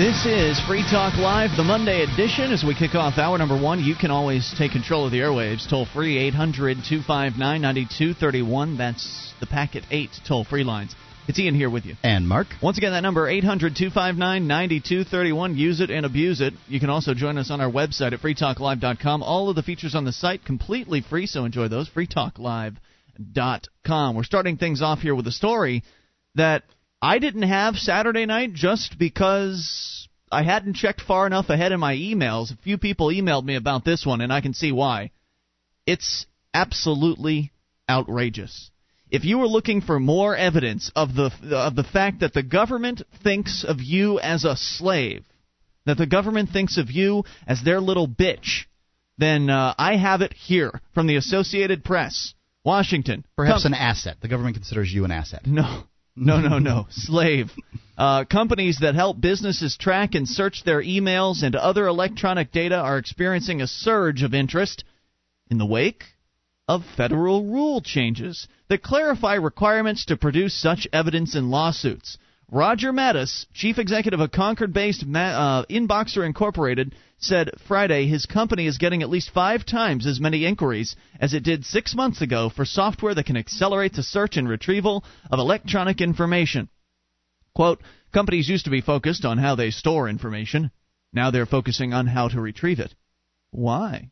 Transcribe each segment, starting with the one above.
This is Free Talk Live, the Monday edition. As we kick off hour number one, you can always take control of the airwaves. Toll free 800 259 9231. That's the Packet 8 toll free lines. It's Ian here with you. And Mark. Once again, that number 800 259 9231. Use it and abuse it. You can also join us on our website at freetalklive.com. All of the features on the site completely free, so enjoy those. freetalklive.com. We're starting things off here with a story that I didn't have Saturday night just because I hadn't checked far enough ahead in my emails. A few people emailed me about this one, and I can see why. It's absolutely outrageous. If you were looking for more evidence of the of the fact that the government thinks of you as a slave, that the government thinks of you as their little bitch, then uh, I have it here from the Associated Press, Washington. Perhaps Com- an asset. The government considers you an asset. No, no, no, no. Slave. Uh, companies that help businesses track and search their emails and other electronic data are experiencing a surge of interest in the wake of federal rule changes that clarify requirements to produce such evidence in lawsuits. Roger Matus, chief executive of Concord based uh, Inboxer Incorporated, said Friday his company is getting at least five times as many inquiries as it did six months ago for software that can accelerate the search and retrieval of electronic information. Quote, companies used to be focused on how they store information. Now they're focusing on how to retrieve it. Why?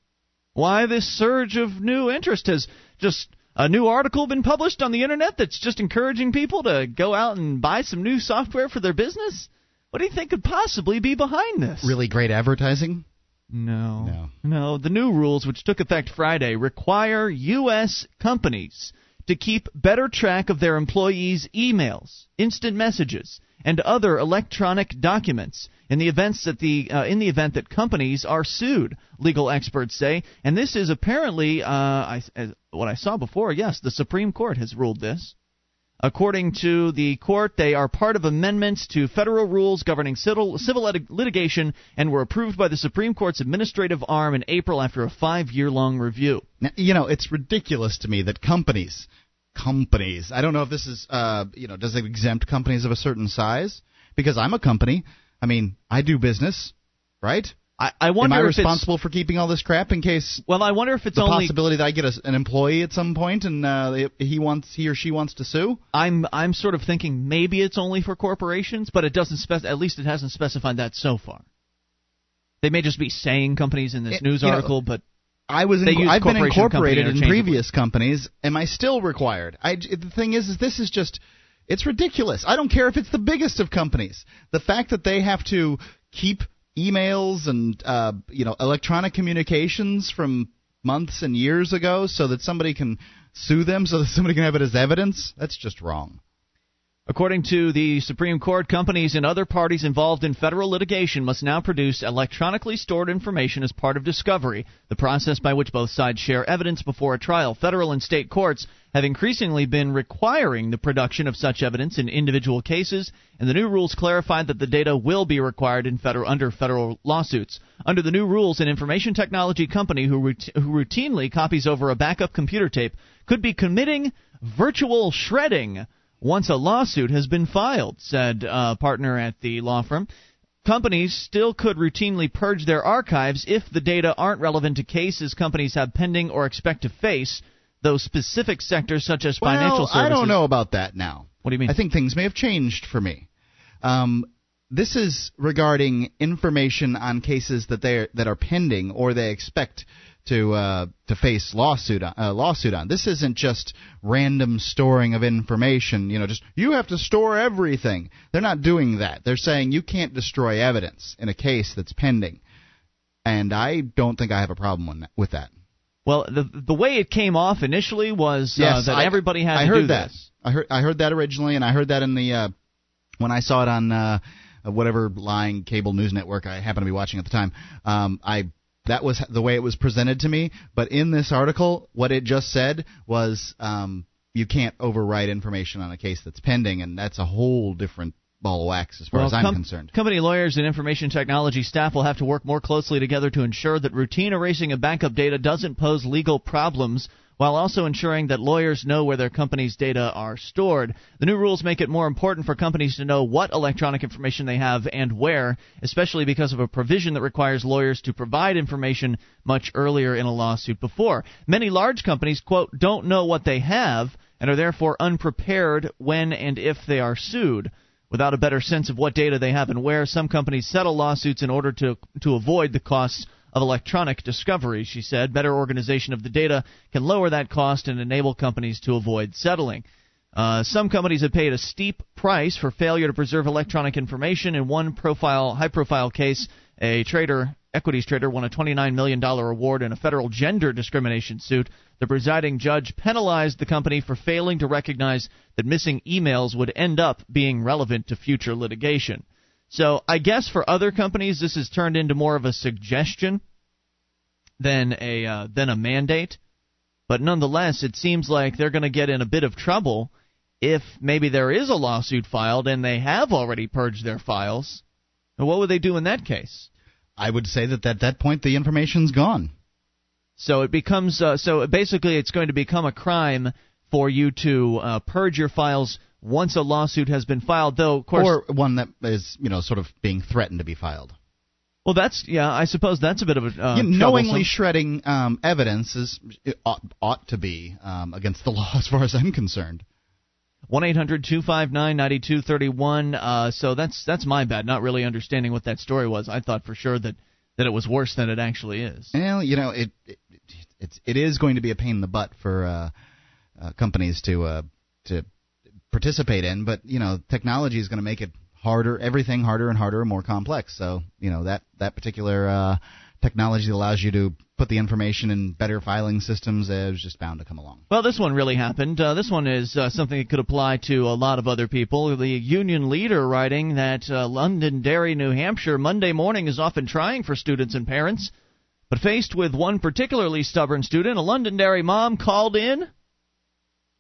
Why this surge of new interest? Has just a new article been published on the internet that's just encouraging people to go out and buy some new software for their business? What do you think could possibly be behind this? Really great advertising? No. No. No. The new rules, which took effect Friday, require U.S. companies to keep better track of their employees' emails, instant messages, and other electronic documents in the events that the uh, in the event that companies are sued. Legal experts say, and this is apparently uh, I, what I saw before. Yes, the Supreme Court has ruled this. According to the court, they are part of amendments to federal rules governing civil, civil lit- litigation and were approved by the Supreme Court's administrative arm in April after a five year long review. Now, you know, it's ridiculous to me that companies companies. I don't know if this is, uh, you know, does it exempt companies of a certain size? Because I'm a company. I mean, I do business, right? I, I wonder Am I responsible for keeping all this crap in case? Well, I wonder if it's the only possibility that I get a, an employee at some point and uh, he wants he or she wants to sue. I'm I'm sort of thinking maybe it's only for corporations, but it doesn't spec. At least it hasn't specified that so far. They may just be saying companies in this It- news you know, article, but I was in, I've been incorporated in previous companies. Am I still required? I the thing is, is this is just it's ridiculous. I don't care if it's the biggest of companies. The fact that they have to keep emails and uh, you know electronic communications from months and years ago so that somebody can sue them so that somebody can have it as evidence that's just wrong According to the Supreme Court, companies and other parties involved in federal litigation must now produce electronically stored information as part of discovery, the process by which both sides share evidence before a trial. Federal and state courts have increasingly been requiring the production of such evidence in individual cases, and the new rules clarify that the data will be required in federal, under federal lawsuits. Under the new rules, an information technology company who, who routinely copies over a backup computer tape could be committing virtual shredding once a lawsuit has been filed, said a partner at the law firm. Companies still could routinely purge their archives if the data aren't relevant to cases companies have pending or expect to face, though specific sectors such as financial well, services. I don't know about that now. What do you mean? I think things may have changed for me. Um, this is regarding information on cases that they that are pending or they expect to uh, to face lawsuit on, uh, lawsuit on. This isn't just random storing of information. You know, just you have to store everything. They're not doing that. They're saying you can't destroy evidence in a case that's pending, and I don't think I have a problem with that. Well, the the way it came off initially was uh, that I- everybody had I to heard do that. this. I heard I heard that originally, and I heard that in the uh, when I saw it on uh, whatever lying cable news network I happened to be watching at the time. Um, I that was the way it was presented to me. But in this article, what it just said was um, you can't overwrite information on a case that's pending, and that's a whole different ball of wax as far Well, as I'm com- concerned. Company lawyers and information technology staff will have to work more closely together to ensure that routine erasing of backup data doesn't pose legal problems while also ensuring that lawyers know where their company's data are stored. The new rules make it more important for companies to know what electronic information they have and where, especially because of a provision that requires lawyers to provide information much earlier in a lawsuit before. Many large companies, quote, don't know what they have and are therefore unprepared when and if they are sued. Without a better sense of what data they have and where, some companies settle lawsuits in order to, to avoid the costs of electronic discovery, she said. Better organization of the data can lower that cost and enable companies to avoid settling. Uh, some companies have paid a steep price for failure to preserve electronic information. In one profile, high-profile case, a trader equities trader won a $29 million award in a federal gender discrimination suit. The presiding judge penalized the company for failing to recognize that missing emails would end up being relevant to future litigation. So I guess for other companies, this has turned into more of a suggestion than a uh, than a mandate. But nonetheless, it seems like they're going to get in a bit of trouble if maybe there is a lawsuit filed and they have already purged their files. And what would they do in that case? I would say that at that point the information's gone. So it becomes uh, so basically it's going to become a crime for you to uh, purge your files once a lawsuit has been filed. Though, of course, or one that is you know sort of being threatened to be filed. Well, that's yeah. I suppose that's a bit of a uh, knowingly shredding um, evidence is ought, ought, to be um, against the law as far as I'm concerned. One eight hundred two five nine ninety two thirty one. Uh, so that's that's my bad, not really understanding what that story was. I thought for sure that that it was worse than it actually is. Well, you know, it, it it's it is going to be a pain in the butt for uh, uh, companies to uh, to participate in, but you know, technology is going to make it harder, everything harder and harder and more complex. So you know that that particular uh, technology that allows you to put the information in better filing systems is just bound to come along. Well, this one really happened. Uh, this one is uh, something that could apply to a lot of other people. The union leader writing that uh, Londonderry, New Hampshire, Monday morning is often trying for students and parents. But faced with one particularly stubborn student, a Londonderry mom called in.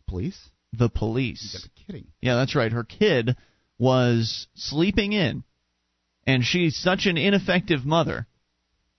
Police? The police. You gotta be kidding. Yeah, that's right. Her kid was sleeping in, and she's such an ineffective mother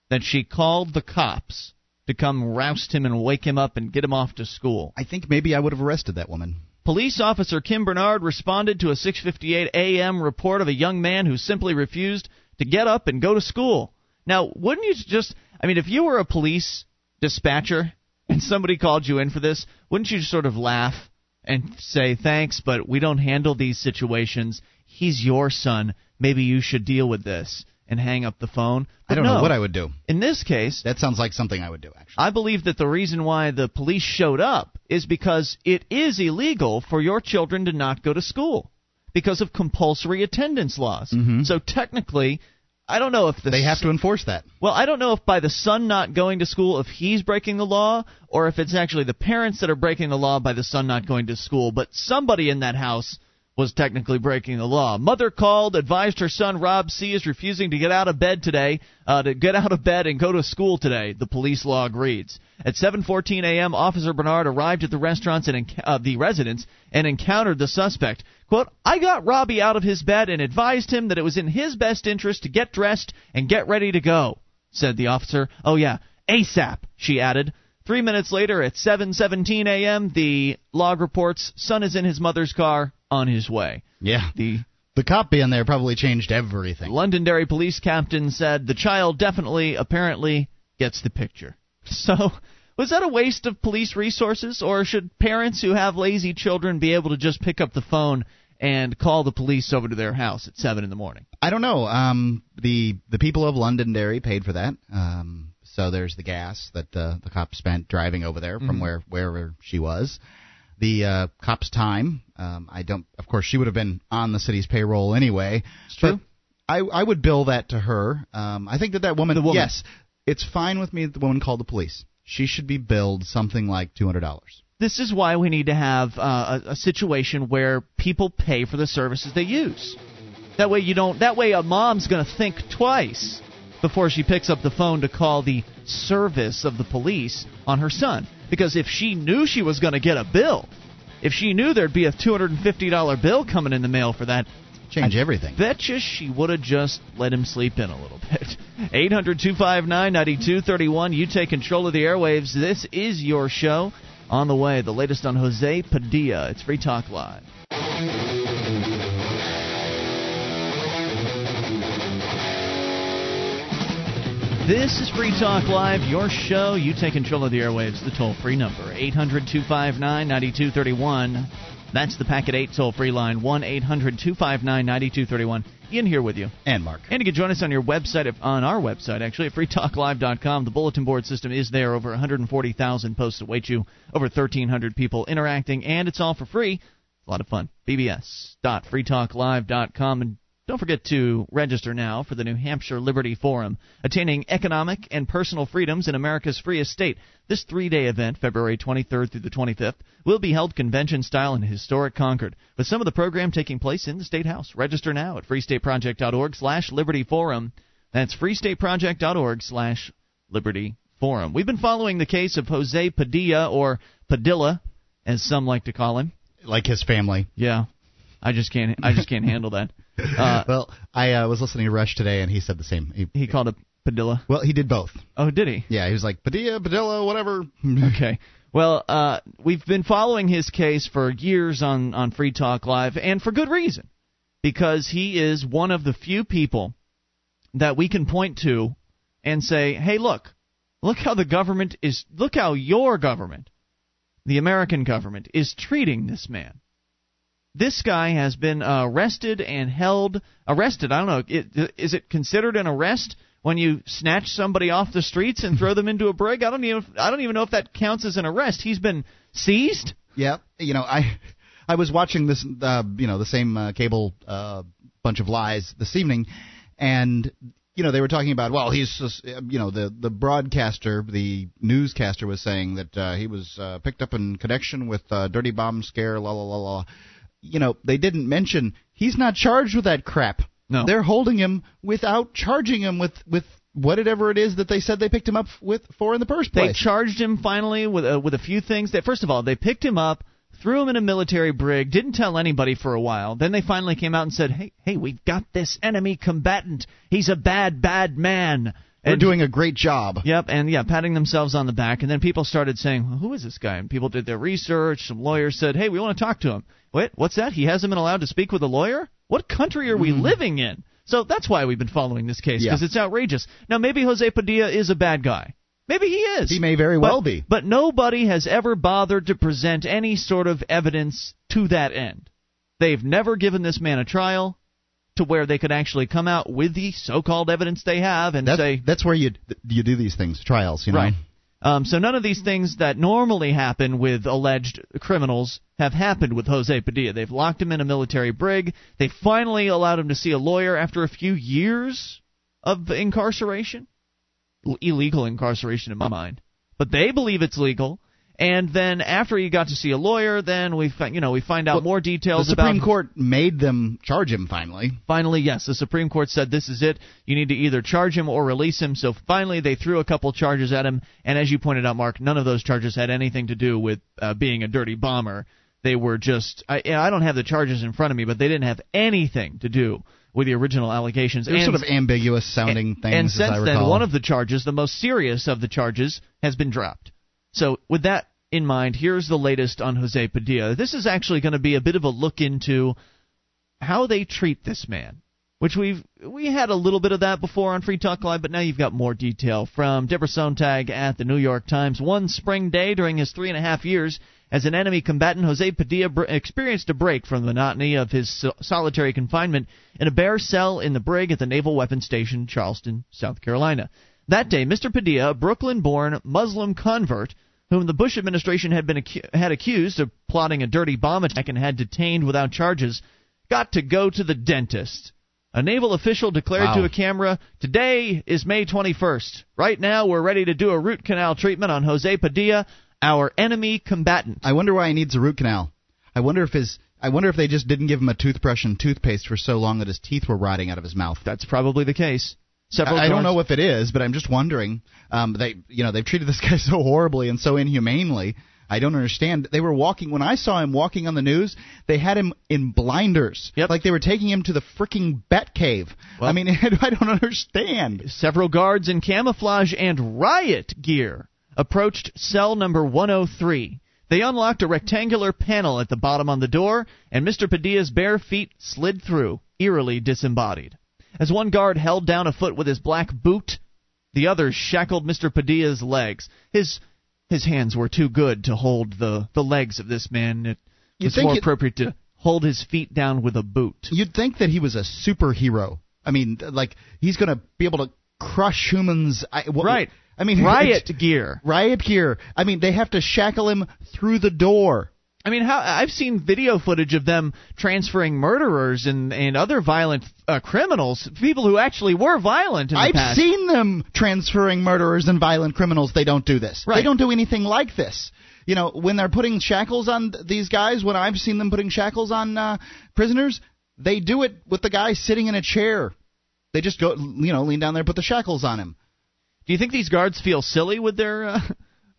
that she called the cops to come roust him and wake him up and get him off to school. I think maybe I would have arrested that woman. Police officer Kim Bernard responded to a 6:58 a.m. report of a young man who simply refused to get up and go to school. Now, wouldn't you just I mean, if you were a police dispatcher and somebody called you in for this, wouldn't you just sort of laugh and say, "Thanks, but we don't handle these situations. He's your son. Maybe you should deal with this." and hang up the phone. But I don't no, know what I would do. In this case, that sounds like something I would do. Actually, I believe that the reason why the police showed up is because it is illegal for your children to not go to school because of compulsory attendance laws. Mm-hmm. So technically, I don't know if the they have to enforce that. Well, I don't know if by the son not going to school, if he's breaking the law, or if it's actually the parents that are breaking the law by the son not going to school. But somebody in that house was technically breaking the law. Mother called, advised her son Rob C. is refusing to get out of bed today, uh, to get out of bed and go to school today. The police log reads. At 7:14 a.m., Officer Bernard arrived at the restaurants and uh, the residence and encountered the suspect. "Quote: I got Robbie out of his bed and advised him that it was in his best interest to get dressed and get ready to go," said the officer. "Oh yeah, ASAP," she added. Three minutes later, at 7:17 a.m., the log reports son is in his mother's car on his way. Yeah. The the cop being there probably changed everything. Londonderry police captain said the child definitely, apparently, gets the picture. So, was that a waste of police resources, or should parents who have lazy children be able to just pick up the phone and call the police over to their house at seven in the morning? I don't know. Um, the the people of Londonderry paid for that. Um, so there's the gas that uh, the cop spent driving over there from mm-hmm. where wherever she was. The uh, cop's time. Um, I don't. Of course, she would have been on the city's payroll anyway. It's true. I I would bill that to her. Um, I think that that woman. The woman. Yes, it's fine with me that the woman called the police. She should be billed something like two hundred dollars. This is why we need to have uh, a, a situation where people pay for the services they use. That way you don't. That way a mom's going to think twice before she picks up the phone to call the service of the police on her son. Because if she knew she was going to get a bill, if she knew there'd be a $250 bill coming in the mail for that, change I everything. Betcha she would have just let him sleep in a little bit. 800 259 9231. You take control of the airwaves. This is your show. On the way, the latest on Jose Padilla. It's Free Talk Live. This is Free Talk Live, your show. You take control of the airwaves. The toll free number, 800 259 9231. That's the Packet 8 toll free line, 1 800 259 9231. Ian here with you. And Mark. And you can join us on your website, on our website, actually, at freetalklive.com. The bulletin board system is there. Over 140,000 posts await you. Over 1,300 people interacting, and it's all for free. A lot of fun. BBS.freetalklive.com. And don't forget to register now for the New Hampshire Liberty Forum, attaining economic and personal freedoms in America's freest state. This three day event, February 23rd through the 25th, will be held convention style in historic Concord, with some of the program taking place in the State House. Register now at freestateproject.org slash Liberty Forum. That's freestateproject.org slash Liberty Forum. We've been following the case of Jose Padilla, or Padilla, as some like to call him. Like his family. Yeah. I just can't. I just can't handle that. Uh, well, I uh, was listening to Rush today, and he said the same. He, he called it Padilla. Well, he did both. Oh, did he? Yeah, he was like Padilla, Padilla, whatever. okay. Well, uh, we've been following his case for years on on Free Talk Live, and for good reason, because he is one of the few people that we can point to and say, "Hey, look, look how the government is. Look how your government, the American government, is treating this man." This guy has been uh, arrested and held arrested. I don't know. It, is it considered an arrest when you snatch somebody off the streets and throw them into a brig? I don't even I don't even know if that counts as an arrest. He's been seized. Yeah, you know I I was watching this uh, you know the same uh, cable uh, bunch of lies this evening, and you know they were talking about well he's you know the the broadcaster the newscaster was saying that uh, he was uh, picked up in connection with uh, dirty bomb scare la la la la you know, they didn't mention he's not charged with that crap. No. They're holding him without charging him with with whatever it is that they said they picked him up with for in the first place. They charged him finally with uh, with a few things. That first of all, they picked him up, threw him in a military brig, didn't tell anybody for a while. Then they finally came out and said, "Hey, hey, we've got this enemy combatant. He's a bad, bad man." We're doing a great job. Yep, and yeah, patting themselves on the back. And then people started saying, well, "Who is this guy?" And people did their research. Some lawyers said, "Hey, we want to talk to him." Wait, what's that? He hasn't been allowed to speak with a lawyer? What country are we mm. living in? So that's why we've been following this case because yeah. it's outrageous. Now maybe Jose Padilla is a bad guy. Maybe he is. He may very well but, be. But nobody has ever bothered to present any sort of evidence to that end. They've never given this man a trial to where they could actually come out with the so-called evidence they have and that's, say that's where you you do these things, trials, you know. Right. Um, so none of these things that normally happen with alleged criminals have happened with Jose Padilla. They've locked him in a military brig. They finally allowed him to see a lawyer after a few years of incarceration, illegal incarceration in my mind. But they believe it's legal. And then after he got to see a lawyer, then we fi- you know we find out well, more details. The Supreme Court made them charge him finally. Finally, yes, the Supreme Court said this is it. You need to either charge him or release him. So finally, they threw a couple charges at him, and as you pointed out, Mark, none of those charges had anything to do with uh, being a dirty bomber. They were just I, I don't have the charges in front of me, but they didn't have anything to do with the original allegations. They're sort of ambiguous sounding and, things. And since then, one of the charges, the most serious of the charges, has been dropped. So with that in mind, here's the latest on Jose Padilla. This is actually going to be a bit of a look into how they treat this man, which we've we had a little bit of that before on Free Talk Live, but now you've got more detail from Deborah Sontag at the New York Times. One spring day during his three and a half years as an enemy combatant, Jose Padilla br- experienced a break from the monotony of his so- solitary confinement in a bare cell in the brig at the Naval Weapons Station, Charleston, South Carolina. That day, Mr. Padilla, a Brooklyn-born Muslim convert whom the Bush administration had been acu- had accused of plotting a dirty bomb attack and had detained without charges, got to go to the dentist. A naval official declared wow. to a camera, "Today is May 21st. Right now, we're ready to do a root canal treatment on Jose Padilla, our enemy combatant." I wonder why he needs a root canal. I wonder if his I wonder if they just didn't give him a toothbrush and toothpaste for so long that his teeth were rotting out of his mouth. That's probably the case. Several I, don't know if it is, but I'm just wondering. Um, they, you know, they've treated this guy so horribly and so inhumanely. I don't understand. They were walking when I saw him walking on the news. They had him in blinders, yep. like they were taking him to the freaking Bat Cave. Well, I mean, I don't understand. Several guards in camouflage and riot gear approached cell number 103. They unlocked a rectangular panel at the bottom on the door, and Mr. Padilla's bare feet slid through, eerily disembodied. As one guard held down a foot with his black boot, the others shackled Mr. Padilla's legs. His his hands were too good to hold the, the legs of this man. It You'd was more it- appropriate to hold his feet down with a boot. You'd think that he was a superhero. I mean, like he's going to be able to crush humans. I, Right. I mean, Riot gear. riot gear. I mean, they have to shackle him through the door. I mean, how I've seen video footage of them transferring murderers and and other violent uh, criminals, people who actually were violent in the I've past. seen them transferring murderers and violent criminals. They don't do this. Right. They don't do anything like this. You know, when they're putting shackles on these guys, when I've seen them putting shackles on uh, prisoners, they do it with the guy sitting in a chair. They just go, you know, lean down there, and put the shackles on him. Do you think these guards feel silly with their uh,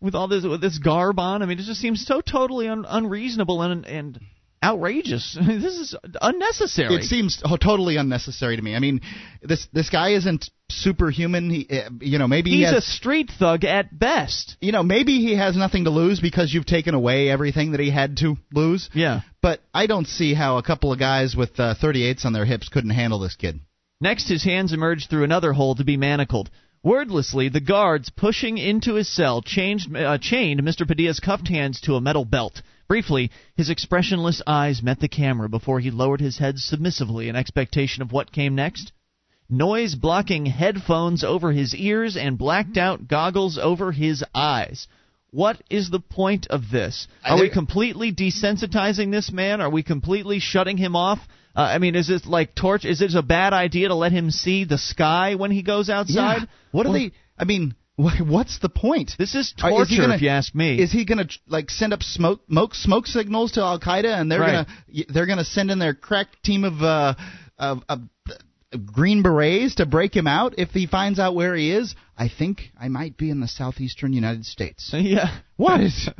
with all this with this garb on? I mean, it just seems so totally un- unreasonable and and outrageous. this is unnecessary. It seems totally unnecessary to me. I mean, this this guy isn't superhuman. He, uh, you know, maybe he He's has, a street thug at best. you know, maybe he has nothing to lose because you've taken away everything that he had to lose. Yeah. But I don't see how a couple of guys with uh, 38s on their hips couldn't handle this kid. Next, his hands emerged through another hole to be manacled. Wordlessly, the guards pushing into his cell changed, uh, chained Mr. Padilla's cuffed hands to a metal belt. Briefly, his expressionless eyes met the camera before he lowered his head submissively in expectation of what came next. Noise blocking headphones over his ears and blacked out goggles over his eyes. What is the point of this? Are we completely desensitizing this man? Are we completely shutting him off? Uh, I mean, is this like torch? Is it a bad idea to let him see the sky when he goes outside? Yeah. What are they? I mean, wh- what's the point? This is torture, is he gonna- if you ask me. Is he going to like send up smoke, smoke, smoke signals to Al Qaeda, and they're Right. gonna they're gonna send in their crack team of uh, of, of Green Berets to break him out if he finds out where he is? I think I might be in the southeastern United States. yeah. What is?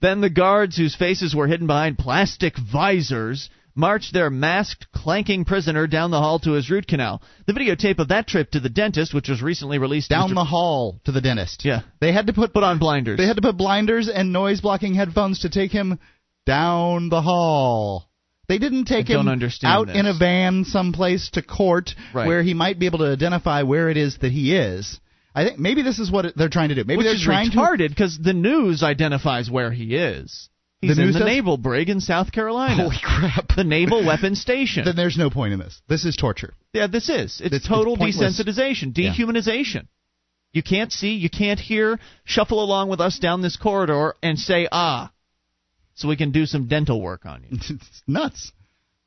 Then the guards, whose faces were hidden behind plastic visors, marched their masked, clanking prisoner down the hall to his root canal. The videotape of that trip to the dentist, which was recently released, Down Mr. the hall to the dentist. Yeah. They had to put put on blinders. They had to put blinders and noise blocking headphones to take him down the hall. They didn't take him out this. in a van someplace to court Right. where he might be able to identify where it is that he is. I think maybe this is what they're trying to do. Maybe which they're is trying to retarded because the news identifies where he is. He's The in the does? naval brig in South Carolina. Holy crap. The naval weapons station. then there's no point in this. This is torture. yeah, this is. It's, It's- it's total pointless. desensitization, Yeah. dehumanization. You can't see, you can't hear. Shuffle along with us down this corridor and say ah, so we can do some dental work on you. it's nuts.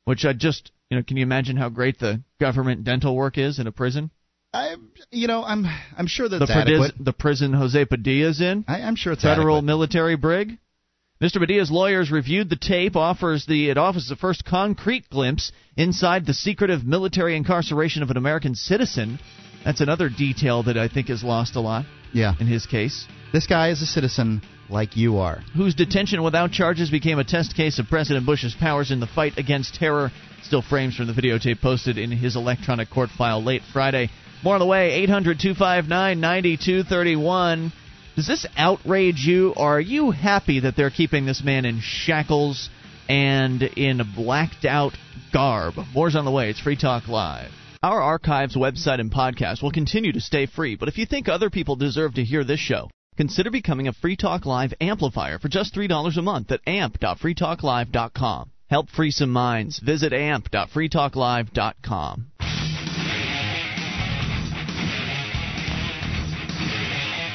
Which I just, you know, can you imagine how great the government dental work is in a prison? I you know, I'm I'm sure that's The, adequate. the prison Jose Padilla's in. I, I'm sure it's federal adequate. military brig. Mr. Padilla's lawyers reviewed the tape. Offers the it offers the first concrete glimpse inside the secretive military incarceration of an American citizen. That's another detail that I think is lost a lot Yeah. in his case. This guy is a citizen like you are. Whose detention without charges became a test case of President Bush's powers in the fight against terror. Still frames from the videotape posted in his electronic court file late Friday. More on the way. 800 259 9231. Does this outrage you, or are you happy that they're keeping this man in shackles and in blacked out garb? More's on the way. It's Free Talk Live. Our archives, website, and podcast will continue to stay free, but if you think other people deserve to hear this show, consider becoming a Free Talk Live amplifier for just $3 a month at amp.freetalklive.com. Help free some minds. Visit amp.freetalklive.com.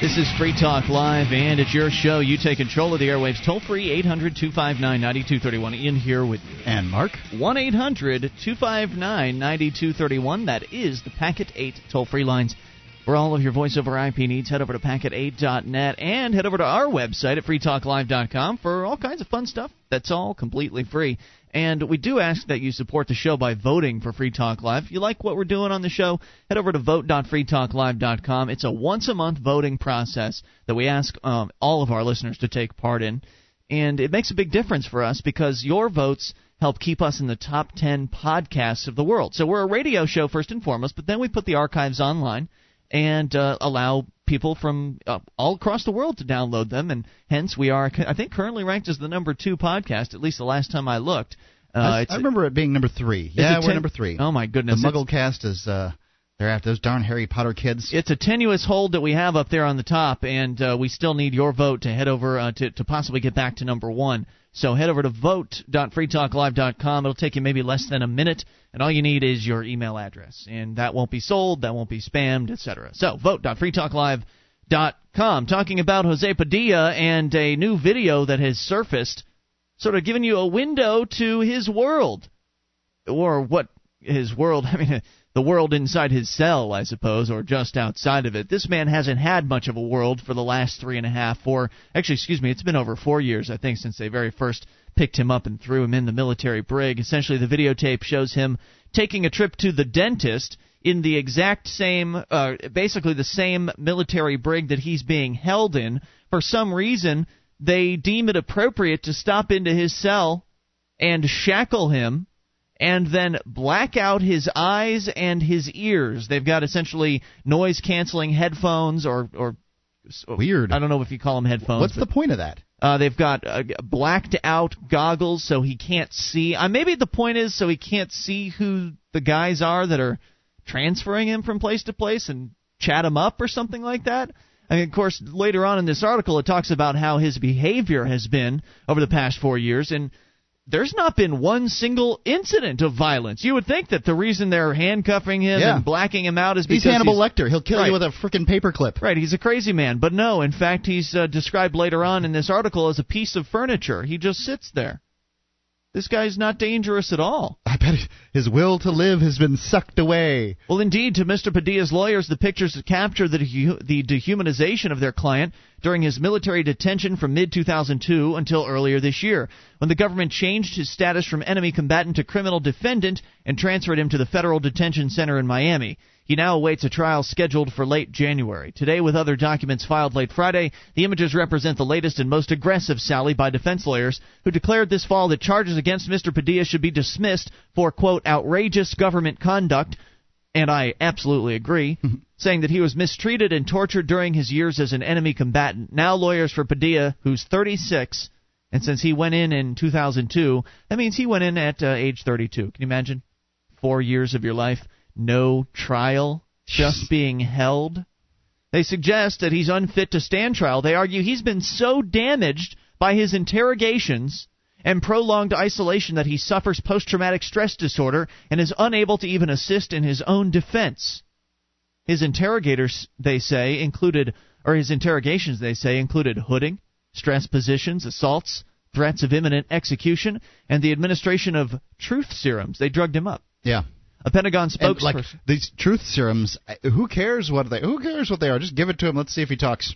This is Free Talk Live, and it's your show. You take control of the airwaves. Toll free 800 259 9231. Ian here with And Mark? 1 800 259 9231. That is the Packet 8 toll free lines. For all of your voice over IP needs, head over to packet8.net and head over to our website at freetalklive.com for all kinds of fun stuff. That's all completely free. And we do ask that you support the show by voting for Free Talk Live. If you like what we're doing on the show, head over to vote.freetalklive.com. It's a once a month voting process that we ask um, all of our listeners to take part in. And it makes a big difference for us because your votes help keep us in the top 10 podcasts of the world. So we're a radio show first and foremost, but then we put the archives online and uh, allow people from uh, all across the world to download them, and hence we are, I think, currently ranked as the number two podcast. At least the last time I looked. Uh, I, I remember it being number three. Yeah, we're ten- number three. Oh my goodness! the MuggleCast is uh, they're after those darn Harry Potter kids. it's a tenuous hold that we have up there on the top, and uh, we still need your vote to head over uh, to to possibly get back to number one. So head over to vote.freetalklive.com. It'll take you maybe less than a minute, and all you need is your email address, and that won't be sold, that won't be spammed, etc. So vote.freetalklive.com. Talking about Jose Padilla and a new video that has surfaced, sort of giving you a window to his world or what his world i mean the world inside his cell i suppose or just outside of it. This man hasn't had much of a world for the last three and a half four actually excuse me it's been over four years i think since they very first picked him up and threw him in the military brig. Essentially the videotape shows him taking a trip to the dentist in the exact same uh, basically the same military brig that he's being held in. For some reason they deem it appropriate to stop into his cell and shackle him and then black out his eyes and his ears. They've got essentially noise canceling headphones or or Weird. I don't know if you call them headphones. What's the point of that? Uh, they've got uh, blacked out goggles so he can't see. Uh, maybe the point is so he can't see who the guys are that are transferring him from place to place and chat him up or something like that. I mean, of course, later on in this article, it talks about how his behavior has been over the past four years, and there's not been one single incident of violence. You would think that the reason they're handcuffing him Yeah. and blacking him out is because He's Hannibal Lecter. He'll kill Right. you with a freaking paperclip. Right, he's a crazy man. But no, in fact, he's uh, described later on in this article as a piece of furniture. He just sits there. This guy's not dangerous at all. I bet his will to live has been sucked away. Well, indeed, to Mr. Padilla's lawyers, the pictures capture the, the dehumanization of their client during his military detention from mid 2002 until earlier this year, when the government changed his status from enemy combatant to criminal defendant and transferred him to the federal detention center in Miami. He now awaits a trial scheduled for late January. Today, with other documents filed late Friday, the images represent the latest and most aggressive sally by defense lawyers, who declared this fall that charges against Mr. Padilla should be dismissed for, quote, outrageous government conduct, and I absolutely agree, saying that he was mistreated and tortured during his years as an enemy combatant. Now, lawyers for Padilla, who's 36, and since he went in in 2002, that means he went in at uh, age 32. Can you imagine? Four years of your life, no trial, just being held. They suggest that he's unfit to stand trial. They argue he's been so damaged by his interrogations and prolonged isolation that he suffers post traumatic stress disorder and is unable to even assist in his own defense. His interrogators, they say, included, or his interrogations, they say, included hooding, stress positions, assaults, threats of imminent execution, and the administration of truth serums. They drugged him up. Yeah. A Pentagon spokesperson. like these truth serums, who cares what they? Who cares what they are? Just give it to him. Let's see if he talks.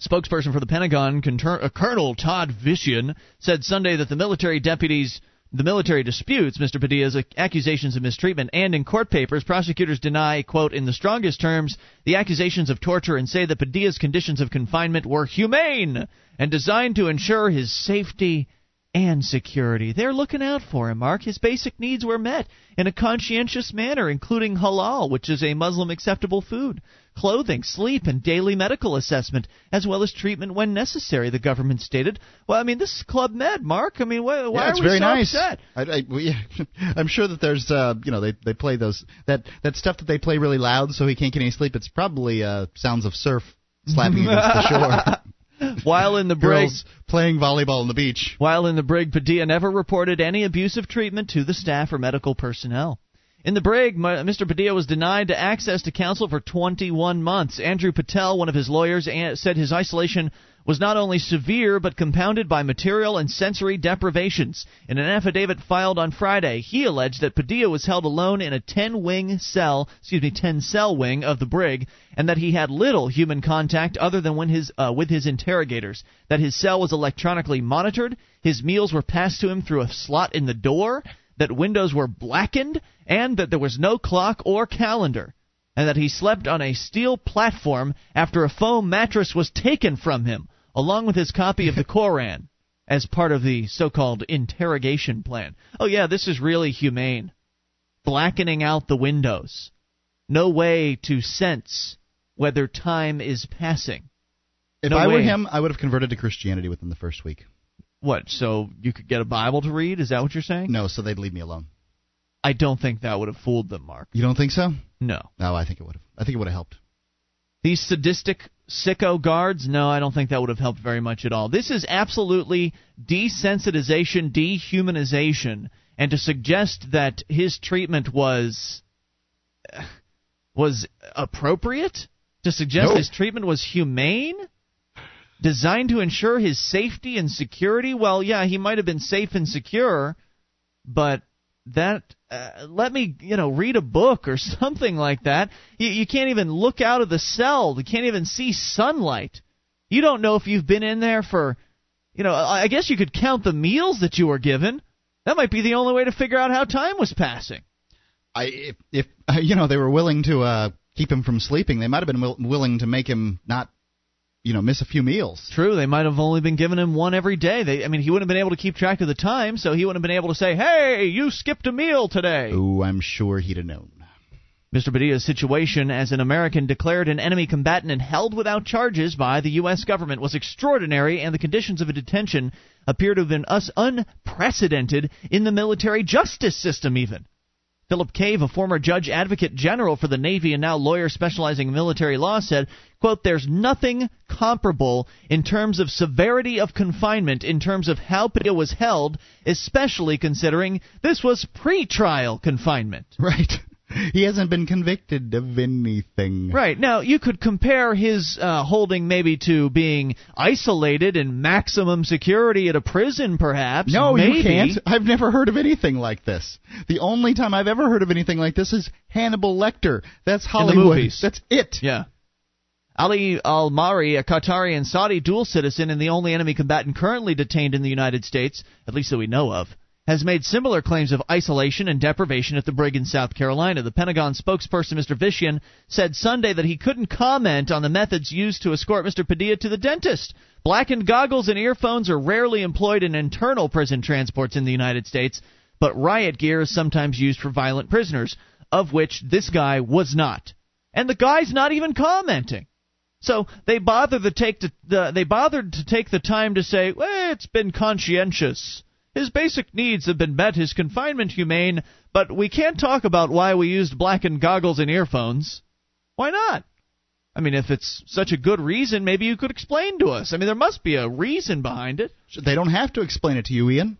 Spokesperson for the Pentagon, uh, Colonel Todd Vician, said Sunday that the military deputies, the military disputes Mr. Padilla's accusations of mistreatment, and in court papers, prosecutors deny, quote, in the strongest terms, the accusations of torture and say that Padilla's conditions of confinement were humane and designed to ensure his safety and security. They're looking out for him, Mark. His basic needs were met in a conscientious manner, including halal, which is a Muslim acceptable food, clothing, sleep, and daily medical assessment, as well as treatment when necessary, the government stated. Well, I mean, this is Club Med, Mark. I mean, why, why yeah, it's are we very so nice. upset? I, I, we, I'm sure that there's, uh, you know, they they play those that that stuff that they play really loud so he can't get any sleep. It's probably uh, sounds of surf slapping against the shore. While in the brig, Girls playing volleyball on the beach. While in the brig, Padilla never reported any abusive treatment to the staff or medical personnel. In the brig, Mr. Padilla was denied access to counsel for 21 months. Andrew Patel, one of his lawyers, said his isolation was not only severe but compounded by material and sensory deprivations. In an affidavit filed on Friday, he alleged that Padilla was held alone in a 10-wing cell, excuse me, 10-cell wing of the brig, and that he had little human contact other than when his uh, with his interrogators. That his cell was electronically monitored, his meals were passed to him through a slot in the door, that windows were blackened, and that there was no clock or calendar and that he slept on a steel platform after a foam mattress was taken from him, along with his copy of the Koran, as part of the so called interrogation plan. Oh, yeah, this is really humane. Blackening out the windows. No way to sense whether time is passing. If No I were him, I would have converted to Christianity within the first week. What? So you could get a Bible to read? Is that what you're saying? No, so they'd leave me alone. I don't think that would have fooled them, Mark. You don't think so? No. No, I think it would have. I think it would have helped. These sadistic sicko guards, no, I don't think that would have helped very much at all. This is absolutely desensitization, dehumanization, and to suggest that his treatment was was appropriate, to suggest No. his treatment was humane, designed to ensure his safety and security. Well, yeah, he might have been safe and secure, but that uh, let me you know read a book or something like that. You, you can't even look out of the cell. You can't even see sunlight. You don't know if you've been in there for you know i guess you could count the meals that you were given. That might be the only way to figure out how time was passing. I if, if you know they were willing to uh, keep him from sleeping, they might have been will, willing to make him not, you know, miss a few meals. true they might have only been giving him one every day they i mean he wouldn't have been able to keep track of the time so he wouldn't have been able to say hey you skipped a meal today Oh, I'm sure he'd have known. Mr. Padilla's situation as an American declared an enemy combatant and held without charges by the U.S. government was extraordinary, and the conditions of his detention appear to have been us unprecedented in the military justice system, even. Philip Cave, a former judge advocate general for the Navy and now lawyer specializing in military law, said, quote, There's nothing comparable in terms of severity of confinement in terms of how Padilla was held, especially considering this was pre-trial confinement. Right. He hasn't been convicted of anything. Right. Now, you could compare his uh, holding maybe to being isolated in maximum security at a prison, perhaps. No, maybe. you can't. I've never heard of anything like this. The only time I've ever heard of anything like this is Hannibal Lecter. That's Hollywood. That's it. Yeah. Ali Al Marri, a Qatari and Saudi dual citizen and the only enemy combatant currently detained in the United States, at least that we know of, has made similar claims of isolation and deprivation at the brig in South Carolina. The Pentagon spokesperson, Mr. Vician, said Sunday that he couldn't comment on the methods used to escort Mr. Padilla to the dentist. Blackened goggles and earphones are rarely employed in internal prison transports in the United States, but riot gear is sometimes used for violent prisoners, of which this guy was not. And the guy's not even commenting. So they bothered to take the, the they bothered to take the time to say, well, it's been conscientious. His basic needs have been met, his confinement humane, but we can't talk about why we used blackened goggles and earphones. Why not? I mean, if it's such a good reason, maybe you could explain to us. I mean, there must be a reason behind it. They don't have to explain it to you, Ian.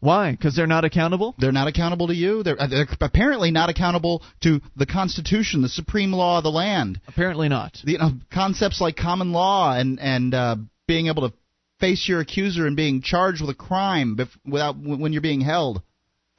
Why? Because they're not accountable? They're not accountable to you. They're, uh, they're apparently not accountable to the Constitution, the supreme law of the land. Apparently not. The, you know, concepts like common law and and uh, being able to face your accuser and being charged with a crime bef- without when you're being held.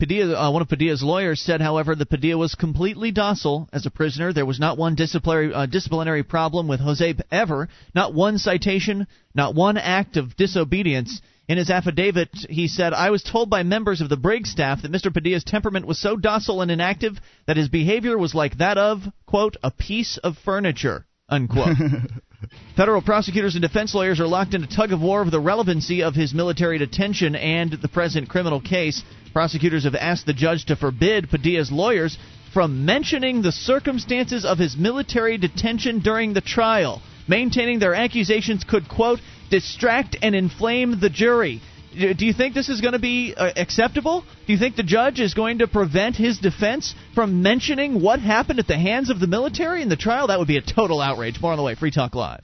Padilla, uh, one of Padilla's lawyers said, however, that Padilla was completely docile as a prisoner. There was not one disciplinary uh, disciplinary problem with Jose ever, not one citation, not one act of disobedience. In his affidavit, he said, I was told by members of the brig staff that Mr. Padilla's temperament was so docile and inactive that his behavior was like that of, quote, a piece of furniture, unquote. Federal prosecutors and defense lawyers are locked in a tug of war over the relevancy of his military detention and the present criminal case. Prosecutors have asked the judge to forbid Padilla's lawyers from mentioning the circumstances of his military detention during the trial, maintaining their accusations could, quote, distract and inflame the jury. Do you think this is going to be uh, acceptable? Do you think the judge is going to prevent his defense from mentioning what happened at the hands of the military in the trial? That would be a total outrage. More on the way. Free Talk Live.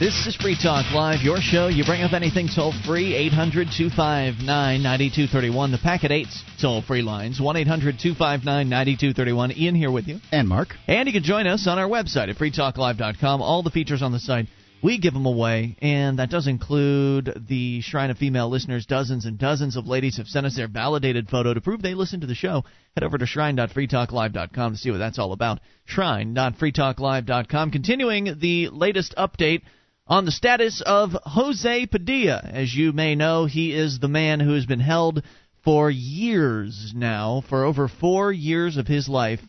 This is Free Talk Live, your show. You bring up anything toll free, 800 259 9231. The Packet 8 toll free lines, 1 800 259 9231. Ian here with you. And Mark. And you can join us on our website at freetalklive.com. All the features on the site, we give them away, and that does include the Shrine of Female Listeners. Dozens and dozens of ladies have sent us their validated photo to prove they listen to the show. Head over to shrine.freetalklive.com to see what that's all about. Shrine.freetalklive.com. Continuing the latest update on the status of Jose Padilla. As you may know, he is the man who has been held for years now, for over four years of his life,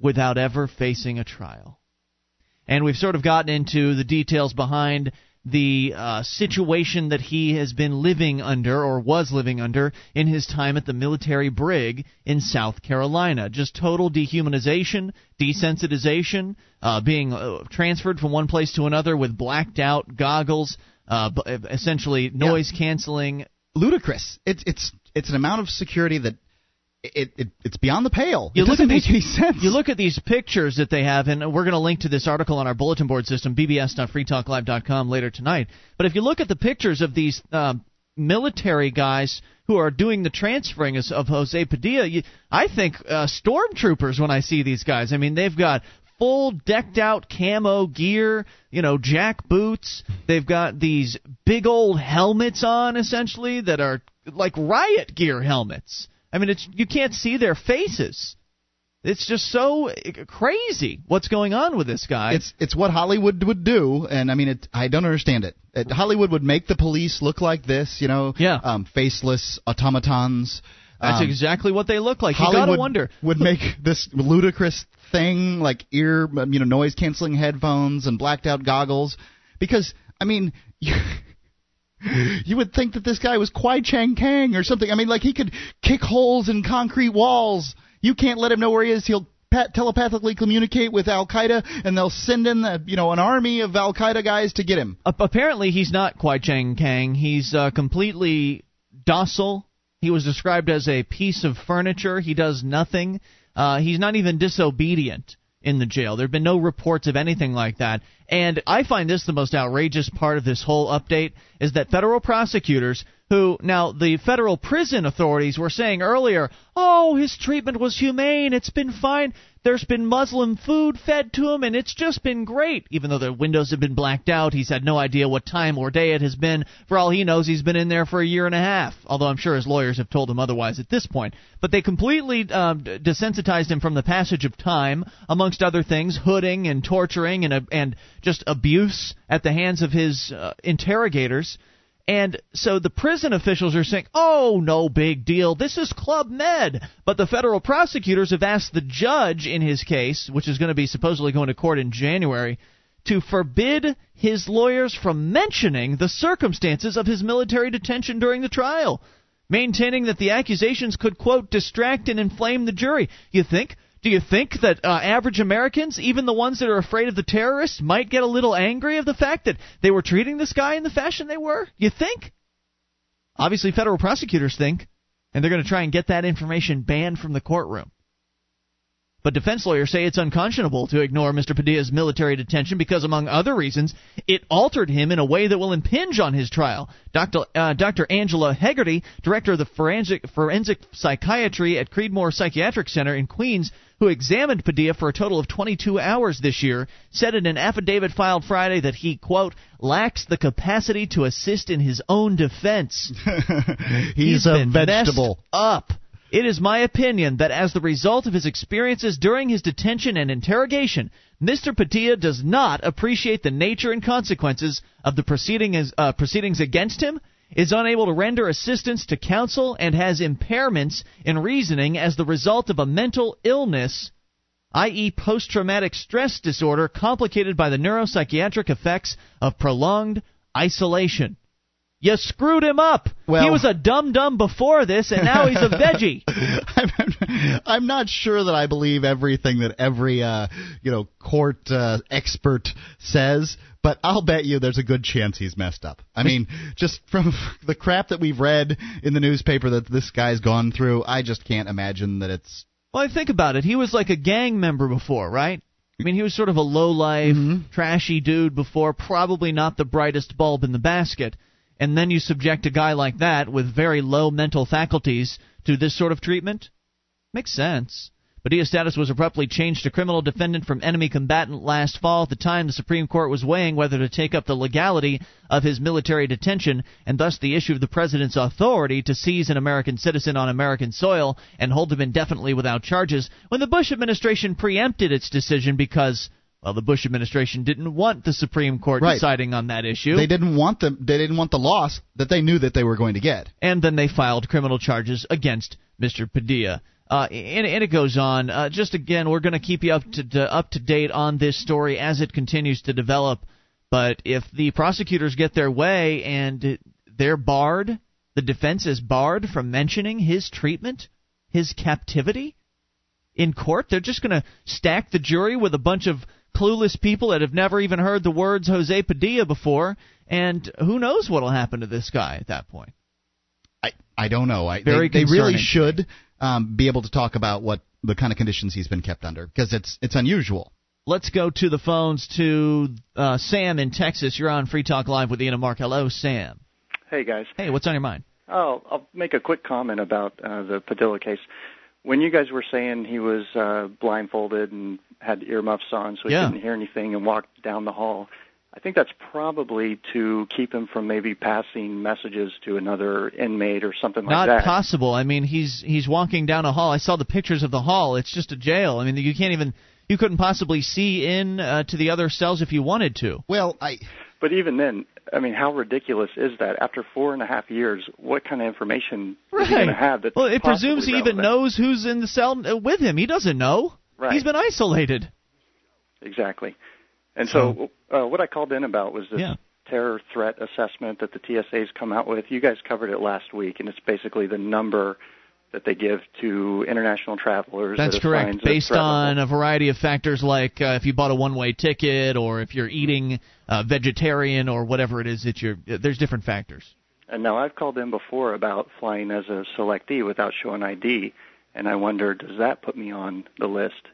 without ever facing a trial. And we've sort of gotten into the details behind the uh, situation that he has been living under or was living under in his time at the military brig in South Carolina. Just total dehumanization, desensitization, uh, being uh, transferred from one place to another with blacked out goggles, uh, essentially noise canceling. Ludicrous. It's it's it's an amount of security that it, it it's beyond the pale. You it look at these, any sense. You look at these pictures that they have, and we're going to link to this article on our bulletin board system, bbs.freetalklive.com, later tonight. But if you look at the pictures of these um, military guys who are doing the transferring of Jose Padilla, you, I think uh, stormtroopers when I see these guys. I mean, they've got full decked out camo gear, you know, jack boots. They've got these big old helmets on, essentially, that are like riot gear helmets. I mean, it's you can't see their faces. It's just so crazy what's going on with this guy. It's it's what Hollywood would do, and I mean, it, I don't understand it. it. Hollywood would make the police look like this, you know, yeah. um, faceless automatons. That's um, exactly what they look like. Hollywood you gotta wonder. would make this ludicrous thing like ear, you know, noise canceling headphones and blacked out goggles, because I mean. You, you would think that this guy was Kwai Chang Caine or something. I mean, like he could kick holes in concrete walls. You can't let him know where he is. He'll pat- telepathically communicate with Al Qaeda, and they'll send in the, you know an army of Al Qaeda guys to get him. Uh, apparently, he's not Kwai Chang Caine. He's uh, completely docile. He was described as a piece of furniture. He does nothing. Uh, he's not even disobedient in the jail. There have been no reports of anything like that. And I find this the most outrageous part of this whole update is that federal prosecutors who now the federal prison authorities were saying earlier, "Oh, his treatment was humane. It's been fine. There's been Muslim food fed to him and it's just been great." Even though the windows have been blacked out, he's had no idea what time or day it has been. For all he knows, he's been in there for a year and a half. Although I'm sure his lawyers have told him otherwise at this point. But they completely um, desensitized him from the passage of time, amongst other things, hooding and torturing and uh, and just abuse at the hands of his uh, interrogators. And so the prison officials are saying, oh, no big deal. This is Club Med. But the federal prosecutors have asked the judge in his case, which is going to be supposedly going to court in January, to forbid his lawyers from mentioning the circumstances of his military detention during the trial, maintaining that the accusations could, quote, distract and inflame the jury. You think? Do you think that uh, average Americans, even the ones that are afraid of the terrorists, might get a little angry of the fact that they were treating this guy in the fashion they were? You think? Obviously, federal prosecutors think, and they're going to try and get that information banned from the courtroom. But defense lawyers say it's unconscionable to ignore Mr. Padilla's military detention because, among other reasons, it altered him in a way that will impinge on his trial. Dr. Uh, Dr. Angela Hegarty, director of the forensic, forensic psychiatry at Creedmoor Psychiatric Center in Queens, who examined Padilla for a total of 22 hours this year, said in an affidavit filed Friday that he, quote, lacks the capacity to assist in his own defense. He's, He's a vegetable. up. It is my opinion that as the result of his experiences during his detention and interrogation, Mr. Padilla does not appreciate the nature and consequences of the proceedings, uh, proceedings against him, is unable to render assistance to counsel, and has impairments in reasoning as the result of a mental illness, i.e., post traumatic stress disorder complicated by the neuropsychiatric effects of prolonged isolation. You screwed him up. Well, he was a dum dum before this, and now he's a veggie. I'm, I'm not sure that I believe everything that every uh, you know court uh, expert says, but I'll bet you there's a good chance he's messed up. I mean, just from the crap that we've read in the newspaper that this guy's gone through, I just can't imagine that it's. Well, I think about it. He was like a gang member before, right? I mean, he was sort of a low life, mm-hmm. trashy dude before, probably not the brightest bulb in the basket and then you subject a guy like that with very low mental faculties to this sort of treatment? Makes sense. Padilla's status was abruptly changed to criminal defendant from enemy combatant last fall. At the time, the Supreme Court was weighing whether to take up the legality of his military detention and thus the issue of the president's authority to seize an American citizen on American soil and hold him indefinitely without charges when the Bush administration preempted its decision because well, the Bush administration didn't want the Supreme Court right. deciding on that issue. They didn't want the they didn't want the loss that they knew that they were going to get. And then they filed criminal charges against Mr. Padilla. Uh, and, and, it goes on. Uh, just again, we're going to keep you up to, to up to date on this story as it continues to develop. But if the prosecutors get their way and they're barred, the defense is barred from mentioning his treatment, his captivity in court, they're just going to stack the jury with a bunch of clueless people that have never even heard the words Jose Padilla before, and who knows what'll happen to this guy at that point. I I don't know. I, Very they, they really concerning. should um, be able to talk about what the kind of conditions he's been kept under because it's it's unusual. Let's go to the phones to uh, Sam in Texas. You're on Free Talk Live with Ian and Mark. Hello, Sam. Hey guys. Hey, what's on your mind? Oh, I'll make a quick comment about uh, the Padilla case. When you guys were saying he was uh, blindfolded and had earmuffs on so he Yeah. couldn't hear anything and walked down the hall, I think that's probably to keep him from maybe passing messages to another inmate or something like that. Not possible. I mean, he's he's walking down a hall. I saw the pictures of the hall. It's just a jail. I mean, you can't even you couldn't possibly see in uh, to the other cells if you wanted to. Well, I but even then, I mean, how ridiculous is that? After four and a half years, what kind of information is he going to have? That's well, it presumes he possibly even knows who's in the cell uh, with him. He doesn't know. Right. He's been isolated. Exactly. And so, uh, what I called in about was this Yeah. terror threat assessment that the TSA's come out with. You guys covered it last week, and it's basically the number that they give to international travelers. That's that correct. Based on a variety of factors like uh, if you bought a one-way ticket or if you're eating uh, vegetarian or whatever it is that you're. uh, There's different factors. And now I've called in before about flying as a selectee without showing ID, and I wonder, does that put me on the list?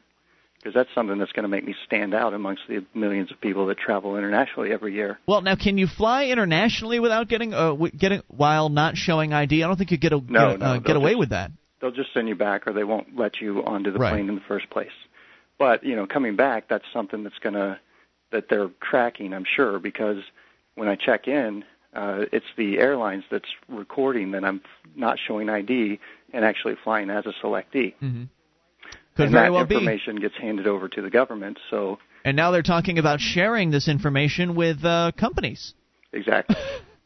Because that's something that's going to make me stand out amongst the millions of people that travel internationally every year. Well, now can you fly internationally without getting uh, getting while not showing ID? I don't think you get a, No, get, no, uh, get away just- with that. they'll just send you back or they won't let you onto the Right. plane in the first place. But, you know, coming back, that's something that's going to, that they're tracking, I'm sure, because when I check in, uh, it's the airlines that's recording that I'm not showing ID and actually flying as a selectee. hmm Could and very that well be. information gets handed over to the government, so And now they're talking about sharing this information with uh, companies. exactly.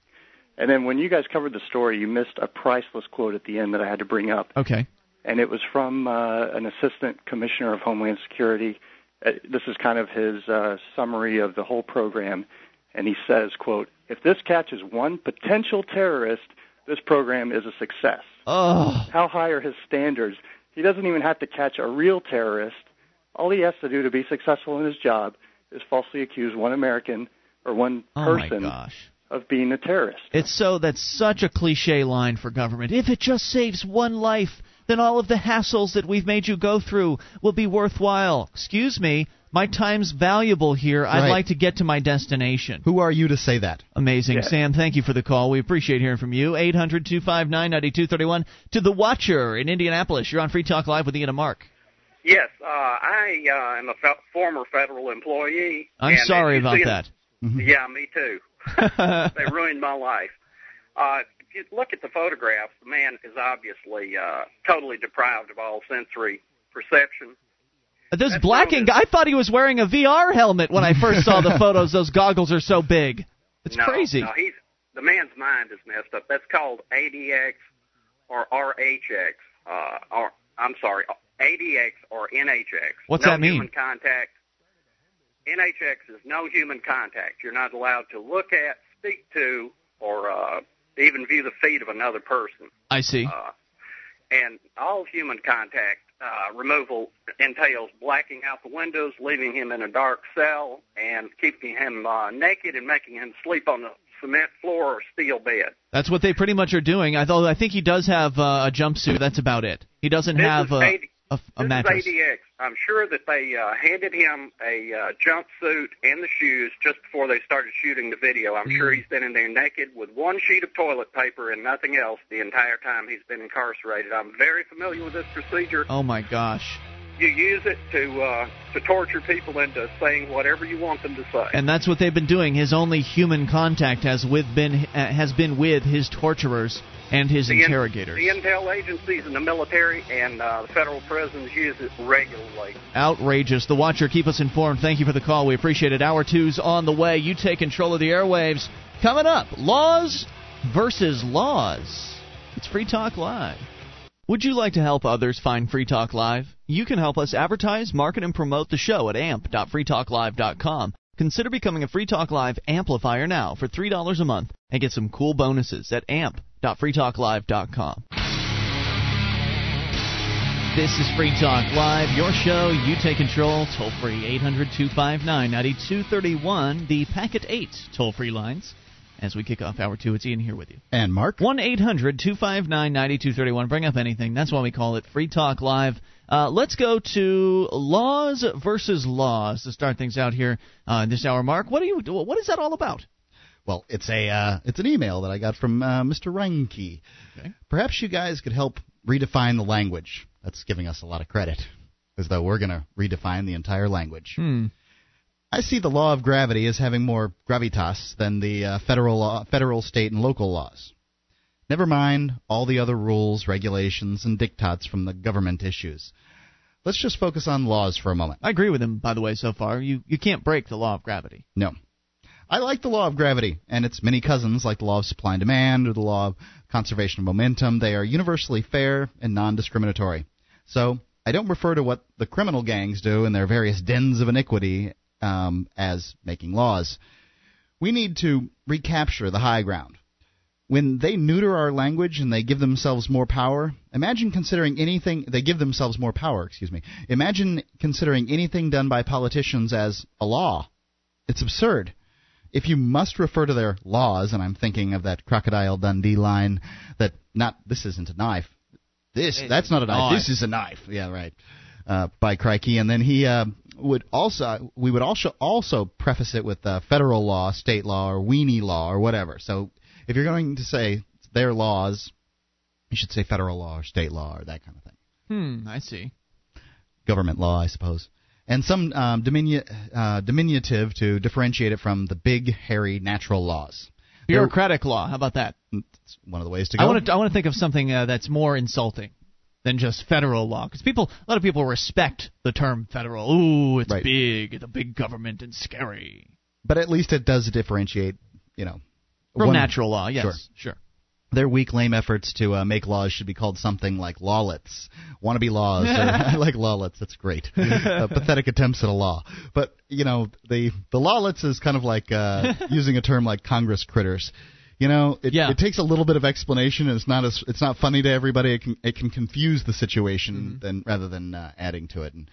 and then when you guys covered the story, you missed a priceless quote at the end that I had to bring up. Okay. and it was from uh, an assistant commissioner of Homeland Security. Uh, this is kind of his uh, summary of the whole program, and he says, "quote If this catches one potential terrorist, this program is a success." Oh, How high are his standards? He doesn't even have to catch a real terrorist. All he has to do to be successful in his job is falsely accuse one American or one oh person of being a terrorist. It's so that's such a cliche line for government. If it just saves one life, then all of the hassles that we've made you go through will be worthwhile. Excuse me, my time's valuable here. I'd Right. like to get to my destination. who are you to say that? Amazing. Yeah. Sam, thank you for the call. We appreciate hearing from you. 800 259 9231. To the Watcher in Indianapolis. You're on Free Talk Live with Ian and Mark. Yes, uh, I uh, am a fe- former federal employee. I'm and sorry if you about see- that. Yeah, me too. they ruined my life. Uh, if you look at the photographs, the man is obviously uh, totally deprived of all sensory perception. This That's blacking guy, I thought he was wearing a VR helmet when I first saw the photos. Those goggles are so big. It's no, crazy. No, he's the man's mind is messed up. That's called ADX or RHX. Uh, or I'm sorry, ADX or NHX. What's no that mean? Human contact. NHX is no human contact. You're not allowed to look at, speak to, or uh, even view the feet of another person. I see. Uh, and all human contact uh, removal entails blacking out the windows, leaving him in a dark cell, and keeping him uh, naked and making him sleep on the cement floor or steel bed. That's what they pretty much are doing. Although I think he does have uh, a jumpsuit. That's about it. He doesn't This have is a, AD a, a this mattress. is ADX. I'm sure that they uh, handed him a uh, jumpsuit and the shoes just before they started shooting the video. I'm sure he's been in there naked with one sheet of toilet paper and nothing else the entire time he's been incarcerated. I'm very familiar with this procedure. Oh my gosh. You use it to uh, to torture people into saying whatever you want them to say. And that's what they've been doing. His only human contact has with been uh, has been with his torturers and his the, in- interrogators. the intel agencies and the military and uh, the federal prisons use it regularly. Outrageous. The Watcher, keep us informed. Thank you for the call. We appreciate it. Hour two's on the way. You take control of the airwaves. Coming up, laws versus laws. It's Free Talk Live. Would you like to help others find Free Talk Live? You can help us advertise, market, and promote the show at amp.freetalklive.com. Consider becoming a Free Talk Live amplifier now for $3 a month and get some cool bonuses at amp.freetalklive.com. This is Free Talk Live, your show. You take control. Toll free 800 259 9231, the Packet 8 toll free lines. As we kick off hour two, it's Ian here with you. And Mark? 1 800 259 9231. Bring up anything. That's why we call it Free Talk Live. Uh, let's go to laws versus laws to start things out here uh, this hour. Mark, what, are you, what is that all about? Well, it's a uh, it's an email that I got from uh, Mr. Reinke. Okay. Perhaps you guys could help redefine the language. That's giving us a lot of credit, as though we're going to redefine the entire language. Hmm. I see the law of gravity as having more gravitas than the uh, federal law, federal, state, and local laws. Never mind all the other rules, regulations, and diktats from the government issues. Let's just focus on laws for a moment. I agree with him, by the way, so far. You you can't break the law of gravity. No. I like the law of gravity and its many cousins, like the law of supply and demand or the law of conservation of momentum. They are universally fair and non discriminatory. So, I don't refer to what the criminal gangs do in their various dens of iniquity um, as making laws. We need to recapture the high ground. When they neuter our language and they give themselves more power, imagine considering anything, they give themselves more power, excuse me. Imagine considering anything done by politicians as a law. It's absurd. If you must refer to their laws, and I'm thinking of that Crocodile Dundee line that not, this isn't a knife. This, that's not a knife. This is a knife. Yeah, right. Uh, by Crikey. And then he, uh, would also we would also also preface it with uh, federal law, state law, or weenie law, or whatever. So if you're going to say their laws, you should say federal law or state law or that kind of thing. Hmm, I see. Government law, I suppose. And some um, diminu- uh, diminutive to differentiate it from the big, hairy, natural laws. Bureaucratic law. How about that? It's one of the ways to go. I want to. I want to think of something uh, that's more insulting than just federal law because people a lot of people respect the term federal ooh it's Right. big it's a big government and scary but at least it does differentiate, you know. from one- natural law yes Sure. sure Their weak, lame efforts to uh, make laws should be called something like lawlets, wannabe laws. Or, I like lawlets. That's great. uh, pathetic attempts at a law. But you know, the the lawlets is kind of like uh, using a term like Congress critters. You know, it, Yeah. it takes a little bit of explanation. And it's not as it's not funny to everybody. It can it can confuse the situation Mm-hmm. than rather than uh, adding to it. And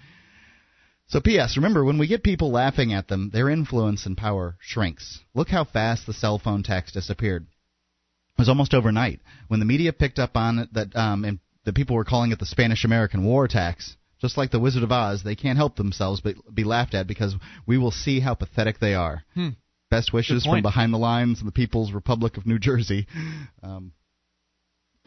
so, P.S. Remember, when we get people laughing at them, their influence and power shrinks. Look how fast the cell phone tax disappeared. It was almost overnight when the media picked up on it that um, and the people were calling it the Spanish-American War tax. Just like the Wizard of Oz, they can't help themselves but be laughed at because we will see how pathetic they are. Hmm. Best wishes from behind the lines of the People's Republic of New Jersey, um,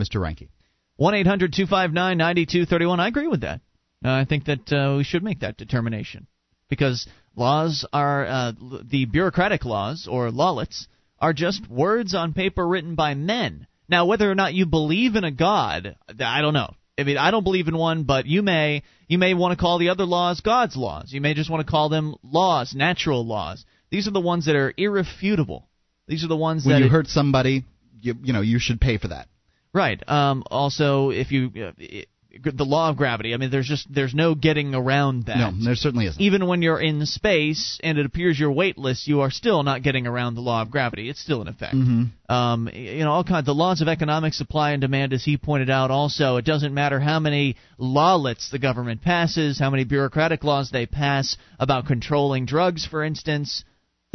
Mr. Reinke. one eight hundred two five nine ninety two thirty one I agree with that uh, I think that uh, we should make that determination because laws are uh, the bureaucratic laws or lawlets are just words on paper written by men. Now, whether or not you believe in a god, I don't know. I mean, I don't believe in one, but you may you may want to call the other laws God's laws. You may just want to call them laws, natural laws. These are the ones that are irrefutable. These are the ones When that you it- hurt somebody, you you know you should pay for that. Right. Um, also, if you uh, it, the law of gravity, I mean, there's just there's no getting around that. No, there certainly isn't. Even when you're in space and it appears you're weightless, you are still not getting around the law of gravity. It's still in effect. Mm-hmm. Um, you know, all kinds. The laws of economic supply and demand, as he pointed out. Also, it doesn't matter how many lawlets the government passes, how many bureaucratic laws they pass about controlling drugs, for instance.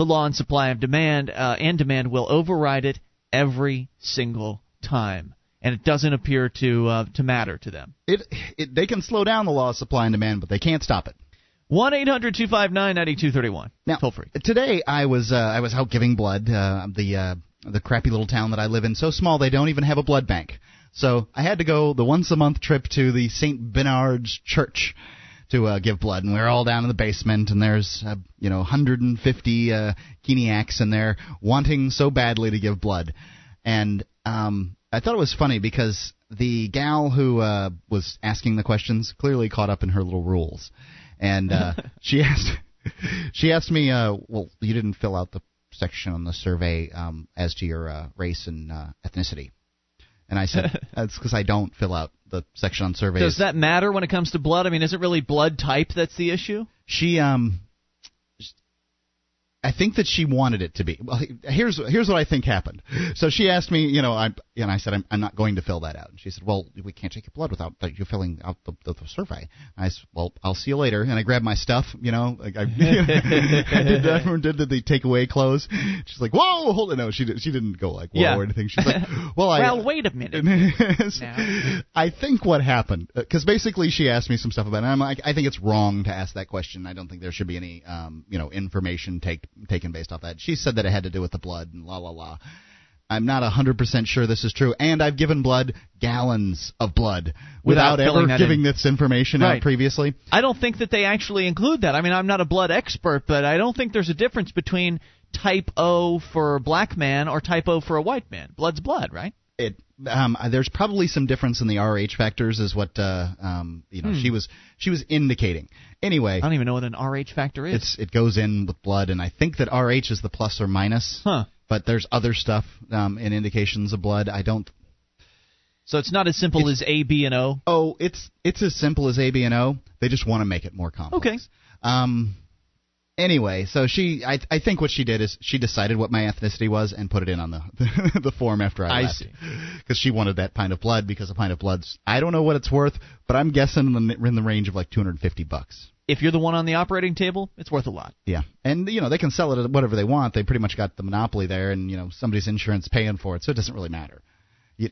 The law and supply of demand uh, and demand will override it every single time, and it doesn't appear to uh, to matter to them. It, it they can slow down the law of supply and demand, but they can't stop it. One eight hundred two five nine ninety two thirty one. Now, Toll free. Today I was uh, I was out giving blood. Uh, the uh, the crappy little town that I live in, so small they don't even have a blood bank. So I had to go the once a month trip to the St. Bernard's Church to uh, give blood, and we are all down in the basement, and there's uh, you know 150 uh, Keeniacs in there wanting so badly to give blood, and um, I thought it was funny because the gal who uh, was asking the questions clearly caught up in her little rules, and uh, she asked she asked me, uh, well, you didn't fill out the section on the survey um, as to your uh, race and uh, ethnicity. And I said, that's because I don't fill out the section on surveys. Does that matter when it comes to blood? I mean, is it really blood type that's the issue? She, um, I think that she wanted it to be. Well, here's here's what I think happened. So she asked me, you know, I and I said I'm, I'm not going to fill that out. And she said, well, we can't take your blood without you filling out the, the, the survey. And I said, well, I'll see you later. And I grabbed my stuff, you know, like I, I did that, did the the takeaway clothes. She's like, whoa, hold it. No, she did, she didn't go like whoa Yeah. or anything. She's like, well, I well, wait a minute. I think what happened because basically she asked me some stuff about it. And I'm like, I think it's wrong to ask that question. I don't think there should be any, um, you know, information take, taken based off that. She said that it had to do with the blood and la la la. I'm not 100% sure this is true, and I've given blood gallons of blood Without without, ever giving in. this information Right. out previously. I don't think that they actually include that. I mean, I'm not a blood expert, but I don't think there's a difference between type O for a black man or type O for a white man. Blood's blood, right? It um, there's probably some difference in the RH factors, is what uh, um, you know she was she was indicating. Anyway, I don't even know what an RH factor is. it's it goes in with blood, and I think that RH is the plus or minus. Huh. But there's other stuff um, in indications of blood. I don't. so it's not as simple as A, B, and O. Oh, it's it's as simple as A, B, and O. They just want to make it more complex. Okay. Um. Anyway, so she, I, I think what she did is she decided what my ethnicity was and put it in on the the form after I, I left. Because she wanted that pint of blood because a pint of blood's I don't know what it's worth, but I'm guessing in the, in the range of like 250 bucks. If you're the one on the operating table, it's worth a lot. Yeah, and you know they can sell it at whatever they want. They pretty much got the monopoly there, and you know somebody's insurance paying for it, so it doesn't really matter. You,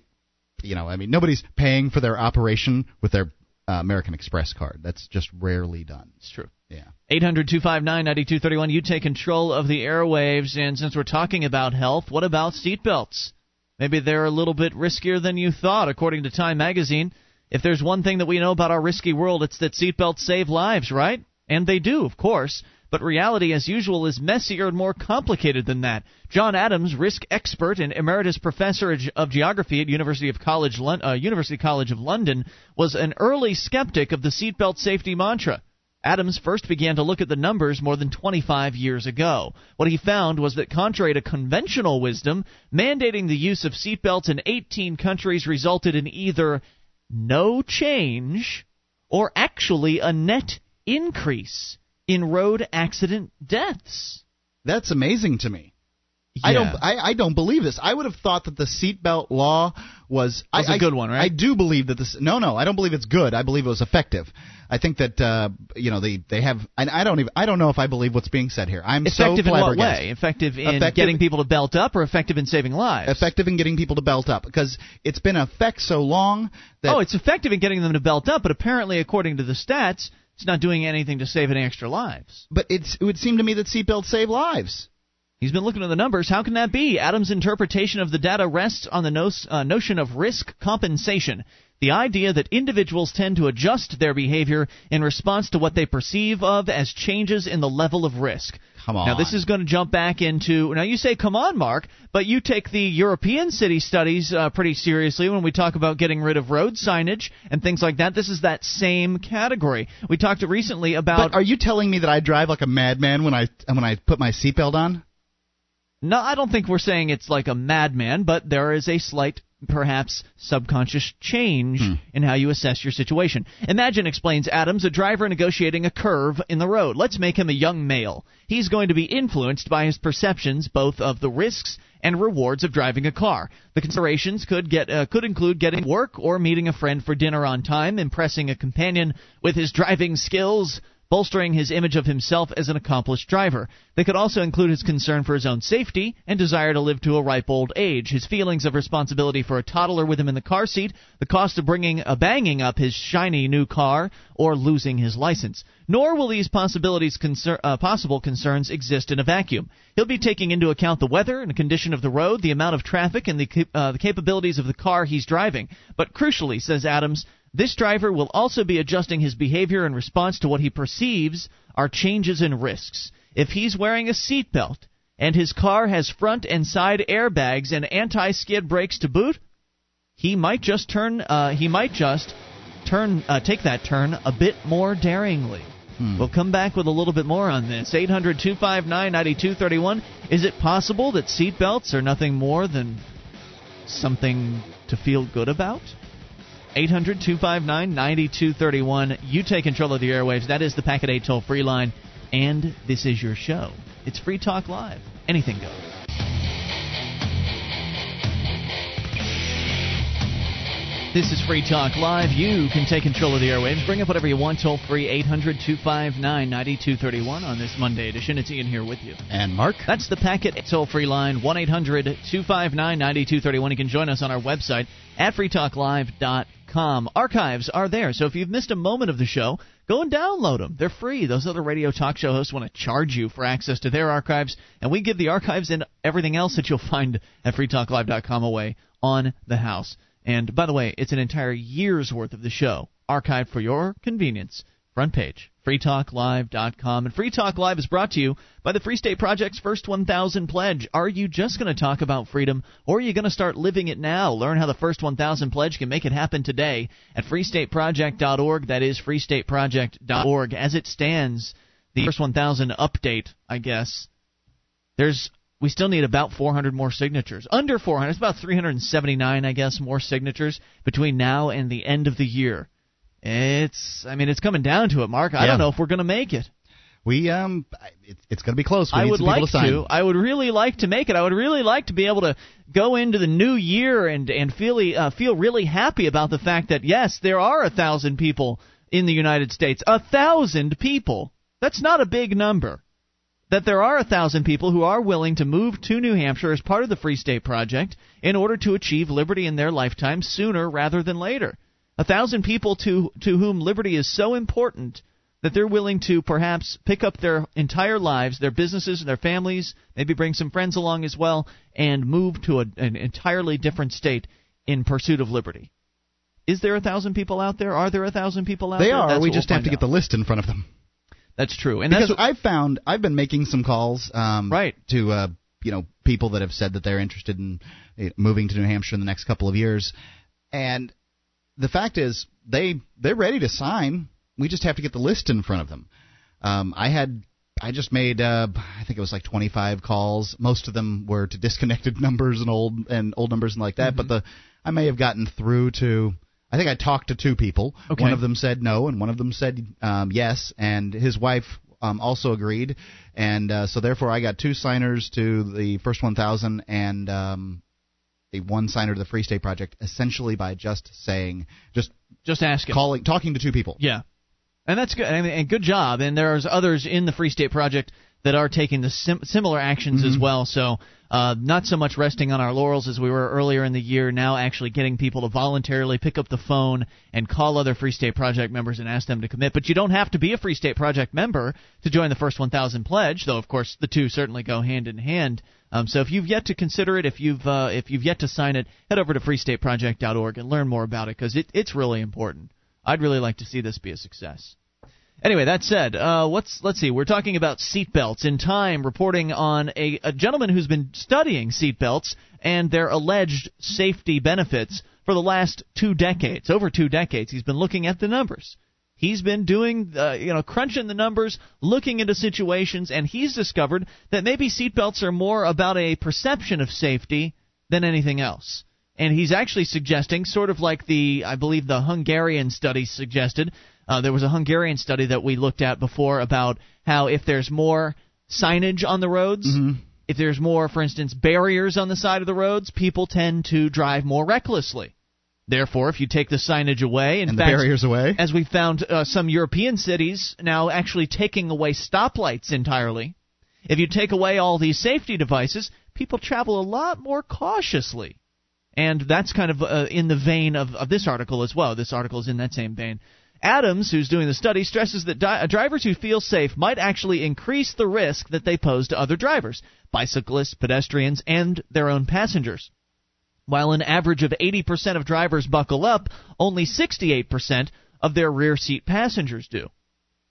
you know, I mean, nobody's paying for their operation with their uh, American Express card. That's just rarely done. It's true. Yeah. 800 259 9231. You take control of the airwaves. And since we're talking about health, what about seatbelts? Maybe they're a little bit riskier than you thought, according to Time Magazine. If there's one thing that we know about our risky world, it's that seatbelts save lives, right? And they do, of course. But reality, as usual, is messier and more complicated than that. John Adams, risk expert and emeritus professor of geography at University of College, uh, University College of London, was an early skeptic of the seatbelt safety mantra. Adams first began to look at the numbers more than 25 years ago. What he found was that, contrary to conventional wisdom, mandating the use of seatbelts in 18 countries resulted in either no change or actually a net increase in road accident deaths. That's amazing to me. I don't. I, I don't believe this. I would have thought that the seatbelt law was. Was I, a I- good one, right? I do believe that this. No, no, I don't believe it's good. I believe it was effective. I think that uh, you know they they have. And I don't even. I don't know if I believe what's being said here. I'm Effective so in what way? Effective in Effective- getting people to belt up or effective in saving lives? Effective in getting people to belt up because it's been in effect so long that oh, it's effective in getting them to belt up, but apparently, according to the stats, it's not doing anything to save any extra lives. But it's it would seem to me that seatbelts save lives. He's been looking at the numbers. How can that be? Adams' interpretation of the data rests on the no- uh, notion of risk compensation. The idea that individuals tend to adjust their behavior in response to what they perceive of as changes in the level of risk. Come on. Now, this is going to jump back into. Now, you say, come on, Mark, but you take the European city studies uh, pretty seriously when we talk about getting rid of road signage and things like that. This is that same category. We talked recently about. But are you telling me that I drive like a madman when I when I put my seatbelt on? No, I don't think we're saying it's like a madman, but there is a slight, perhaps subconscious change in how you assess your situation. Imagine, explains Adams, a driver negotiating a curve in the road. Let's make him a young male. He's going to be influenced by his perceptions both of the risks and rewards of driving a car. The considerations could get uh, could include getting work or meeting a friend for dinner on time, impressing a companion with his driving skills, bolstering his image of himself as an accomplished driver. They could also include his concern for his own safety and desire to live to a ripe old age, his feelings of responsibility for a toddler with him in the car seat, the cost of bringing a banging up his shiny new car, or losing his license. Nor will these possibilities concer- uh, possible concerns exist in a vacuum. He'll be taking into account the weather and the condition of the road, the amount of traffic, and the, uh, the capabilities of the car he's driving. But crucially, says Adams, this driver will also be adjusting his behavior in response to what he perceives are changes in risks. If he's wearing a seatbelt and his car has front and side airbags and anti-skid brakes to boot, he might just turn uh, he might just turn uh, take that turn a bit more daringly. We'll come back with a little bit more on this. 800 259 9231. Is it possible that seatbelts are nothing more than something to feel good about? 800 259 9231. You take control of the airwaves. That is the Packet 8 toll free line, and this is your show. It's Free Talk Live. Anything goes. This is Free Talk Live. You can take control of the airwaves. Bring up whatever you want. Toll free 800 259 9231 on this Monday edition. It's Ian here with you. And Mark? That's the packet toll free line 1 800 259 9231. You can join us on our website at freetalklive.com. Archives are there, so if you've missed a moment of the show, go and download them. They're free. Those other radio talk show hosts want to charge you for access to their archives, and we give the archives and everything else that you'll find at freetalklive.com away on the house. And by the way, it's an entire year's worth of the show archived for your convenience. Front page, freetalklive.com. And Free Talk Live is brought to you by the Free State Project's First 1000 Pledge. Are you just going to talk about freedom, or are you going to start living it now? Learn how the First 1000 Pledge can make it happen today at freestateproject.org. That is freestateproject.org. As it stands, the First 1000 update, I guess, there's we still need about 400 more signatures. Under 400, it's about 379, I guess, more signatures between now and the end of the year. It's, I mean, it's coming down to it, Mark. I Yeah. don't know if we're going to make it. We um, it, it's going to be close. We I need would like to. To. I would really like to make it. I would really like to be able to go into the new year and and feel uh, feel really happy about the fact that yes, there are a thousand people in the United States. A thousand people. That's not a big number. That there are a thousand people who are willing to move to New Hampshire as part of the Free State Project in order to achieve liberty in their lifetime sooner rather than later. A thousand people to to whom liberty is so important that they're willing to perhaps pick up their entire lives, their businesses and their families, maybe bring some friends along as well, and move to a, an entirely different state in pursuit of liberty. Is there a thousand people out there? Are there a thousand people out They there? are. That's we just we'll have to find get the list in front of them. That's true, and because that's what, I've found I've been making some calls um, Right. to uh, you know people that have said that they're interested in uh, moving to New Hampshire in the next couple of years, and the fact is they they're ready to sign. We just have to get the list in front of them. Um, I had I just made uh, I think it was like 25 calls. Most of them were to disconnected numbers and old and old numbers and like that. But the I may have gotten through to. I think I talked to two people. Okay. One of them said no, and one of them said um, yes, and his wife um, also agreed, and uh, so therefore I got two signers to the first 1,000 and um, a one signer to the Free State Project, essentially by just saying, just just asking calling, talking to two people. Yeah, and that's good. Mean, and good job. And there's others in the Free State Project that are taking the sim- similar actions as well. So uh, not so much resting on our laurels as we were earlier in the year. Now actually getting people to voluntarily pick up the phone and call other Free State Project members and ask them to commit. But you don't have to be a Free State Project member to join the first 1,000 pledge, though of course the two certainly go hand in hand. Um, so if you've yet to consider it, if you've uh, if you've yet to sign it, head over to freestateproject.org and learn more about it because it, it's really important. I'd really like to see this be a success. Anyway, that said, uh, what's let's see. We're talking about seatbelts in time, reporting on a, a gentleman who's been studying seatbelts and their alleged safety benefits for the last two decades. Over two decades, he's been looking at the numbers. He's been doing, uh, you know, crunching the numbers, looking into situations, and he's discovered that maybe seatbelts are more about a perception of safety than anything else. And he's actually suggesting, sort of like the, I believe the Hungarian study suggested, uh, there was a Hungarian study that we looked at before about how if there's more signage on the roads, if there's more, for instance, barriers on the side of the roads, people tend to drive more recklessly. Therefore, if you take the signage away, And the fact, barriers away. as we found uh, some European cities now actually taking away stoplights entirely. If you take away all these safety devices, people travel a lot more cautiously. And that's kind of uh, in the vein of, of this article as well. This article is in that same vein. Adams, who's doing the study, stresses that di- drivers who feel safe might actually increase the risk that they pose to other drivers, bicyclists, pedestrians, and their own passengers. While an average of 80% of drivers buckle up, only 68% of their rear seat passengers do.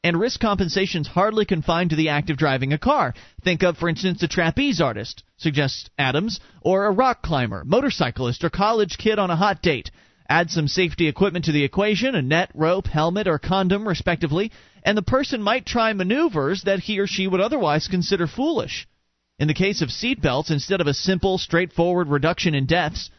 And risk compensation's hardly confined to the act of driving a car. Think of, for instance, a trapeze artist, suggests Adams, or a rock climber, motorcyclist, or college kid on a hot date. Add some safety equipment to the equation, a net, rope, helmet, or condom, respectively, and the person might try maneuvers that he or she would otherwise consider foolish. In the case of seatbelts, instead of a simple, straightforward reduction in deaths,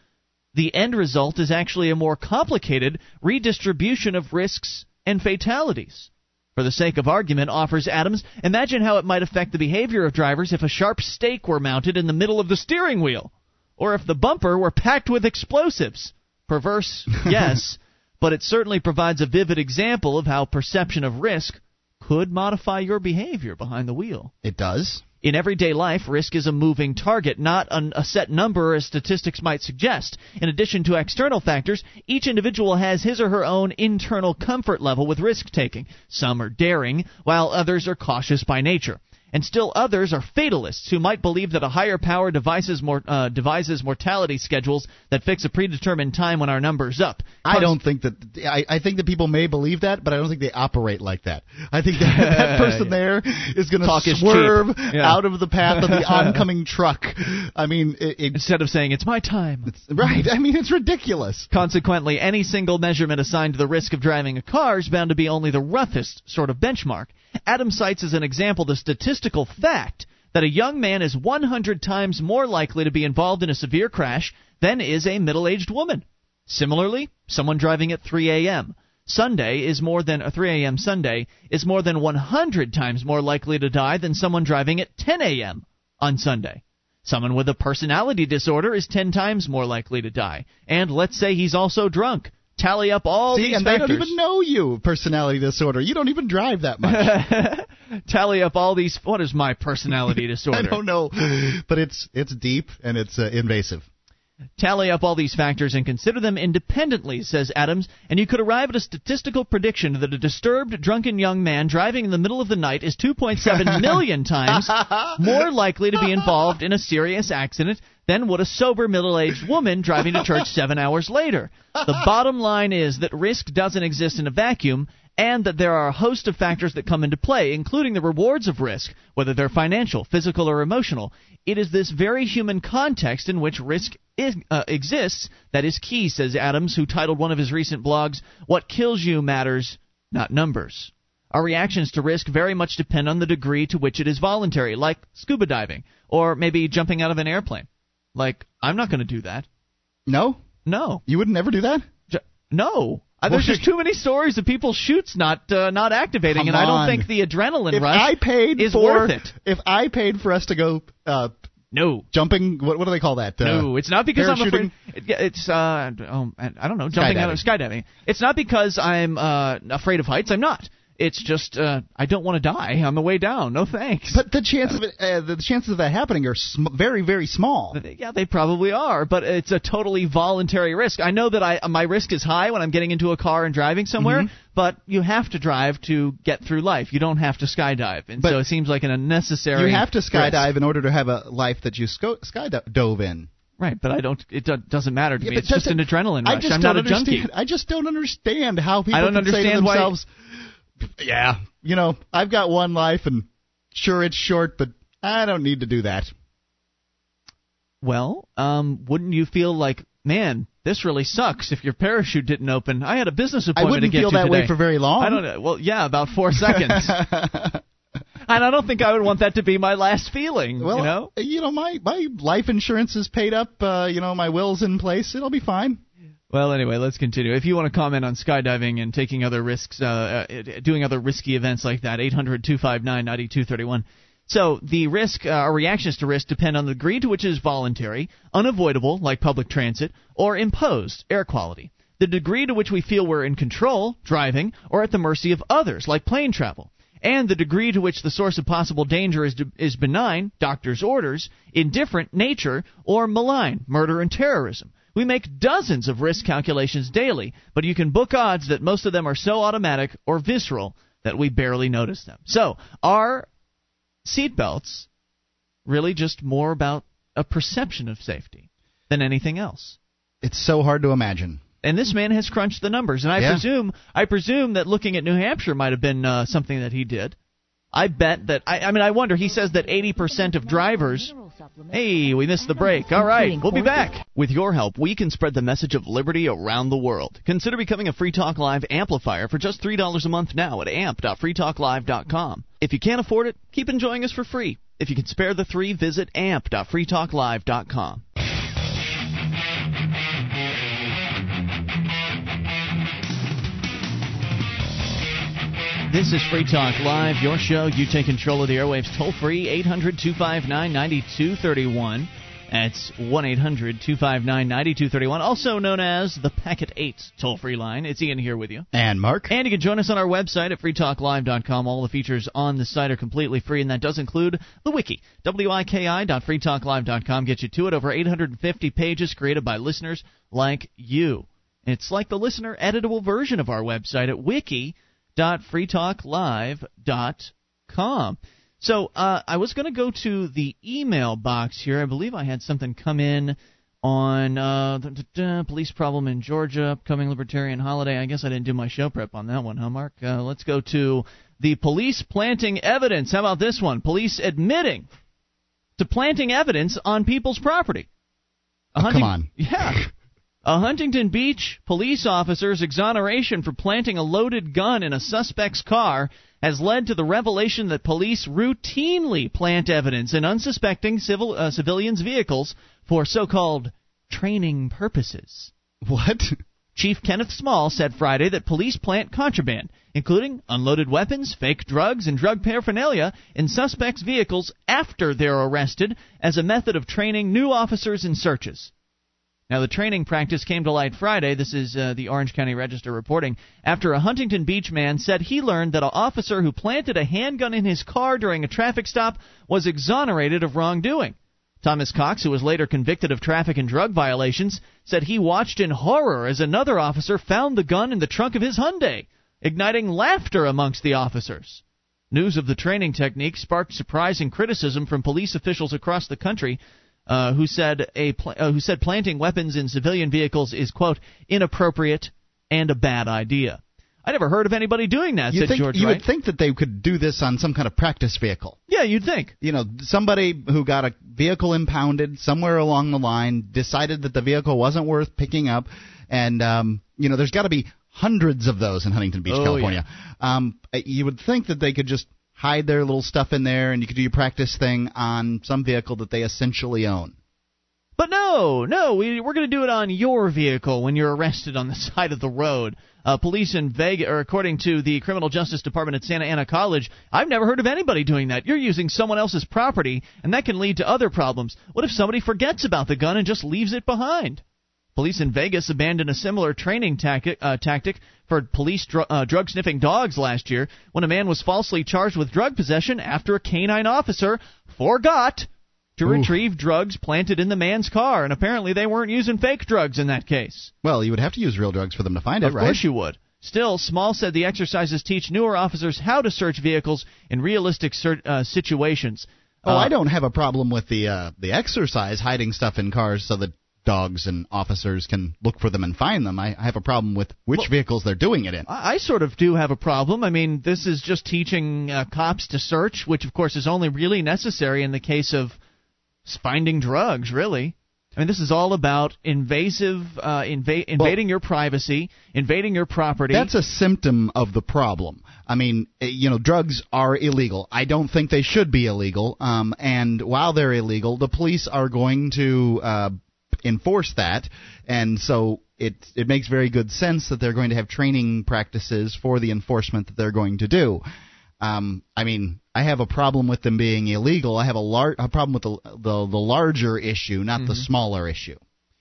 the end result is actually a more complicated redistribution of risks and fatalities. For the sake of argument, offers Adams, imagine how it might affect the behavior of drivers if a sharp stake were mounted in the middle of the steering wheel, or if the bumper were packed with explosives. Perverse, yes, but it certainly provides a vivid example of how perception of risk could modify your behavior behind the wheel. It does. In everyday life, risk is a moving target, not an, a set number as statistics might suggest. In addition to external factors, each individual has his or her own internal comfort level with risk taking. Some are daring, while others are cautious by nature and still others are fatalists who might believe that a higher power devises, mor- uh, devises mortality schedules that fix a predetermined time when our number's up. I don't think that. I, I think that people may believe that, but I don't think they operate like that. I think that, that person there is going to swerve yeah. out of the path of the oncoming truck. I mean, it, it, instead of saying it's my time, it's, right? I mean, it's ridiculous. Consequently, any single measurement assigned to the risk of driving a car is bound to be only the roughest sort of benchmark. Adam cites as an example the statistical fact that a young man is 100 times more likely to be involved in a severe crash than is a middle aged woman. Similarly, someone driving at 3 a.m. Sunday is more than uh, a 3 a.m. Sunday is more than 100 times more likely to die than someone driving at 10 a.m. on Sunday. Someone with a personality disorder is 10 times more likely to die. And let's say he's also drunk tally up all See, these and factors. they don't even know you personality disorder. You don't even drive that much. tally up all these. What is my personality disorder? I don't know, but it's it's deep and it's uh, invasive. Tally up all these factors and consider them independently, says Adams, and you could arrive at a statistical prediction that a disturbed, drunken young man driving in the middle of the night is 2.7 million times more likely to be involved in a serious accident than would a sober middle aged woman driving to church seven hours later. The bottom line is that risk doesn't exist in a vacuum, and that there are a host of factors that come into play, including the rewards of risk, whether they're financial, physical, or emotional. It is this very human context in which risk is, uh, exists that is key, says Adams, who titled one of his recent blogs, What Kills You Matters, Not Numbers. Our reactions to risk very much depend on the degree to which it is voluntary, like scuba diving, or maybe jumping out of an airplane. Like, I'm not going to do that. No? No. You would never do that? J- no. Uh, there's just too many stories of people shoots not uh, not activating, Come and I don't on. think the adrenaline if rush I paid is for, worth it. If I paid for us to go uh, No. jumping, what, what do they call that? Uh, No, it's not because I'm afraid. it- It's uh, oh, I don't know, jumping out of skydiving. It's not because I'm uh, afraid of heights. I'm not. It's just uh, I don't want to die on the way down. No thanks. But the chances of it, uh, the chances of that happening are sm- very, very small. yeah, they probably are, but it's a totally voluntary risk. I know that I my risk is high when I'm getting into a car and driving somewhere, Mm-hmm. but you have to drive to get through life. You don't have to skydive, and But so it seems like an unnecessary. You have to skydive risk. in order to have a life that you sco- skydove in. right? But I don't. It do, doesn't matter to Yeah, me. It's just an adrenaline I rush. just I'm don't a junkie. I just don't understand how people I don't can say to understand why- themselves, "Yeah, you know, I've got one life, and sure it's short, but I don't need to do that." Well, um, wouldn't you feel like, man, this really sucks if your parachute didn't open? I had a business I appointment wouldn't to get feel that way for very long. I don't know. Well, yeah, about four seconds. and I don't think I would want that to be my last feeling. Well, you know. my my life insurance is paid up. Uh, you know, my will's in place. It'll be fine. Well, anyway, let's continue. If you want to comment on skydiving and taking other risks, uh, uh, doing other risky events like that, 800 259 9231. So the risk, uh, our reactions to risk depend on the degree to which it is voluntary, unavoidable, like public transit, or imposed, air quality. The degree to which we feel we're in control, driving, or at the mercy of others, like plane travel. And the degree to which the source of possible danger is, is benign, doctor's orders, indifferent, nature, or malign, murder and terrorism. We make dozens of risk calculations daily, but you can book odds that most of them are so automatic or visceral that we barely notice them. So, are seatbelts really just more about a perception of safety than anything else? It's so hard to imagine. And this man has crunched the numbers, and I Yeah. presume I presume that looking at New Hampshire might have been uh, something that he did. I bet that I, I mean I wonder. He says that 80% of drivers. Hey, we missed the break. All right, we'll be back. With your help, we can spread the message of liberty around the world. Consider becoming a Free Talk Live amplifier for just three dollars a month now at amp.freetalklive.com. If you can't afford it, keep enjoying us for free. If you can spare the three, visit amp.freetalklive.com. This is Free Talk Live, your show. You take control of the airwaves toll free, 800 259 9231. That's 1 800 259 9231, also known as the Packet 8 toll free line. It's Ian here with you. And Mark. And you can join us on our website at freetalklive.com. All the features on the site are completely free, and that does include the wiki. wiki.freetalklive.com gets you to it. Over 850 pages created by listeners like you. It's like the listener editable version of our website at wiki.freetalklive.com. So uh, I was going to go to the email box here. I believe I had something come in on uh, police problem in Georgia, upcoming libertarian holiday. I guess I didn't do my show prep on that one, huh, Mark? Uh, let's go to the police planting evidence. How about this one? Police admitting to planting evidence on people's property. Oh, come on. Yeah. A Huntington Beach police officer's exoneration for planting a loaded gun in a suspect's car has led to the revelation that police routinely plant evidence in unsuspecting civil, uh, civilians' vehicles for so called training purposes. What? Chief Kenneth Small said Friday that police plant contraband, including unloaded weapons, fake drugs, and drug paraphernalia, in suspects' vehicles after they're arrested as a method of training new officers in searches. Now, the training practice came to light Friday. This is uh, the Orange County Register reporting. After a Huntington Beach man said he learned that an officer who planted a handgun in his car during a traffic stop was exonerated of wrongdoing. Thomas Cox, who was later convicted of traffic and drug violations, said he watched in horror as another officer found the gun in the trunk of his Hyundai, igniting laughter amongst the officers. News of the training technique sparked surprising criticism from police officials across the country uh, who said a pl- uh, who said planting weapons in civilian vehicles is quote inappropriate and a bad idea. I never heard of anybody doing that. You said think George you Wright. would think that they could do this on some kind of practice vehicle? Yeah, you'd think. You know, somebody who got a vehicle impounded somewhere along the line decided that the vehicle wasn't worth picking up, and um, you know, there's got to be hundreds of those in Huntington Beach, Oh, California. Um, you would think that they could just hide their little stuff in there, and you could do your practice thing on some vehicle that they essentially own. But no, no, we, we're going to do it on your vehicle when you're arrested on the side of the road. Uh, police in Vegas, or according to the Criminal Justice Department at Santa Ana College, I've never heard of anybody doing that. You're using someone else's property, and that can lead to other problems. What if somebody forgets about the gun and just leaves it behind? Police in Vegas abandoned a similar training tactic, uh, tactic for police dr- uh, drug sniffing dogs last year when a man was falsely charged with drug possession after a canine officer forgot to Ooh. retrieve drugs planted in the man's car, and apparently they weren't using fake drugs in that case. Well, you would have to use real drugs for them to find Of it, right? Of course you would. Still, Small said the exercises teach newer officers how to search vehicles in realistic uh, situations. Oh, Uh, I don't have a problem with the uh, the exercise hiding stuff in cars so that dogs and officers can look for them and find them. I, I have a problem with which Well- vehicles they're doing it in. I I sort of do have a problem. I mean, this is just teaching uh, cops to search, which of course is only really necessary in the case of finding drugs, really. I mean, this is all about invasive, uh, inva- invading your privacy, invading your property. That's a symptom of the problem. I mean, eh, you know, drugs are illegal. I don't think they should be illegal. Um, and while they're illegal, the police are going to uh, enforce that, and so it it makes very good sense that they're going to have training practices for the enforcement that they're going to do. Um, I mean, I have a problem with them being illegal. I have a, lar- a problem with the, the the larger issue, not the smaller issue.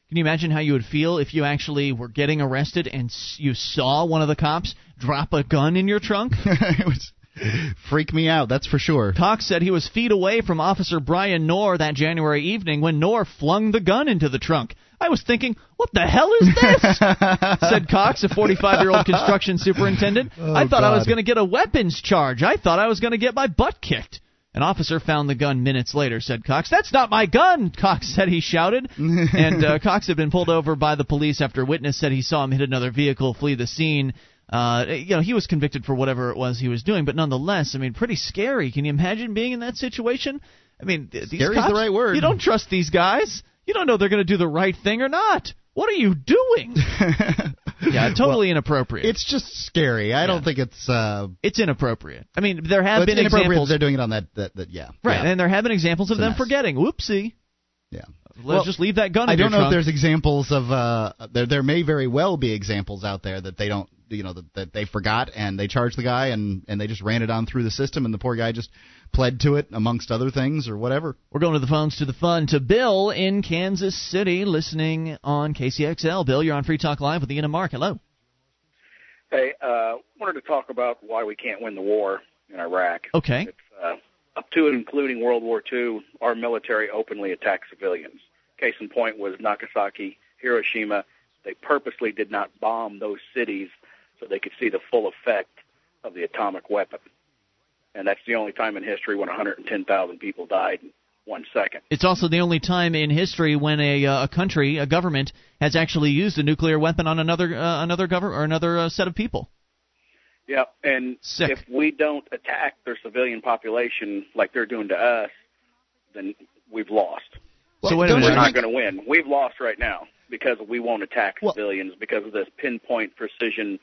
Can you imagine how you would feel if you actually were getting arrested and s- you saw one of the cops drop a gun in your trunk? it was freak me out, that's for sure. Cox said he was feet away from Officer Brian Knorr that January evening when Knorr flung the gun into the trunk. I was thinking, what the hell is this? said Cox, a 45 year old construction superintendent. I thought I was going to get a weapons charge. I thought I was going to get my butt kicked. An officer found the gun minutes later, said Cox. That's not my gun, Cox said he shouted. and uh, Cox had been pulled over by the police after a witness said he saw him hit another vehicle, flee the scene. Uh, you know, he was convicted for whatever it was he was doing, but nonetheless, I mean, pretty scary. Can you imagine being in that situation? I mean, th- these Scary's the right word. You don't trust these guys. You don't know they're going to do the right thing or not. What are you doing? yeah, totally inappropriate. It's just scary. I don't think it's. Uh, it's inappropriate. I mean, there have it's been inappropriate examples, They're doing it on that. That, that yeah. right? Yeah. And there have been examples of It's them forgetting. Whoopsie. yeah. Let's Well, just leave that gun. I don't know if there's examples of. Uh, there there may very well be examples out there that they don't you know that, that they forgot and they charged the guy and and they just ran it on through the system and the poor guy just pled to it amongst other things or whatever. We're going to the phones to the fun to Bill in Kansas City, listening on KCXL. Bill, you're on Free Talk Live with Ian and Mark. Hello. Hey, uh, wanted to talk about why we can't win the war in Iraq. Okay. It's, uh, up to and including World War II, our military openly attacked civilians. Case in point was Nagasaki, Hiroshima. They purposely did not bomb those cities so they could see the full effect of the atomic weapon. And that's the only time in history when 110,000 people died in one second. It's also the only time in history when a, uh, a country, a government, has actually used a nuclear weapon on another uh, another government or another uh, set of people. Yeah, and Sick. if we don't attack their civilian population like they're doing to us, then we've lost. so wait a don't minute. We're not going to win. We've lost right now because we won't attack Well- civilians because of this pinpoint precision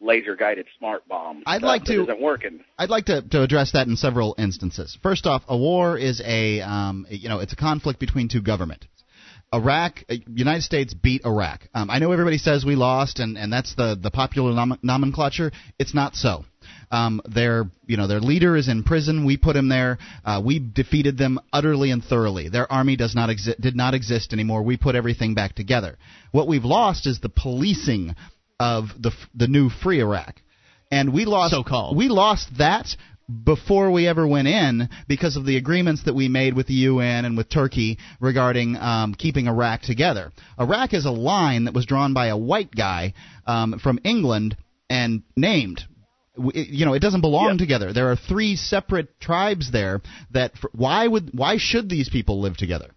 laser guided smart bomb. I'd like to- isn't working. I'd like to, to address that in several instances. First off, a war is a um, you know it's a conflict between two governments. Iraq, uh, United States beat Iraq. Um, I know everybody says we lost, and, and that's the the popular nom- nomenclature. It's not so. Um, their you know their leader is in prison. We put him there. Uh, we defeated them utterly and thoroughly. Their army does not exi- did not exist anymore. We put everything back together. What we've lost is the policing of the the new free Iraq, and we lost So-called. we lost that before we ever went in because of the agreements that we made with the UN and with Turkey regarding um, keeping Iraq together. Iraq is a line that was drawn by a white guy um, from England and named. You know, it doesn't belong Yeah. together. There are three separate tribes there. That for, why would why should these people live together?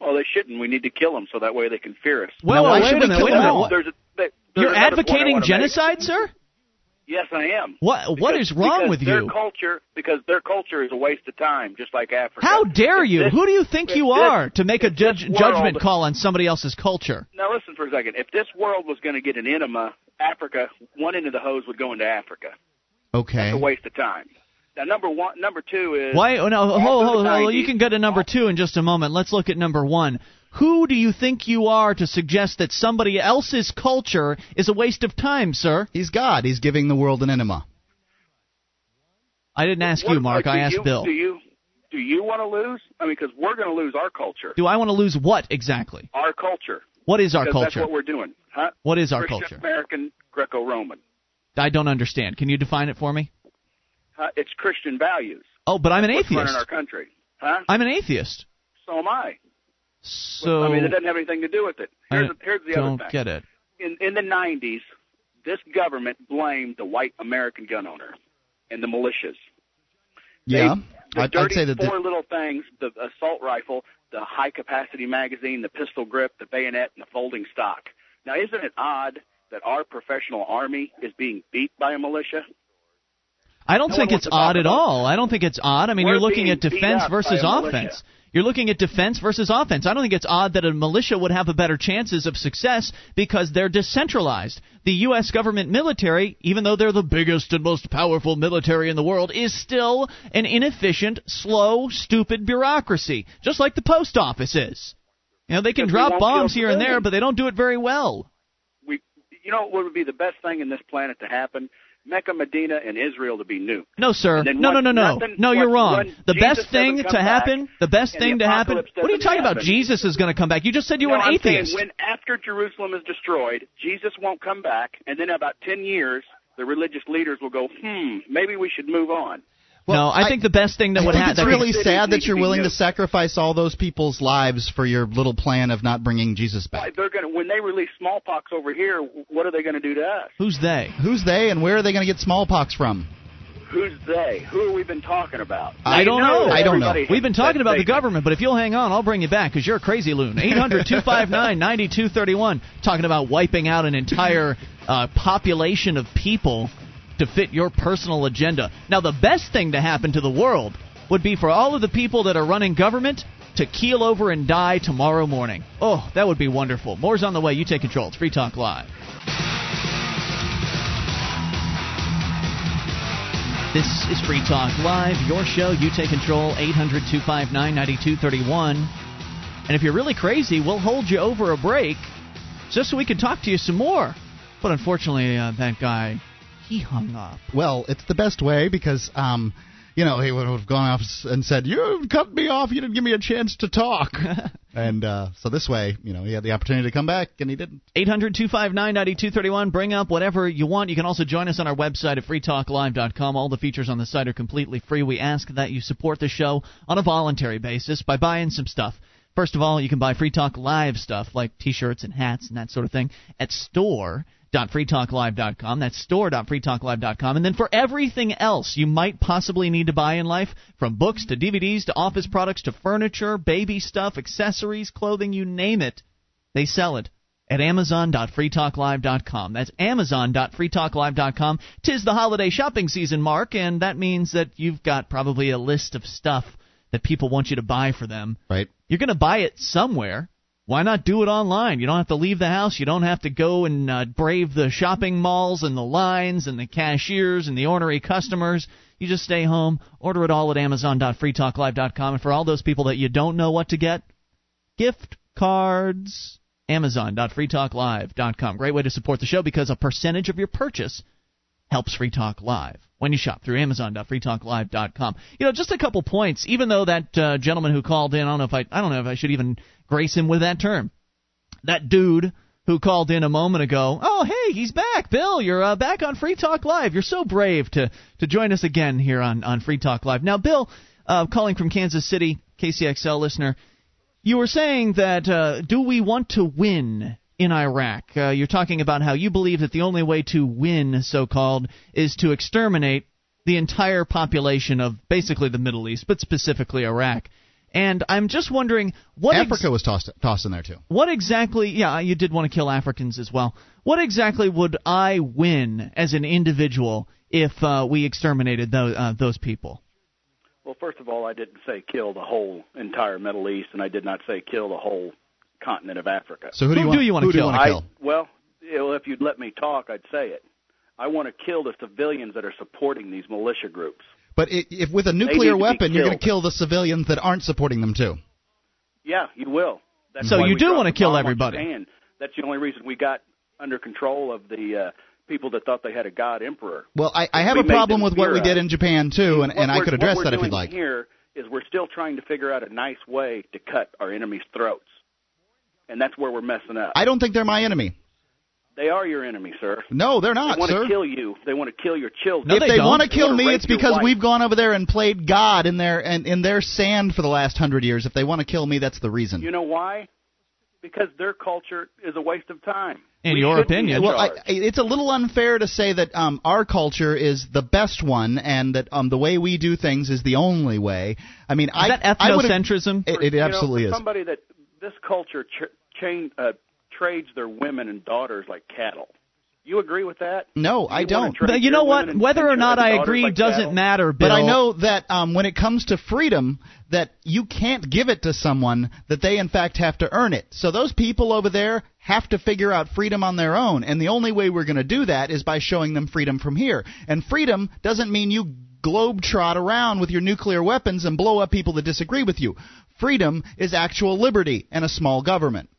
Well, they shouldn't. We need to kill them so that way they can fear us. Well, Now, why wait should a we minute. kill Wait them minute. all? What- There's a, there- You're there's another point I advocating wanna make. genocide, sir? Yes, I am. What what Because- is wrong because with their you? culture, because their culture is a waste of time, just like Africa. How dare If you? this- Who do you think you this- are to make a if judge, world- judgment call on somebody else's culture? Now listen for a second. If this world was going to get an enema, Africa, one end of the hose would go into Africa. Okay. It's a waste of time. Now number one, number two is Why? Oh, no, hold, After hold, hold. You can go to number two in just a moment. Let's look at number one. Who do you think you are to suggest that somebody else's culture is a waste of time, sir? He's God. He's giving the world an enema. I didn't ask What- you, Mark. I asked you, Bill. Do you do you want to lose? I mean, because we're going to lose our culture. Do I want to lose what exactly? Our culture. What is our Because That's what we're doing, huh? What is our Christian culture? American Greco-Roman. I don't understand. Can you define it for me? Huh? It's Christian values. Oh, but I'm an running atheist. our country, huh? I'm an atheist. So am I. So I mean, it doesn't have anything to do with it. I Here's, the, here's the don't other thing. get it. in in the 90s, this government blamed the white American gun owner and the militias. Yeah. The I'd, I'd say that. four The, little things: the assault rifle, the high capacity magazine, the pistol grip, the bayonet, and the folding stock. Now, isn't it odd that our professional army is being beat by a militia? I don't No think it's wants to talk odd at all. I don't think it's odd. I mean, We're you're looking at defense versus militia. offense. You're looking at defense versus offense. I don't think it's odd that a militia would have a better chances of success because they're decentralized. The U.S. government military, even though they're the biggest and most powerful military in the world, is still an inefficient, slow, stupid bureaucracy, just like the post office is. You know, they can drop bombs here and there, but they don't do it very well. We, you know, what would be the best thing in this planet to happen? Mecca, Medina, and Israel to be new. No, sir. No, no, no, no. No, you're wrong. The best thing to happen, the best thing to happen. What are you talking about? Jesus is going to come back. You just said you were an I'm atheist. When after Jerusalem is destroyed, Jesus won't come back, and then about ten years, the religious leaders will go, hmm, maybe we should move on. No, I, think the best thing that I would happen. it's really Cities sad that you're willing to sacrifice all those people's lives for your little plan of not bringing Jesus back. They're going to when they release smallpox over here. What are they going to do to us? Who's they? Who's they, and where are they going to get smallpox from? Who's they? Who have we been talking about? I don't know. that I don't know. We've been talking about the government, but if you'll hang on, I'll bring you back because you're a crazy loon. 800 259 9231. Talking about wiping out an entire uh, population of people to fit your personal agenda. Now, the best thing to happen to the world would be for all of the people that are running government to keel over and die tomorrow morning. Oh, that would be wonderful. More's on the way. You take control. It's Free Talk Live. This is Free Talk Live, your show. You take control, 800 259 9231. And if you're really crazy, we'll hold you over a break just so we can talk to you some more. But unfortunately, uh, that guy, he hung up. Well, it's the best way because, um, you know, he would have gone off and said, "You cut me off. You didn't give me a chance to talk." and uh, so this way, you know, he had the opportunity to come back, and he didn't. 800 259 9231. Bring up whatever you want. You can also join us on our website at freetalklive.com. All the features on the site are completely free. We ask that you support the show on a voluntary basis by buying some stuff. First of all, you can buy Free Talk Live stuff like t shirts and hats and that sort of thing at store.freetalklive.com. That's store.freetalklive.com. And then for everything else you might possibly need to buy in life, from books to DVDs to office products to furniture, baby stuff, accessories, clothing, you name it, they sell it at amazon.freetalklive.com. That's amazon.freetalklive.com. Tis the holiday shopping season, Mark, and that means that you've got probably a list of stuff that people want you to buy for them. Right. You're going to buy it somewhere. Why not do it online? You don't have to leave the house. You don't have to go and uh, brave the shopping malls and the lines and the cashiers and the ornery customers. You just stay home, order it all at amazon.freetalklive.com. And for all those people that you don't know what to get, gift cards. Amazon.freetalklive.com. Great way to support the show because a percentage of your purchase helps Free Talk Live when you shop through Amazon.freetalklive.com. You know, just a couple points. Even though that uh, gentleman who called in, I don't know if I, I don't know if I should even grace him with that term. That dude who called in a moment ago. Oh, hey, he's back, Bill. You're uh, back on Free Talk Live. You're so brave to to join us again here on on Free Talk Live. Now, Bill, uh, calling from Kansas City, KCXL listener. You were saying that uh, do we want to win in Iraq? Uh, you're talking about how you believe that the only way to win, so called, is to exterminate the entire population of basically the Middle East, but specifically Iraq. And I'm just wondering what ex- Africa was tossed tossed in there too. what exactly yeah you did want to kill africans as well what exactly would i win as an individual if uh, we exterminated those, uh, those people Well, first of all, I didn't say kill the whole entire Middle East, and I did not say kill the whole continent of Africa. So who, do Who you want, do you wanna who kill? want to kill? I, well, if you'd let me talk, I'd say it. I want to kill the civilians that are supporting these militia groups. But i if with a nuclear weapon, you're going to kill the civilians that aren't supporting them too. Yeah, you will. That's So you do wanna kill everybody. And That's the only reason we got under control of the uh, people that thought they had a god emperor. Well, I, I have We a problem with what we did in Japan too, and, and I could address what that we're if you'd like. Here is we're still trying to figure out a nice way to cut our enemies' throats, and that's where we're messing up. I don't think they're my enemy. they are your enemy, sir. No, they're not, They not, want sir. to kill you. They want to kill your children. No, if they they, want to kill wanna me, it's because wife. we've gone over there and played God in their in, in their sand for the last hundred years. If they want to kill me, that's the reason. You know why? Because their culture is a waste of time. In We your opinion. in well, I, it's a little unfair to say that um, our culture is the best one, and that um, the way we do things is the only way. I mean, is I that I would've- ethnocentrism It, it You know, absolutely is. Somebody that this culture ch- chain, uh, trades their women and daughters like cattle. You agree with that? No, You I don't. But you know what whether or not i agree like doesn't cattle? matter bill But I know that um, when it comes to freedom, that you can't give it to someone that they in fact have to earn it. So those people over there have to figure out freedom on their own, and the only way we're going to do that is by showing them freedom from here. And freedom doesn't mean you globetrot around with your nuclear weapons and blow up people that disagree with you. Freedom is actual liberty and a small government.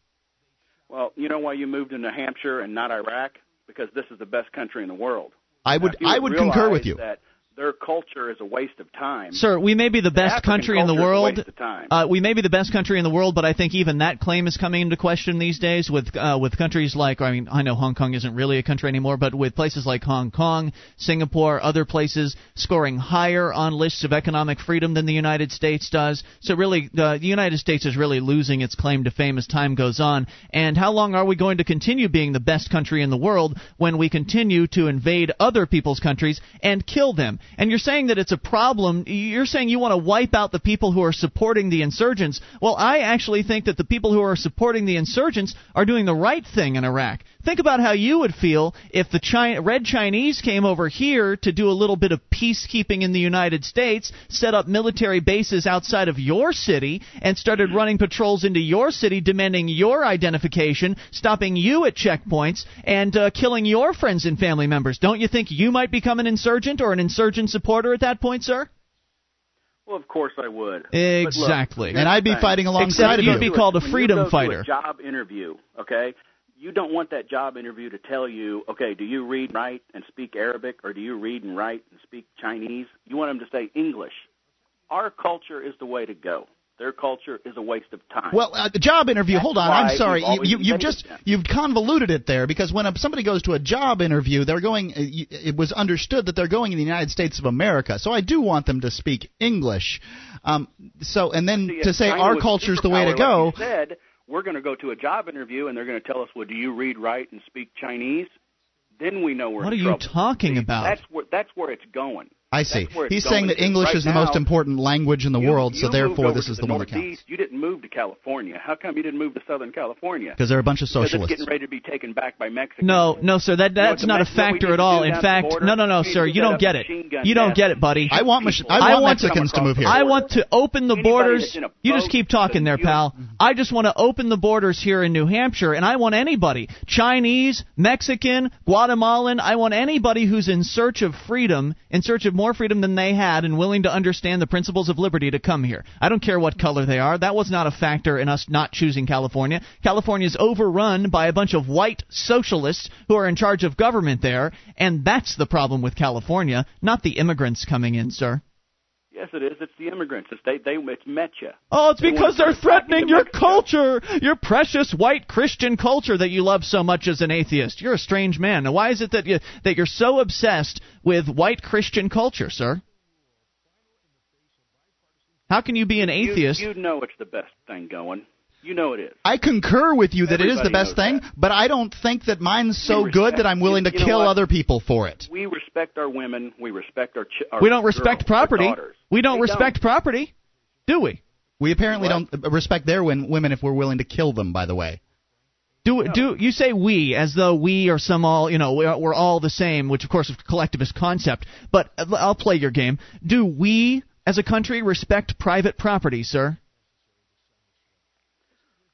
Well, you know why you moved to New Hampshire and not Iraq? Because this is the best country in the world. I would I would concur with you. That their culture is a waste of time. Sir, we may be the best African country in the culture is a world. waste of time. Uh, we may be the best country in the world, but I think even that claim is coming into question these days with uh, with countries like I mean I know Hong Kong isn't really a country anymore, but with places like Hong Kong, Singapore, other places scoring higher on lists of economic freedom than the United States does. So really, uh, the United States is really losing its claim to fame as time goes on. And how long are we going to continue being the best country in the world when we continue to invade other people's countries and kill them? And you're saying that it's a problem. You're saying you want to wipe out the people who are supporting the insurgents. Well, I actually think that the people who are supporting the insurgents are doing the right thing in Iraq. Think about how you would feel if the China, Red Chinese came over here to do a little bit of peacekeeping in the United States, set up military bases outside of your city, and started running patrols into your city, demanding your identification, stopping you at checkpoints, and uh, killing your friends and family members. Don't you think you might become an insurgent or an insurgent supporter at that point, sir? well, of course I would. But look, Exactly. And I'd be fighting alongside Except of you'd you. be called a When you freedom go to fighter. A job interview, okay? You don't want that job interview to tell you, okay, do you read, write, and speak Arabic, or do you read and write and speak Chinese? You want them to say English. Our culture is the way to go. Their culture is a waste of time. Well, uh, the job interview. That's hold on, I'm sorry. You, you, you've just them. you've convoluted it there because when a, somebody goes to a job interview, they're going. uh, It was understood that they're going in the United States of America. So I do want them to speak English. Um, so and then See, to say China our culture is the way to go. Like you said we're going to go to a job interview and they're going to tell us, well, do you read, write, and speak Chinese? Then we know we're What are you talking about? That's where that's where it's going. I see. That's where it's He's saying that. English Right is the now, most important language in the You- world, so you moved therefore this is the, one that counts. You didn't move to California. How come you didn't move to Southern California? Because they're a bunch of Because it's getting ready to be taken back by Mexico. No, no, sir. That know what that's the not a Mex- what we factor at all. In fact, no, no, no, sir. You don't get it. You don't get it, buddy. I want people. Mich- I I want want- Mexicans to move here. I want to open the Anybody borders. that's in a You just keep talking there, pal. I just want to open the borders here in New Hampshire, and I want anybody Chinese, Mexican, Guatemalan I want anybody who's in search of freedom, in search of more freedom than they had, and willing to understand the principles of liberty to come here. I don't care what color they are. That was not a factor in us not choosing California. California is overrun by a bunch of white socialists who are in charge of government there, and that's the problem with California, not the immigrants coming in, sir. Yes, it is. It's the immigrants. It's they. They it's met you. Oh, it's They because they're threatening your Mexico. culture, your precious white Christian culture that you love so much as an atheist. You're a strange man. Now, why is it that you that you're so obsessed with white Christian culture, sir? How can you be an You- atheist? You, know it's the best thing going. You know it is. I concur with you that it is the best thing, that. but I don't think that mine's so We good that I'm willing to you know kill what? other people for it. We respect our women. We respect our. Ch- our we don't respect girls, property. We don't respect property, do we? We apparently What? don't uh, respect their women if we're willing to kill them. By the way, Do do you say we as though we are some all you know we're, we're all the same, which of course is a collectivist concept. But uh, I'll play your game. Do we as a country respect private property, sir?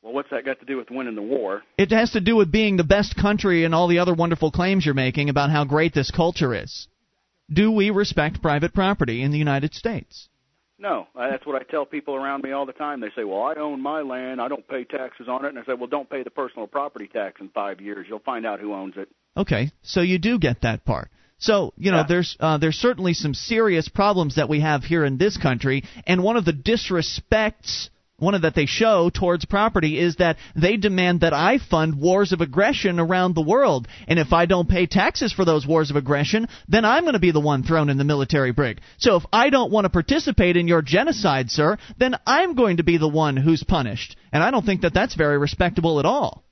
Well, what's that got to do with winning the war? It has to do with being the best country and all the other wonderful claims you're making about how great this culture is. Do we respect private property in the United States? No, uh, that's what I tell people around me all the time. They say, "Well, I own my land. I don't pay taxes on it." And I say, "Well, don't pay the personal property tax in five years. You'll find out who owns it." Okay, so you do get that part. So you know, Yeah. there's uh, there's certainly some serious problems that we have here in this country, and one of the disrespects. One of that they show towards property is that they demand that I fund wars of aggression around the world, and if I don't pay taxes for those wars of aggression, then I'm going to be the one thrown in the military brig. So if I don't want to participate in your genocide, sir, then I'm going to be the one who's punished, and I don't think that that's very respectable at all.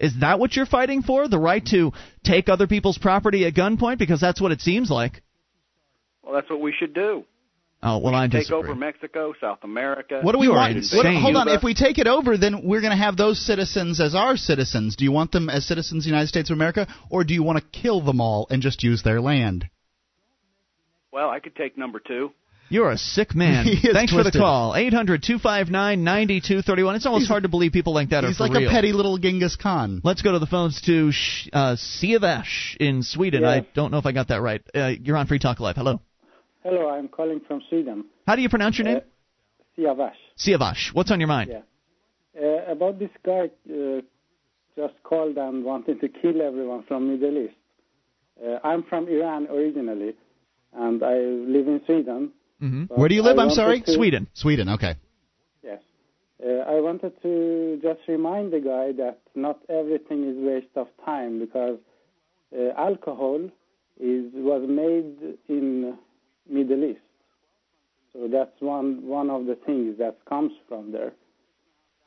Is that what you're fighting for? The right to take other people's property at gunpoint? Because that's what it seems like. Well, that's what we should do. Oh well, I disagree. Take over Mexico, South America. what do we You want? insane. What, hold on, if we take it over, then we're going to have those citizens as our citizens. Do you want them as citizens of the United States of America, or do you want to kill them all and just use their land? Well, I could take number two. You're a sick man. He is Thanks for the call. 800-259-9231. It's almost He's- hard to believe people like that He's are for like real. a petty little Genghis Khan. Let's go to the phones to Sh- uh, Siavash in Sweden. I don't know if I got that right. Uh, you're on Free Talk Live. Hello. Hello, I'm calling from Sweden. How do you pronounce your name? Siavash. Siavash. What's on your mind? Yeah. Uh, about this guy uh, just called and wanted to kill everyone from Middle East. Uh, I'm from Iran originally, and I live in Sweden. hmm Where do you live? I'm sorry. to- Sweden. Sweden. Okay. Yes. Uh, I wanted to just remind the guy that not everything is waste of time because uh, alcohol is was made in Middle East. So that's one one of the things that comes from there.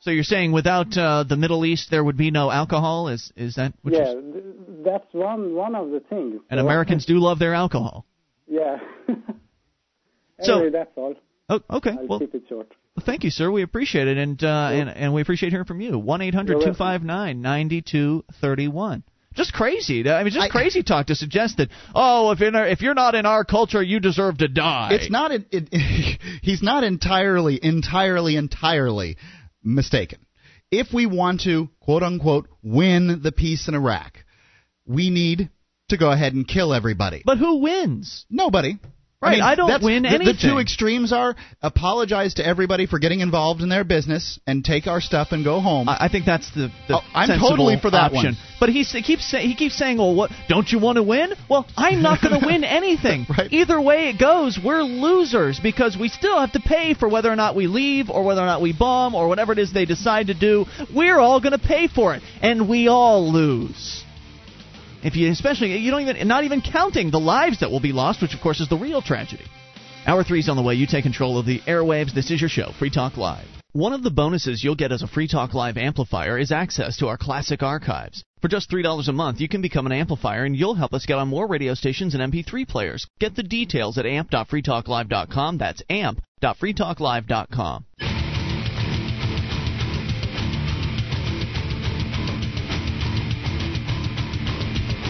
So you're saying without uh, the Middle East there would be no alcohol? Is is that what yeah, th- that's one one of the things. And So- Americans do love their alcohol. Yeah. So- anyway, that's all. Oh, okay. I'll Well, keep it short. Well, thank you, sir. We appreciate it, and uh, and and we appreciate hearing from you. One eight hundred two five nine ninety two thirty one. Just crazy. I mean, just I- crazy talk to suggest that oh, if in our, if you're not in our culture, you deserve to die. It's not. It, it, he's not entirely, entirely, entirely mistaken. If we want to quote unquote win the peace in Iraq, we need to go ahead and kill everybody. But who wins? Nobody. Right, I, mean, I don't win the, anything. The two extremes are apologize to everybody for getting involved in their business and take our stuff and go home. I I think that's the, the Oh, I'm totally for that option. one. But he's, he keeps say, he keeps saying, "Well, what? Don't you want to win?" Well, I'm not going to win anything. Right. Either way it goes, we're losers because we still have to pay for whether or not we leave or whether or not we bomb or whatever it is they decide to do. We're all going to pay for it, and we all lose. If you, especially, you don't even, not even counting the lives that will be lost, which of course is the real tragedy. Hour three's on the way. You take control of the airwaves. This is your show, Free Talk Live. One of the bonuses you'll get as a Free Talk Live amplifier is access to our classic archives. For just $3 a month, you can become an amplifier and you'll help us get on more radio stations and MP3 players. Get the details at amp.freetalklive.com. That's amp.freetalklive.com.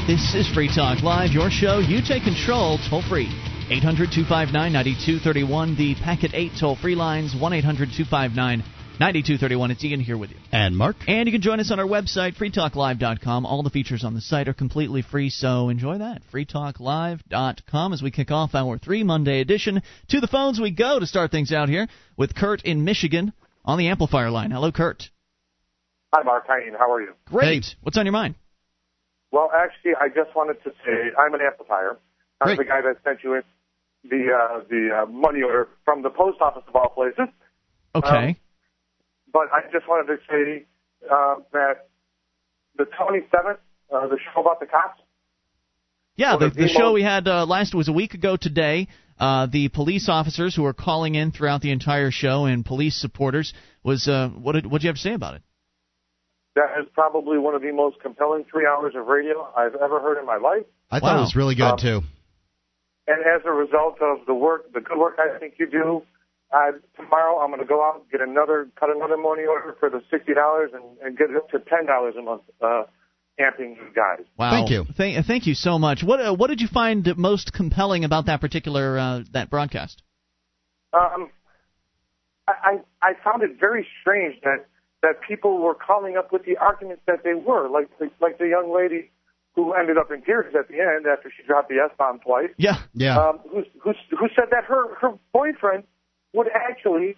This is Free Talk Live, your show. You take control, toll free. 800 259 9231, the Packet 8 toll free lines, 1 800 259 9231. It's Ian here with you. and Mark. And you can join us on our website, freetalklive.com. All the features on the site are completely free, so enjoy that. freetalklive.com as we kick off our three Monday edition. To the phones we go to start things out here with Kurt in Michigan on the amplifier line. Hello, Kurt. Hi, Mark. Hi, Ian. How are you? Great. What's on your mind? Well, actually, I just wanted to say I'm an amplifier. I'm Great. the guy that sent you in the uh, the uh, money order from the post office of all places. Okay. Um, But I just wanted to say uh, that the 27th, uh, the show about the cops. Yeah, the, the the show we had uh, last was a week ago today. Uh, the police officers who were calling in throughout the entire show and police supporters was uh, what did what did you have to say about it? That is probably one of the most compelling three hours of radio I've ever heard in my life. I thought Wow. it was really good Um, too. And as a result of the work, the good work I think you do, uh, tomorrow I'm going to go out and get another, cut another money order for the sixty dollars and, and get it up to ten dollars a month, uh, amping you guys. Wow. Thank you. Thank, thank you so much. What uh, what did you find most compelling about that particular uh, that broadcast? Um, I, I I found it very strange that that people were calling up with the arguments that they were, like the, like the young lady who ended up in tears at the end after she dropped the S bomb twice. Yeah. Yeah. um, who, who, who said that her, her boyfriend would actually,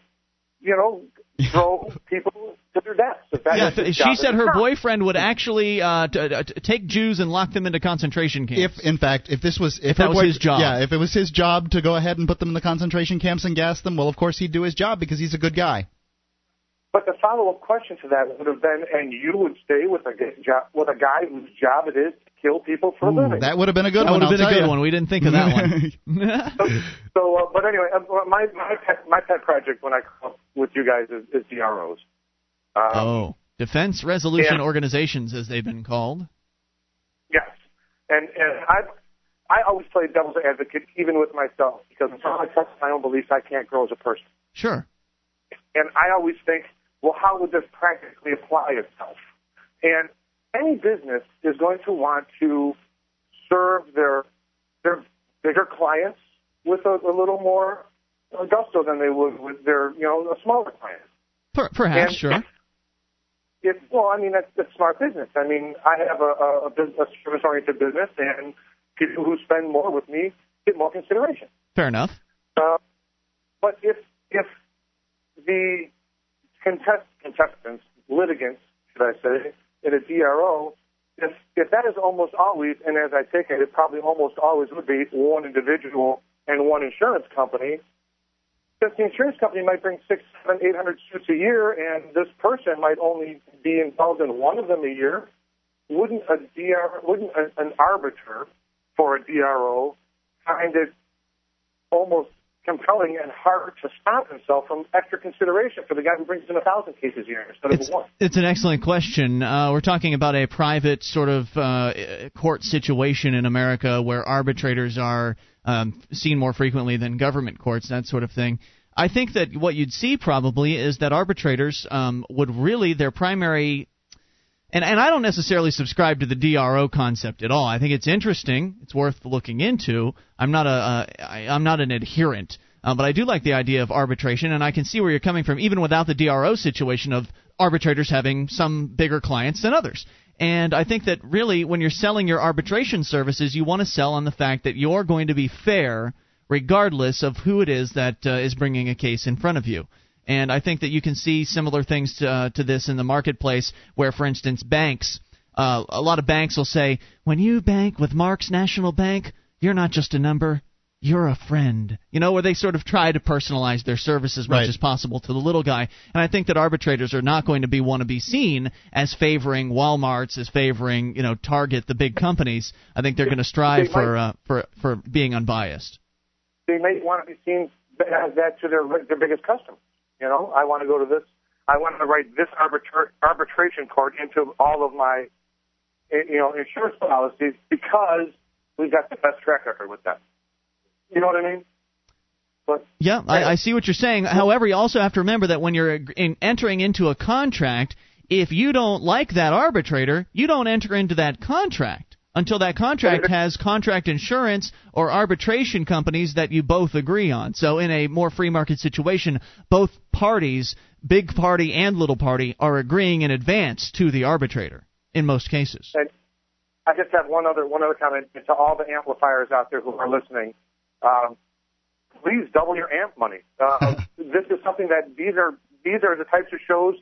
you know, throw people to their deaths. If that Yeah, was th- she said her cop. boyfriend would actually uh, t- uh, t- take Jews and lock them into concentration camps. if in fact, if this was if, that was boy- his job. yeah, if it was his job to go ahead and put them in the concentration camps and gas them, well, of course he'd do his job because he's a good guy. But the follow-up question to that would have been, and you would stay with a g- job with a guy whose job it is to kill people for a living. That would have been a good that one. would have been a good ya. one. We didn't think of that one. So, uh, but anyway, uh, my my pet, my pet project when I come up with you guys is, is DROs. Um, oh, Defense Resolution Yeah. Organizations, as they've been called. Yes, and and I I always play devil's advocate even with myself because until I trust my own beliefs, I can't grow as a person. Sure. And I always think, well, how would this practically apply itself? And any business is going to want to serve their their bigger clients with a, a little more gusto than they would with their you know a smaller clients. Per- perhaps, And sure. If, well, I mean that's, that's smart business. I mean, I have a, a, a, bus- a service-oriented business, and people who spend more with me get more consideration. Fair enough. Uh, but if if the contest, contestants, litigants, should I say, in a DRO, if if that is almost always, and as I take it, it probably almost always would be one individual and one insurance company. Since the insurance company might bring six, seven, eight hundred suits a year, and this person might only be involved in one of them a year, wouldn't a DR, wouldn't a, an arbiter for a DRO find it almost compelling and hard to stop himself from extra consideration for the guy who brings in a thousand cases a year instead It's, of one. it's an excellent question. Uh, we're talking about a private sort of uh, court situation in America where arbitrators are um, seen more frequently than government courts, that sort of thing. I think that what you'd see probably is that arbitrators um, would really, their primary and and I don't necessarily subscribe to the DRO concept at all. I think it's interesting. It's worth looking into. I'm not a I'm not an adherent, uh, but I do like the idea of arbitration, and I can see where you're coming from, even without the DRO situation of arbitrators having some bigger clients than others. And I think that really, when you're selling your arbitration services, you want to sell on the fact that you're going to be fair regardless of who it is that uh, is bringing a case in front of you. And I think that you can see similar things to, uh, to this in the marketplace, where, for instance, banks, uh, a lot of banks will say, when you bank with Mark's National Bank, you're not just a number, you're a friend. You know, where they sort of try to personalize their service as much Right. as possible to the little guy. And I think that arbitrators are not going to be want to be seen as favoring Walmart's, as favoring you know Target, the big companies. I think they're going to strive They for might- uh, for for being unbiased. they may want to be seen as that to their their biggest customer. You know, I want to go to this. I want to write this arbitra- arbitration court into all of my, you know, insurance policies because we've got the best track record with them. You know what I mean? But Yeah, I, I see what you're saying. However, you also have to remember that when you're in, entering into a contract, if you don't like that arbitrator, you don't enter into that contract until that contract has contract insurance or arbitration companies that you both agree on. So, in a more free market situation, both parties, big party and little party, are agreeing in advance to the arbitrator in most cases. And I just have one other one other comment to all the amplifiers out there who are listening. Um, please double your amp money. Uh, this is something that these are these are the types of shows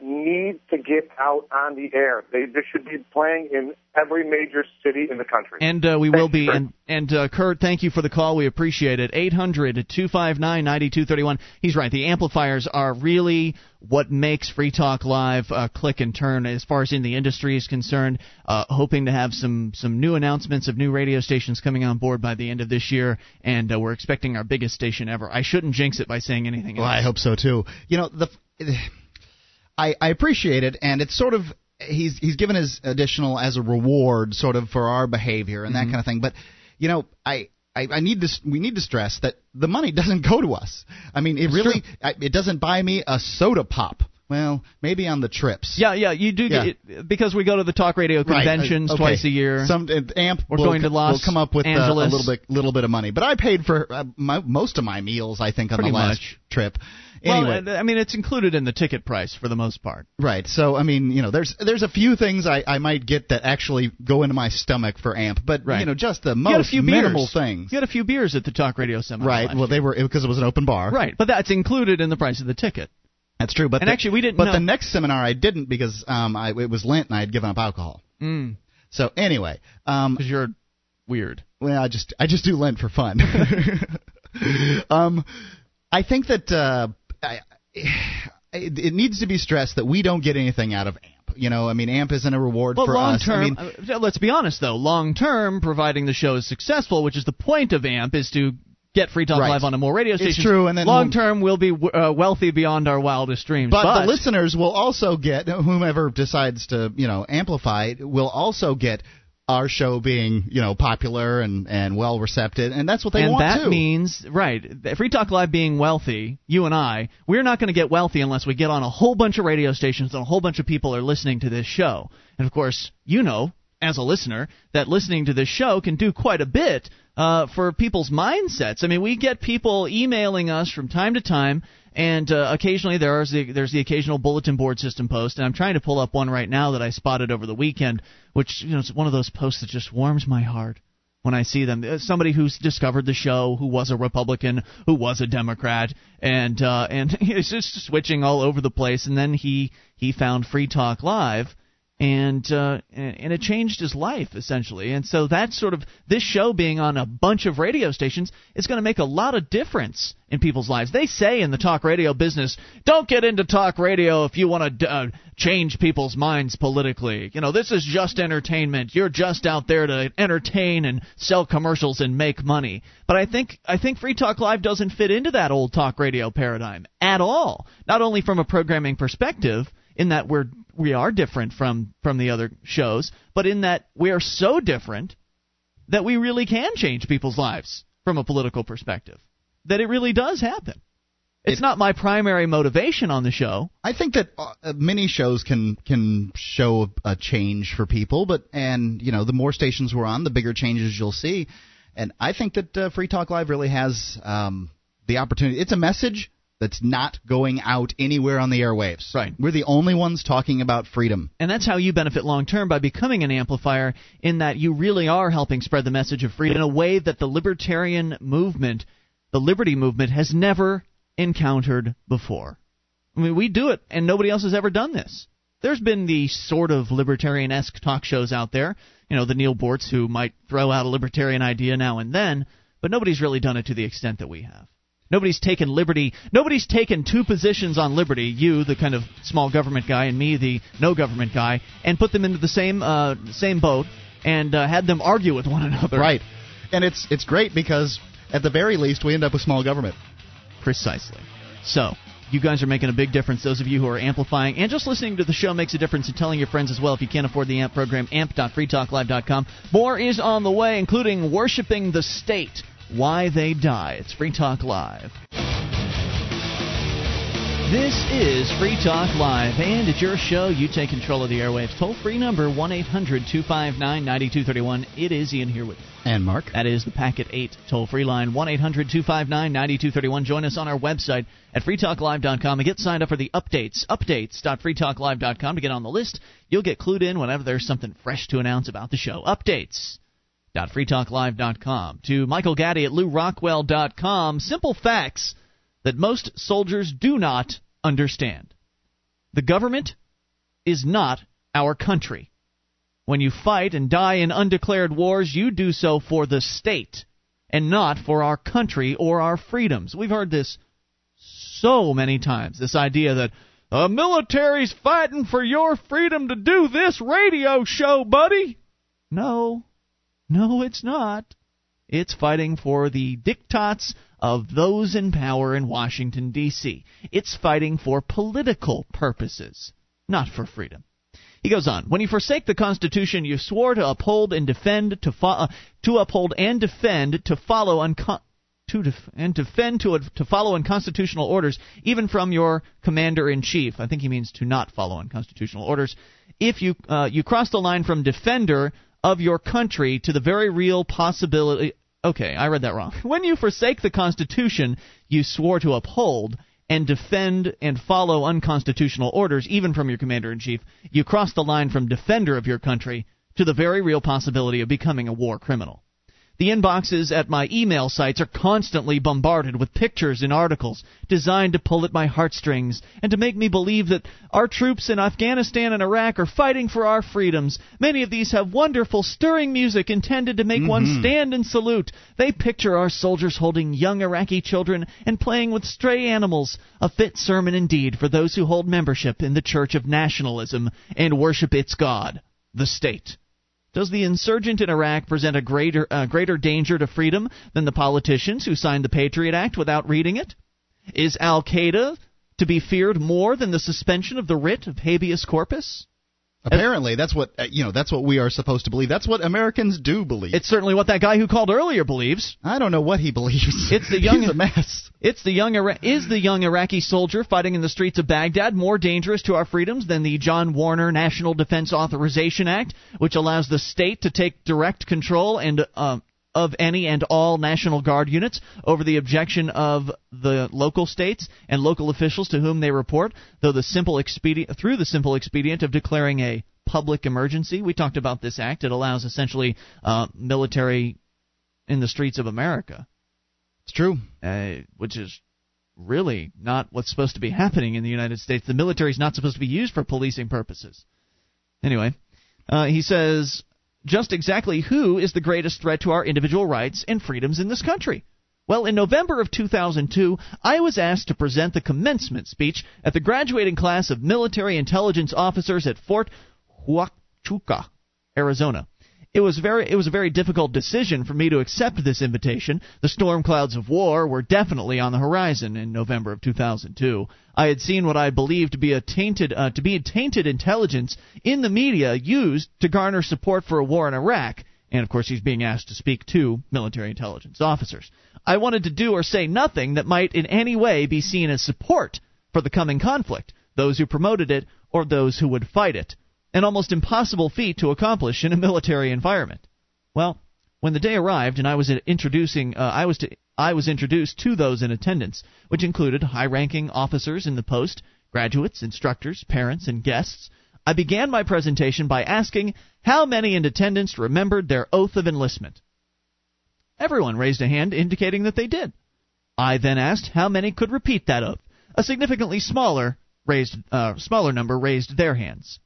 need to get out on the air. They, they should be playing in every major city in the country. And uh, we will be. Kurt. And, and uh, Kurt, thank you for the call. We appreciate it. 800 259 9231. He's right. The amplifiers are really what makes Free Talk Live uh, click and turn as far as in the industry is concerned. Uh, hoping to have some, some new announcements of new radio stations coming on board by the end of this year. And uh, we're expecting our biggest station ever. I shouldn't jinx it by saying anything Well, else. I hope so too. You know, the I I appreciate it, and it's sort of he's he's given his additional as a reward, sort of for our behavior and that kind of thing. But you know, I. I, I need this. We need to stress that the money doesn't go to us. I mean, it really. I, it doesn't buy me a soda pop. Well, maybe on the trips. Yeah, yeah, you do Yeah. get because we go to the talk radio Right, conventions uh, okay. twice a year. Some uh, amp We're will, going to Los will come up with uh, a little bit, little bit of money. But I paid for uh, my, most of my meals. I think on Pretty the last much. trip. Well, Anyway, uh, I mean, it's included in the ticket price for the most part. Right. So I mean, you know, there's there's a few things I, I might get that actually go into my stomach for amp, but Right. you know, just the You had a most few minimal beers. things. You had a few beers at the talk radio seminar. Right. Well, they were because it was an open bar. right, but that's included in the price of the ticket. That's true. But And the- actually, we didn't But know- the next seminar I didn't because um I it was Lent and I had given up alcohol. Mm. So anyway, um Because you're weird. well I just I just do Lent for fun. um, I think that uh, I, it, it needs to be stressed that we don't get anything out of AMP. You know, I mean, AMP isn't a reward Well, for long us. term, I mean, uh, let's be honest though. Long term, providing the show is successful, which is the point of AMP, is to get Free Talk Right. Live on a more radio It's stations. true, and then long term, we'll be uh, wealthy beyond our wildest dreams. But, the listeners will also get whomever decides to you know amplify will also get our show being you know popular and and well received and that's what they and want that too. means right free talk live being wealthy you and i we're not going to get wealthy unless we get on a whole bunch of radio stations and a whole bunch of people are listening to this show and of course you know as a listener that listening to this show can do quite a bit uh, for people's mindsets. I mean, we get people emailing us from time to time, and uh, occasionally there is the, there's the occasional bulletin board system post. And I'm trying to pull up one right now that I spotted over the weekend, which you know is one of those posts that just warms my heart when I see them. Uh, Somebody who's discovered the show, who was a Republican, who was a Democrat, and uh, and he's just switching all over the place. And then he he found Free Talk Live, and uh, and it changed his life essentially. And so that's sort of this show being on a bunch of radio stations is going to make a lot of difference in people's lives. They say in the talk radio business, don't get into talk radio if you want to uh, change people's minds politically. You know, this is just entertainment. You're just out there to entertain and sell commercials and make money. But I think I think Free Talk Live doesn't fit into that old talk radio paradigm at all. Not only from a programming perspective, in that we're we are different from from the other shows, but in that we are so different that we really can change people's lives from a political perspective. That it really does happen. It's It- not my primary motivation on the show. I think that uh, many shows can can show a change for people, but and you know the more stations we're on, the bigger changes you'll see. And I think that uh, Free Talk Live really has um, the opportunity. It's a message that's not going out anywhere on the airwaves. Right. We're the only ones talking about freedom. And that's how you benefit long term by becoming an amplifier, in that you really are helping spread the message of freedom in a way that the libertarian movement, the liberty movement, has never encountered before. I mean, we do it, and nobody else has ever done this. There's been the sort of libertarian esque talk shows out there, you know, the Neal Boortz who might throw out a libertarian idea now and then, but nobody's really done it to the extent that we have. Nobody's taken liberty. Nobody's taken two positions on liberty. You, the kind of small government guy, and me, the no government guy, and put them into the same uh, same boat and uh, had them argue with one another. Right. And it's it's great because at the very least we end up with small government. Precisely. So, you guys are making a big difference. Those of you who are amplifying and just listening to the show makes a difference and telling your friends as well. If you can't afford the AMP program, amp.freetalklive.com. More is on the way, including worshiping the state. Why they die. It's Free Talk Live. This is Free Talk Live, and it's your show. You take control of the airwaves. Toll free number 1 800 259 9231. It is Ian here with And Mark. that is the Packet 8 toll free line, 1 800 259 9231. Join us on our website at freetalklive.com and get signed up for the updates. Updates.freetalklive.com to get on the list. You'll get clued in whenever there's something fresh to announce about the show. Updates.freetalklive.com. To Michael Gaddy at LewRockwell.com. Simple facts that most soldiers do not understand. The government is not our country. When you fight and die in undeclared wars, you do so for the state and not for our country or our freedoms. We've heard this so many times this idea that the military's fighting for your freedom to do this radio show, buddy. No, no, it's not. It's fighting for the diktats of those in power in Washington, D.C. It's fighting for political purposes, not for freedom. He goes on, when you forsake the Constitution you swore to uphold and defend to fo- uh, to uphold and defend to follow uncon- to def- and defend to to follow unconstitutional orders even from your commander in chief. I think he means to not follow unconstitutional orders. If you uh, you cross the line from defender of your country to the very real possibility Okay, I read that wrong. When you forsake the Constitution you swore to uphold and defend and follow unconstitutional orders, even from your commander in chief, you cross the line from defender of your country to the very real possibility of becoming a war criminal. The inboxes at my email sites are constantly bombarded with pictures and articles designed to pull at my heartstrings and to make me believe that our troops in Afghanistan and Iraq are fighting for our freedoms. Many of these have wonderful, stirring music intended to make one mm-hmm. stand and salute. They picture our soldiers holding young Iraqi children and playing with stray animals. A fit sermon indeed for those who hold membership in the Church of Nationalism and worship its God, the state. Does the insurgent in Iraq present a greater uh, greater danger to freedom than the politicians who signed the Patriot Act without reading it? Is Al Qaeda to be feared more than the suspension of the writ of habeas corpus? Apparently, that's what uh, you know. That's what we are supposed to believe. That's what Americans do believe. It's certainly what that guy who called earlier believes. I don't know what he believes. It's the young- He's a mess. It's the young Ira- is the young Iraqi soldier fighting in the streets of Baghdad more dangerous to our freedoms than the John Warner National Defense Authorization Act, which allows the state to take direct control and uh, of any and all National Guard units over the objection of the local states and local officials to whom they report, though the simple expedient through the simple expedient of declaring a public emergency. We talked about this act. It allows essentially uh, military in the streets of America It's true. uh, which is really not what's supposed to be happening in the United States. The military is not supposed to be used for policing purposes. Anyway, uh, he says just exactly who is the greatest threat to our individual rights and freedoms in this country? Well, in November of 2002, I was asked to present the commencement speech at the graduating class of military intelligence officers at Fort Huachuca, Arizona. It was very it was a very difficult decision for me to accept this invitation. The storm clouds of war were definitely on the horizon in November of 2002. I had seen what I believed to be a tainted uh, to be tainted intelligence in the media used to garner support for a war in Iraq. And of course, he's being asked to speak to military intelligence officers. I wanted to do or say nothing that might in any way be seen as support for the coming conflict, those who promoted it or those who would fight it an almost impossible feat to accomplish in a military environment. Well, when the day arrived and I was introducing, uh, I was to I was introduced to those in attendance, which included high ranking officers in the post, graduates, instructors, parents, and guests. I began my presentation by asking how many in attendance remembered their oath of enlistment. Everyone raised a hand indicating that they did. I then asked how many could repeat that oath. A significantly smaller raised uh, smaller number raised their hands.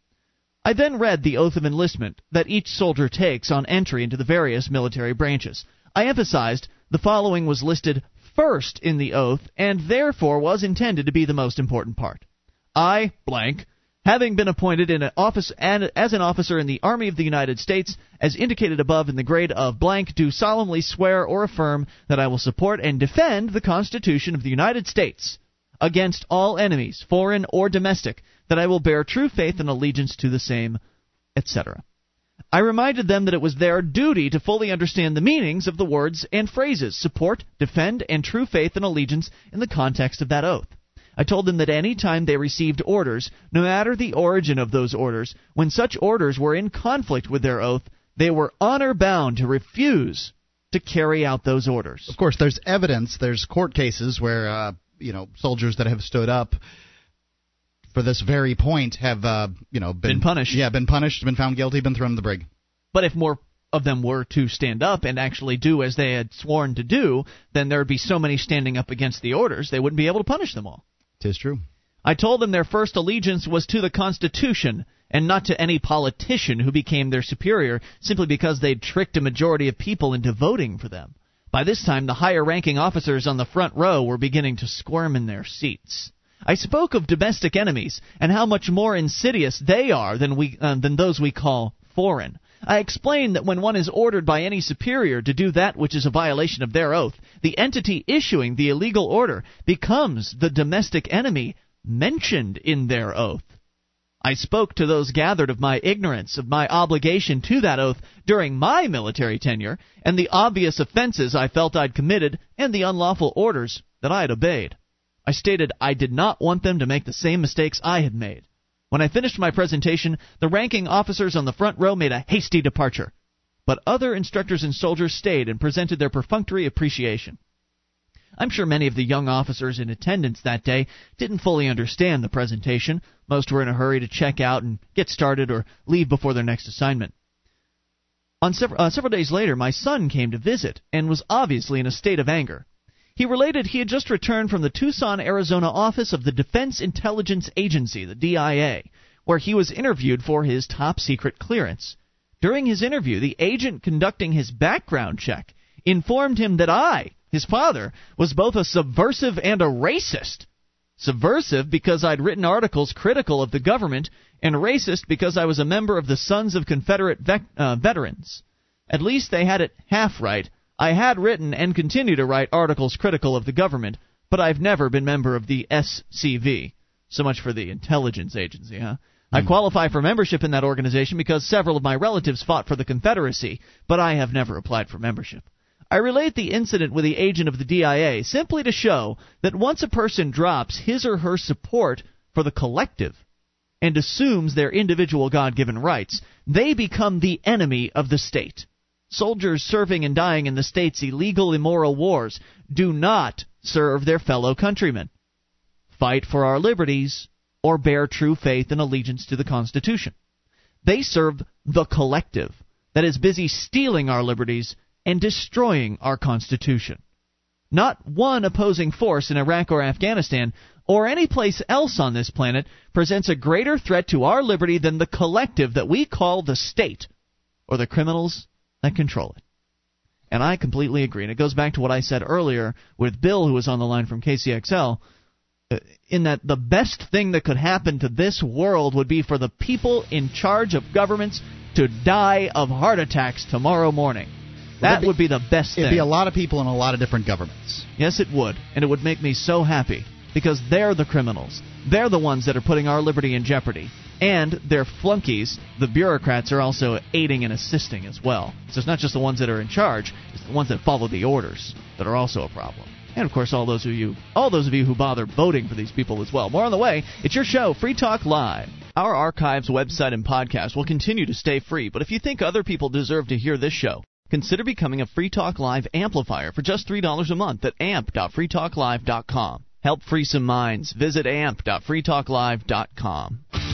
I then read the oath of enlistment that each soldier takes on entry into the various military branches. I emphasized the following was listed first in the oath and therefore was intended to be the most important part. I, blank, having been appointed in an office and as an officer in the Army of the United States, as indicated above in the grade of blank, do solemnly swear or affirm that I will support and defend the Constitution of the United States against all enemies, foreign or domestic, that I will bear true faith and allegiance to the same, etc. I reminded them that it was their duty to fully understand the meanings of the words and phrases support, defend, and true faith and allegiance in the context of that oath. I told them that any time they received orders, no matter the origin of those orders, when such orders were in conflict with their oath, they were honor bound to refuse to carry out those orders. Of course, there's evidence. There's court cases where uh, you know soldiers that have stood up for this very point have uh, you know been, Been punished. Yeah, been punished, been found guilty, been thrown in the brig. But if more of them were to stand up and actually do as they had sworn to do, then there would be so many standing up against the orders, they wouldn't be able to punish them all. Tis true. I told them their first allegiance was to the Constitution and not to any politician who became their superior simply because they'd tricked a majority of people into voting for them. By this time, the higher ranking officers on the front row were beginning to squirm in their seats. I spoke of domestic enemies and how much more insidious they are than, we, uh, than those we call foreign. I explained that when one is ordered by any superior to do that which is a violation of their oath, the entity issuing the illegal order becomes the domestic enemy mentioned in their oath. I spoke to those gathered of my ignorance of my obligation to that oath during my military tenure, and the obvious offenses I felt I'd committed, and the unlawful orders that I had obeyed. I stated I did not want them to make the same mistakes I had made. When I finished my presentation, the ranking officers on the front row made a hasty departure, but other instructors and soldiers stayed and presented their perfunctory appreciation. I'm sure many of the young officers in attendance that day didn't fully understand the presentation. Most were in a hurry to check out and get started or leave before their next assignment. On uh, several days later, my son came to visit and was obviously in a state of anger. He related he had just returned from the Tucson, Arizona office of the Defense Intelligence Agency, the DIA, where he was interviewed for his top secret clearance. During his interview, the agent conducting his background check informed him that I, his father, was both a subversive and a racist. Subversive because I'd written articles critical of the government, and racist because I was a member of the Sons of Confederate vet- uh, Veterans. At least they had it half right. I had written and continue to write articles critical of the government, but I've never been member of the SCV. So much for the intelligence agency, huh? I hmm. qualify for membership in that organization because several of my relatives fought for the Confederacy, but I have never applied for membership. I relate the incident with the agent of the DIA simply to show that once a person drops his or her support for the collective and assumes their individual God given rights, they become the enemy of the state. Soldiers serving and dying in the state's illegal, immoral wars do not serve their fellow countrymen. Fight for our liberties or bear true faith and allegiance to the Constitution. They serve the collective that is busy stealing our liberties and destroying our Constitution. Not one opposing force in Iraq or Afghanistan or any place else on this planet presents a greater threat to our liberty than the collective that we call the state or the criminals that control it. And I completely agree. And it goes back to what I said earlier with Bill, who was on the line from KCXL, uh, in that the best thing that could happen to this world would be for the people in charge of governments to die of heart attacks tomorrow morning. That be- would be the best thing. It'd be a lot of people in a lot of different governments. Yes, it would. And it would make me so happy because they're the criminals. They're the ones that are putting our liberty in jeopardy. And their flunkies, the bureaucrats, are also aiding and assisting as well. So it's not just the ones that are in charge, it's the ones that follow the orders that are also a problem. And of course, all those of you, all those of you who bother voting for these people as well. More on the way. It's your show, Free Talk Live. Our archives, website, and podcast will continue to stay free. But if you think other people deserve to hear this show, consider becoming a Free Talk Live amplifier for just $3 a month at amp.freetalklive.com. Help free some minds. Visit amp.freetalklive.com.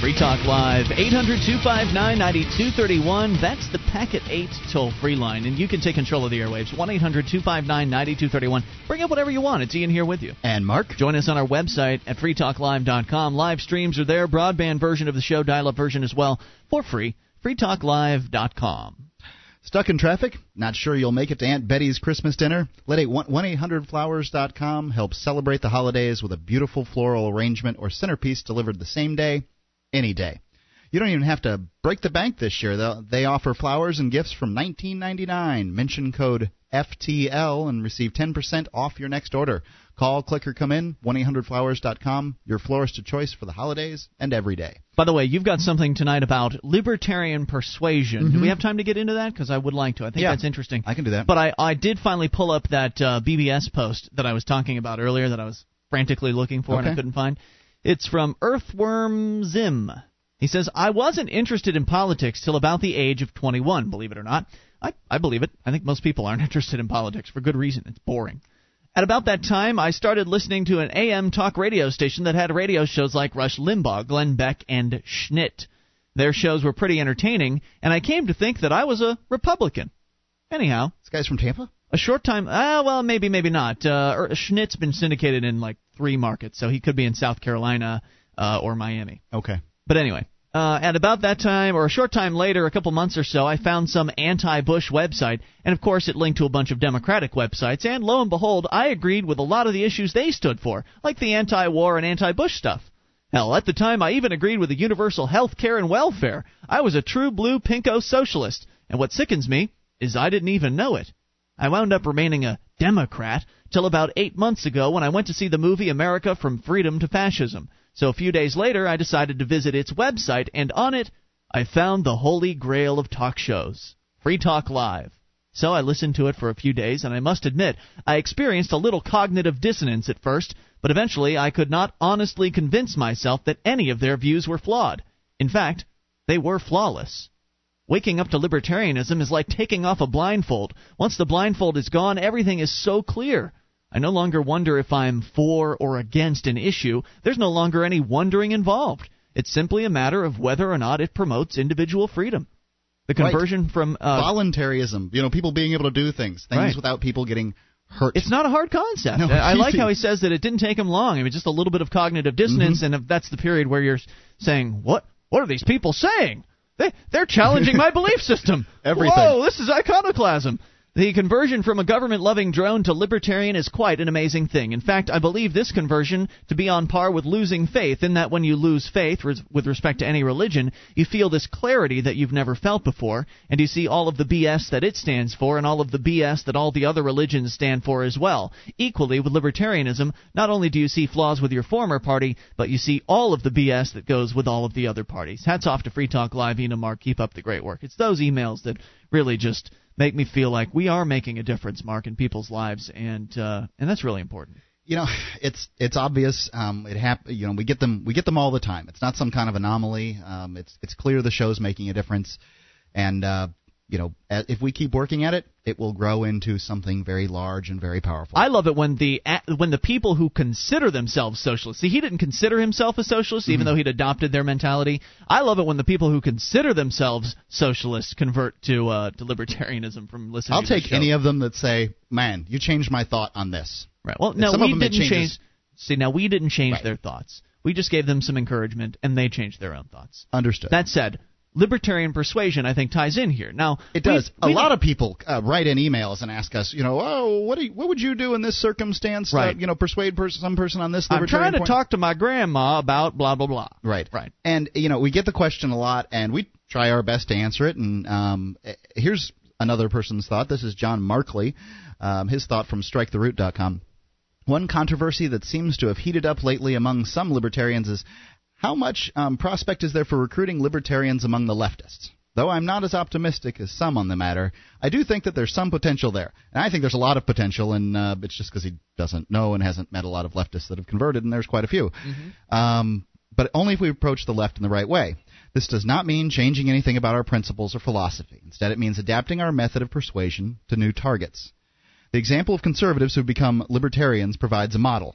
Free Talk Live, 800 259 9231. That's the Packet 8 toll free line. And you can take control of the airwaves. 1 800 259 9231. Bring up whatever you want. It's Ian here with you. And Mark? Join us on our website at freetalklive.com. Live streams are there, broadband version of the show, dial up version as well, for free. freetalklive.com. Stuck in traffic? Not sure you'll make it to Aunt Betty's Christmas dinner? Let 1-800-Flowers.com help celebrate the holidays with a beautiful floral arrangement or centerpiece delivered the same day any day. You don't even have to break the bank this year. They'll, they offer flowers and gifts from 19.99. Mention code FTL and receive 10% off your next order. Call, click, or come in 1-800-Flowers.com. Your florist of choice for the holidays and every day. By the way, you've got something tonight about libertarian persuasion. Mm-hmm. Do we have time to get into that? Because I would like to. I think Yeah. that's interesting. I can do that. But I, I did finally pull up that uh, BBS post that I was talking about earlier that I was frantically looking for and I couldn't find. It's from Earthworm Zim. He says, I wasn't interested in politics till about the age of 21, believe it or not. I, I believe it. I think most people aren't interested in politics for good reason. It's boring. At about that time, I started listening to an AM talk radio station that had radio shows like Rush Limbaugh, Glenn Beck, and Schnitt. Their shows were pretty entertaining, and I came to think that I was a Republican. Anyhow, This guy's from Tampa? a short time. Ah, well, maybe, maybe not. Uh, er, Schnitt's been syndicated in like three markets, so he could be in South Carolina uh, or Miami. Okay. But anyway, uh, at about that time, or a short time later, a couple months or so, I found some anti-Bush website, and of course, it linked to a bunch of Democratic websites. And lo and behold, I agreed with a lot of the issues they stood for, like the anti-war and anti-Bush stuff. Hell, at the time, I even agreed with the universal health care and welfare. I was a true blue pinko socialist, and what sickens me is I didn't even know it. I wound up remaining a Democrat till about eight months ago when I went to see the movie America from Freedom to Fascism. So a few days later, I decided to visit its website, and on it, I found the holy grail of talk shows Free Talk Live. So I listened to it for a few days, and I must admit, I experienced a little cognitive dissonance at first, but eventually I could not honestly convince myself that any of their views were flawed. In fact, they were flawless. Waking up to libertarianism is like taking off a blindfold. Once the blindfold is gone, everything is so clear. I no longer wonder if I'm for or against an issue. There's no longer any wondering involved. It's simply a matter of whether or not it promotes individual freedom. The Right. conversion from uh, Voluntarism. You know, people being able to do things. Things Right. without people getting hurt. It's not a hard concept. No, I like how he says that it didn't take him long. I mean, just a little bit of cognitive dissonance, and if that's the period where you're saying, "What? What are these people saying? They they're challenging my belief system. Everything. Whoa, this is iconoclasm." The conversion from a government loving drone to libertarian is quite an amazing thing. In fact, I believe this conversion to be on par with losing faith, in that when you lose faith res- with respect to any religion, you feel this clarity that you've never felt before, and you see all of the BS that it stands for and all of the BS that all the other religions stand for as well. Equally, with libertarianism, not only do you see flaws with your former party, but you see all of the BS that goes with all of the other parties. Hats off to Free Talk Live, Ina Mark. Keep up the great work. It's those emails that really just make me feel like we are making a difference, Mark, in people's lives, and uh, and that's really important. you know, it's it's obvious. Um, it hap- You know, we get them we get them all the time. It's not some kind of anomaly. Um, it's it's clear the show's making a difference, and uh, you know, if we keep working at it, it will grow into something very large and very powerful. I love it when the when the people who consider themselves socialists. See, he didn't consider himself a socialist, even though he'd adopted their mentality. I love it when the people who consider themselves socialists convert to uh, to libertarianism from listening. I'll to the take any of them that say, "Man, you changed my thought on this." Right. Well, no, some of we them didn't changes- change. See, now we didn't change Right. their thoughts. We just gave them some encouragement, and they changed their own thoughts. Understood. That said, libertarian persuasion, I think, ties in here. Now It does. we a lot of people uh, write in emails and ask us, you know, oh, what do you, what would you do in this circumstance? Right. Uh, you know, persuade pers- some person on this. I'm trying to point? talk to my grandma about blah blah blah. Right. Right. And you know, we get the question a lot, and we try our best to answer it. And um, eh, here's another person's thought. This is John Markley. Um, his thought from StrikeTheRoot.com. One controversy that seems to have heated up lately among some libertarians is how much um, prospect is there for recruiting libertarians among the leftists? Though I'm not as optimistic as some on the matter, I do think that there's some potential there. And I think there's a lot of potential, and uh, it's just because he doesn't know and hasn't met a lot of leftists that have converted, and there's quite a few. Um, but only if we approach the left in the right way. This does not mean changing anything about our principles or philosophy. Instead, it means adapting our method of persuasion to new targets. The example of conservatives who become libertarians provides a model.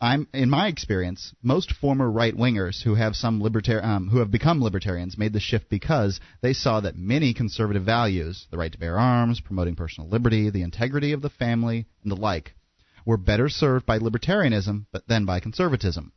I'm, in my experience, most former right wingers who have some libertar- um, who have become libertarians made the shift because they saw that many conservative values, the right to bear arms, promoting personal liberty, the integrity of the family, and the like, were better served by libertarianism than by conservatism.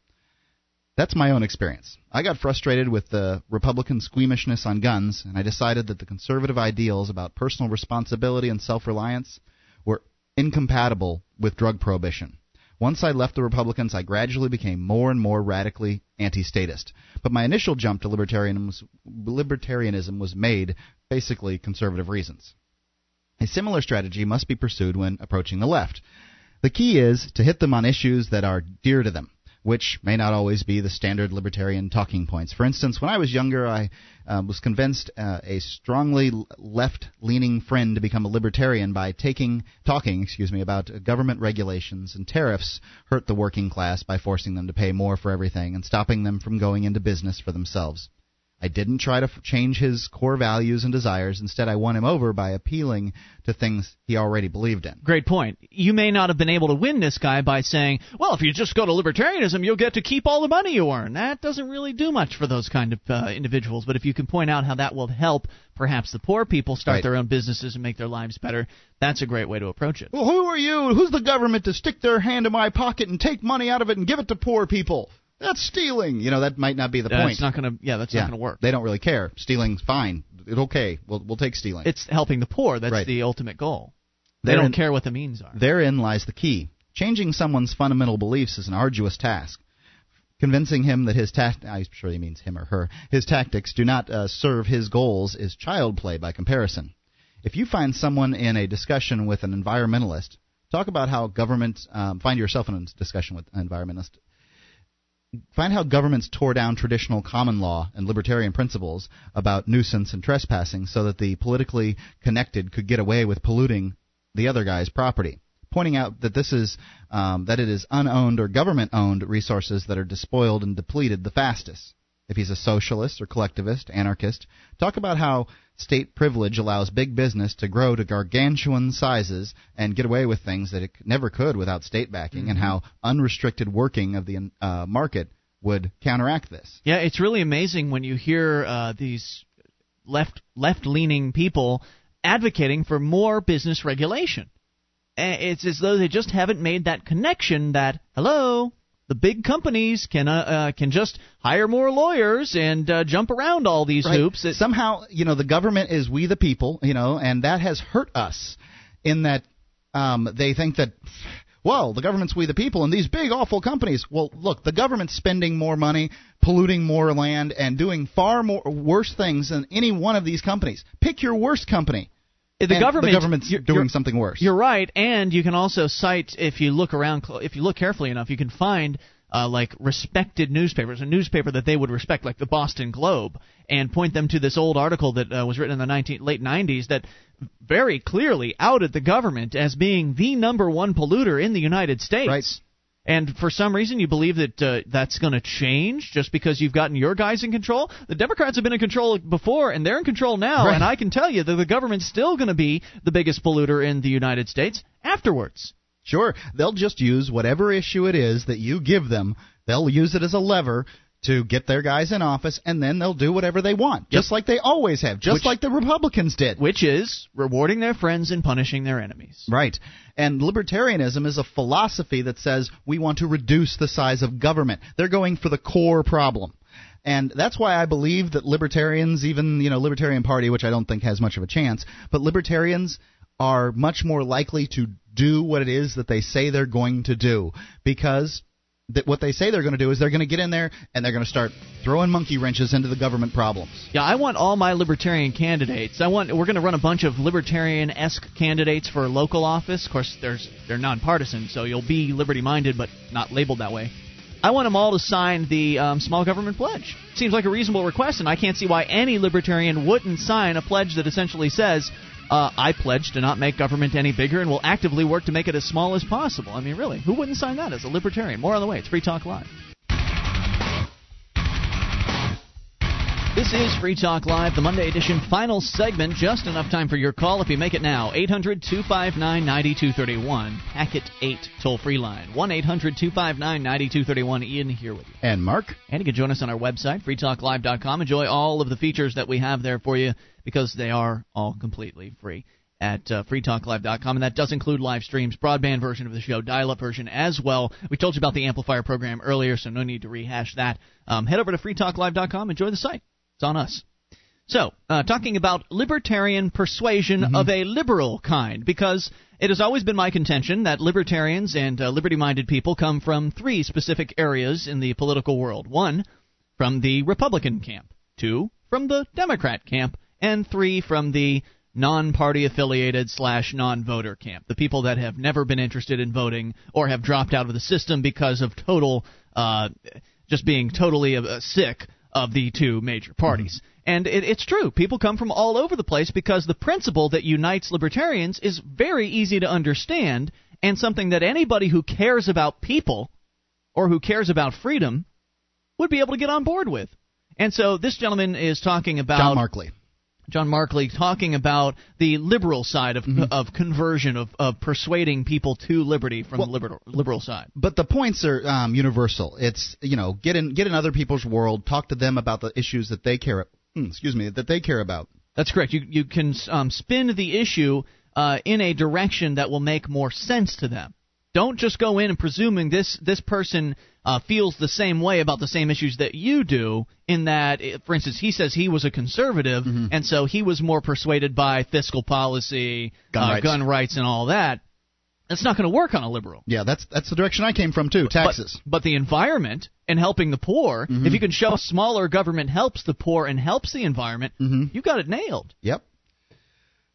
That's my own experience. I got frustrated with the Republican squeamishness on guns, and I decided that the conservative ideals about personal responsibility and self reliance were incompatible with drug prohibition. Once I left the Republicans, I gradually became more and more radically anti statist. But my initial jump to libertarianism, libertarianism was made basically conservative reasons. A similar strategy must be pursued when approaching the left. The key is to hit them on issues that are dear to them which may not always be the standard libertarian talking points. For instance, when I was younger, I uh, was convinced uh, a strongly left-leaning friend to become a libertarian by taking talking, excuse me, about government regulations and tariffs hurt the working class by forcing them to pay more for everything and stopping them from going into business for themselves. I didn't try to f- change his core values and desires. Instead, I won him over by appealing to things he already believed in. Great point. You may not have been able to win this guy by saying, well, if you just go to libertarianism, you'll get to keep all the money you earn. That doesn't really do much for those kind of uh, individuals. But if you can point out how that will help perhaps the poor people start Right. their own businesses and make their lives better, that's a great way to approach it. Well, who are you? Who's the government to stick their hand in my pocket and take money out of it and give it to poor people? That's stealing. You know, that might not be the Uh, point. it's not going to, yeah, that's yeah, not going to work. They don't really care. Stealing's fine. It's okay. We'll we'll take stealing. It's helping the poor. That's Right. the ultimate goal. They Therein- don't care what the means are. Therein lies the key. Changing someone's fundamental beliefs is an arduous task. Convincing him that his tact I'm sure he means him or her his tactics do not uh, serve his goals is child play by comparison. If you find someone in a discussion with an environmentalist, talk about how government um, find yourself in a discussion with an environmentalist. Find how governments tore down traditional common law and libertarian principles about nuisance and trespassing so that the politically connected could get away with polluting the other guy's property, pointing out that this is um, that it is unowned or government-owned resources that are despoiled and depleted the fastest. If he's a socialist or collectivist, anarchist, talk about how state privilege allows big business to grow to gargantuan sizes and get away with things that it never could without state backing, and how unrestricted working of the uh, market would counteract this. Yeah, it's really amazing when you hear uh, these left left leaning people advocating for more business regulation. Eh, It's as though they just haven't made that connection that hello, the big companies can uh, uh, can just hire more lawyers and uh, jump around all these Right. hoops. It- Somehow, you know, the government is we the people, you know, and that has hurt us in that um, they think that, well, the government's we the people, and these big awful companies. Well, look, the government's spending more money, polluting more land, and doing far more worse things than any one of these companies. Pick your worst company. The and government the government's you're- doing something worse. You're right, and you can also cite if you look around, if you look carefully enough, you can find uh, like respected newspapers, a newspaper that they would respect, like the Boston Globe, and point them to this old article that uh, was written in the 19, late 90s that very clearly outed the government as being the number one polluter in the United States. Right. And for some reason, you believe that uh, that's going to change just because you've gotten your guys in control. The Democrats have been in control before, and they're in control now. Right. And I can tell you that the government's still going to be the biggest polluter in the United States afterwards. Sure, they'll just use whatever issue it is that you give them. They'll use it as a lever to get their guys in office, and then they'll do whatever they want, just like they always have, just Which- like the Republicans did. Which is rewarding their friends and punishing their enemies. Right. And libertarianism is a philosophy that says we want to reduce the size of government. They're going for the core problem. And that's why I believe that libertarians, even, you know, Libertarian Party, which I don't think has much of a chance, but libertarians are much more likely to do what it is that they say they're going to do because that what they say they're going to do is they're going to get in there and they're going to start throwing monkey wrenches into the government problems. Yeah, I want all my libertarian candidates. I want we're going to run a bunch of libertarian-esque candidates for local office. Of course, there's they're nonpartisan, so you'll be liberty-minded, but not labeled that way. I want them all to sign the um, small government pledge. Seems like a reasonable request, and I can't see why any libertarian wouldn't sign a pledge that essentially says, uh, "I pledge to not make government any bigger and will actively work to make it as small as possible." I mean, really, who wouldn't sign that as a libertarian? More on the way. It's Free Talk Live. This is Free Talk Live, the Monday edition final segment. Just enough time for your call if you make it now. 800 259 9231. Packet 8 toll free line. 1 800 259 9231. Ian here with you. And Mark. And you can join us on our website, freetalklive.com. Enjoy all of the features that we have there for you because they are all completely free at uh, freetalklive.com, and that does include live streams, broadband version of the show, dial-up version as well. We told you about the amplifier program earlier, so no need to rehash that. Um, head over to freetalklive.com, enjoy the site. It's on us. So, uh, talking about libertarian persuasion mm-hmm. of a liberal kind, because it has always been my contention that libertarians and uh, liberty minded people come from three specific areas in the political world. One, from the Republican camp. Two, from the Democrat camp. And three, from the non party affiliated slash non voter camp. The people that have never been interested in voting or have dropped out of the system because of total, uh, just being totally uh, sick of the two major parties. Mm-hmm. And it, it's true. People come from all over the place because the principle that unites libertarians is very easy to understand and something that anybody who cares about people or who cares about freedom would be able to get on board with. And so this gentleman is talking about John Markley. John Markley talking about the liberal side of, mm-hmm. of conversion of, of persuading people to liberty from well, the liberal liberal side. But the points are um, universal. It's you know get in get in other people's world, talk to them about the issues that they care hmm, excuse me that they care about. That's correct. You you can um, spin the issue uh, in a direction that will make more sense to them. Don't just go in and presuming this this person uh, feels the same way about the same issues that you do. In that, for instance, he says he was a conservative, mm-hmm. and so he was more persuaded by fiscal policy, gun, uh, rights. gun rights, and all that. That's not going to work on a liberal. Yeah, that's that's the direction I came from too. Taxes. But, but the environment and helping the poor. Mm-hmm. If you can show smaller government helps the poor and helps the environment, mm-hmm. you got it nailed. Yep.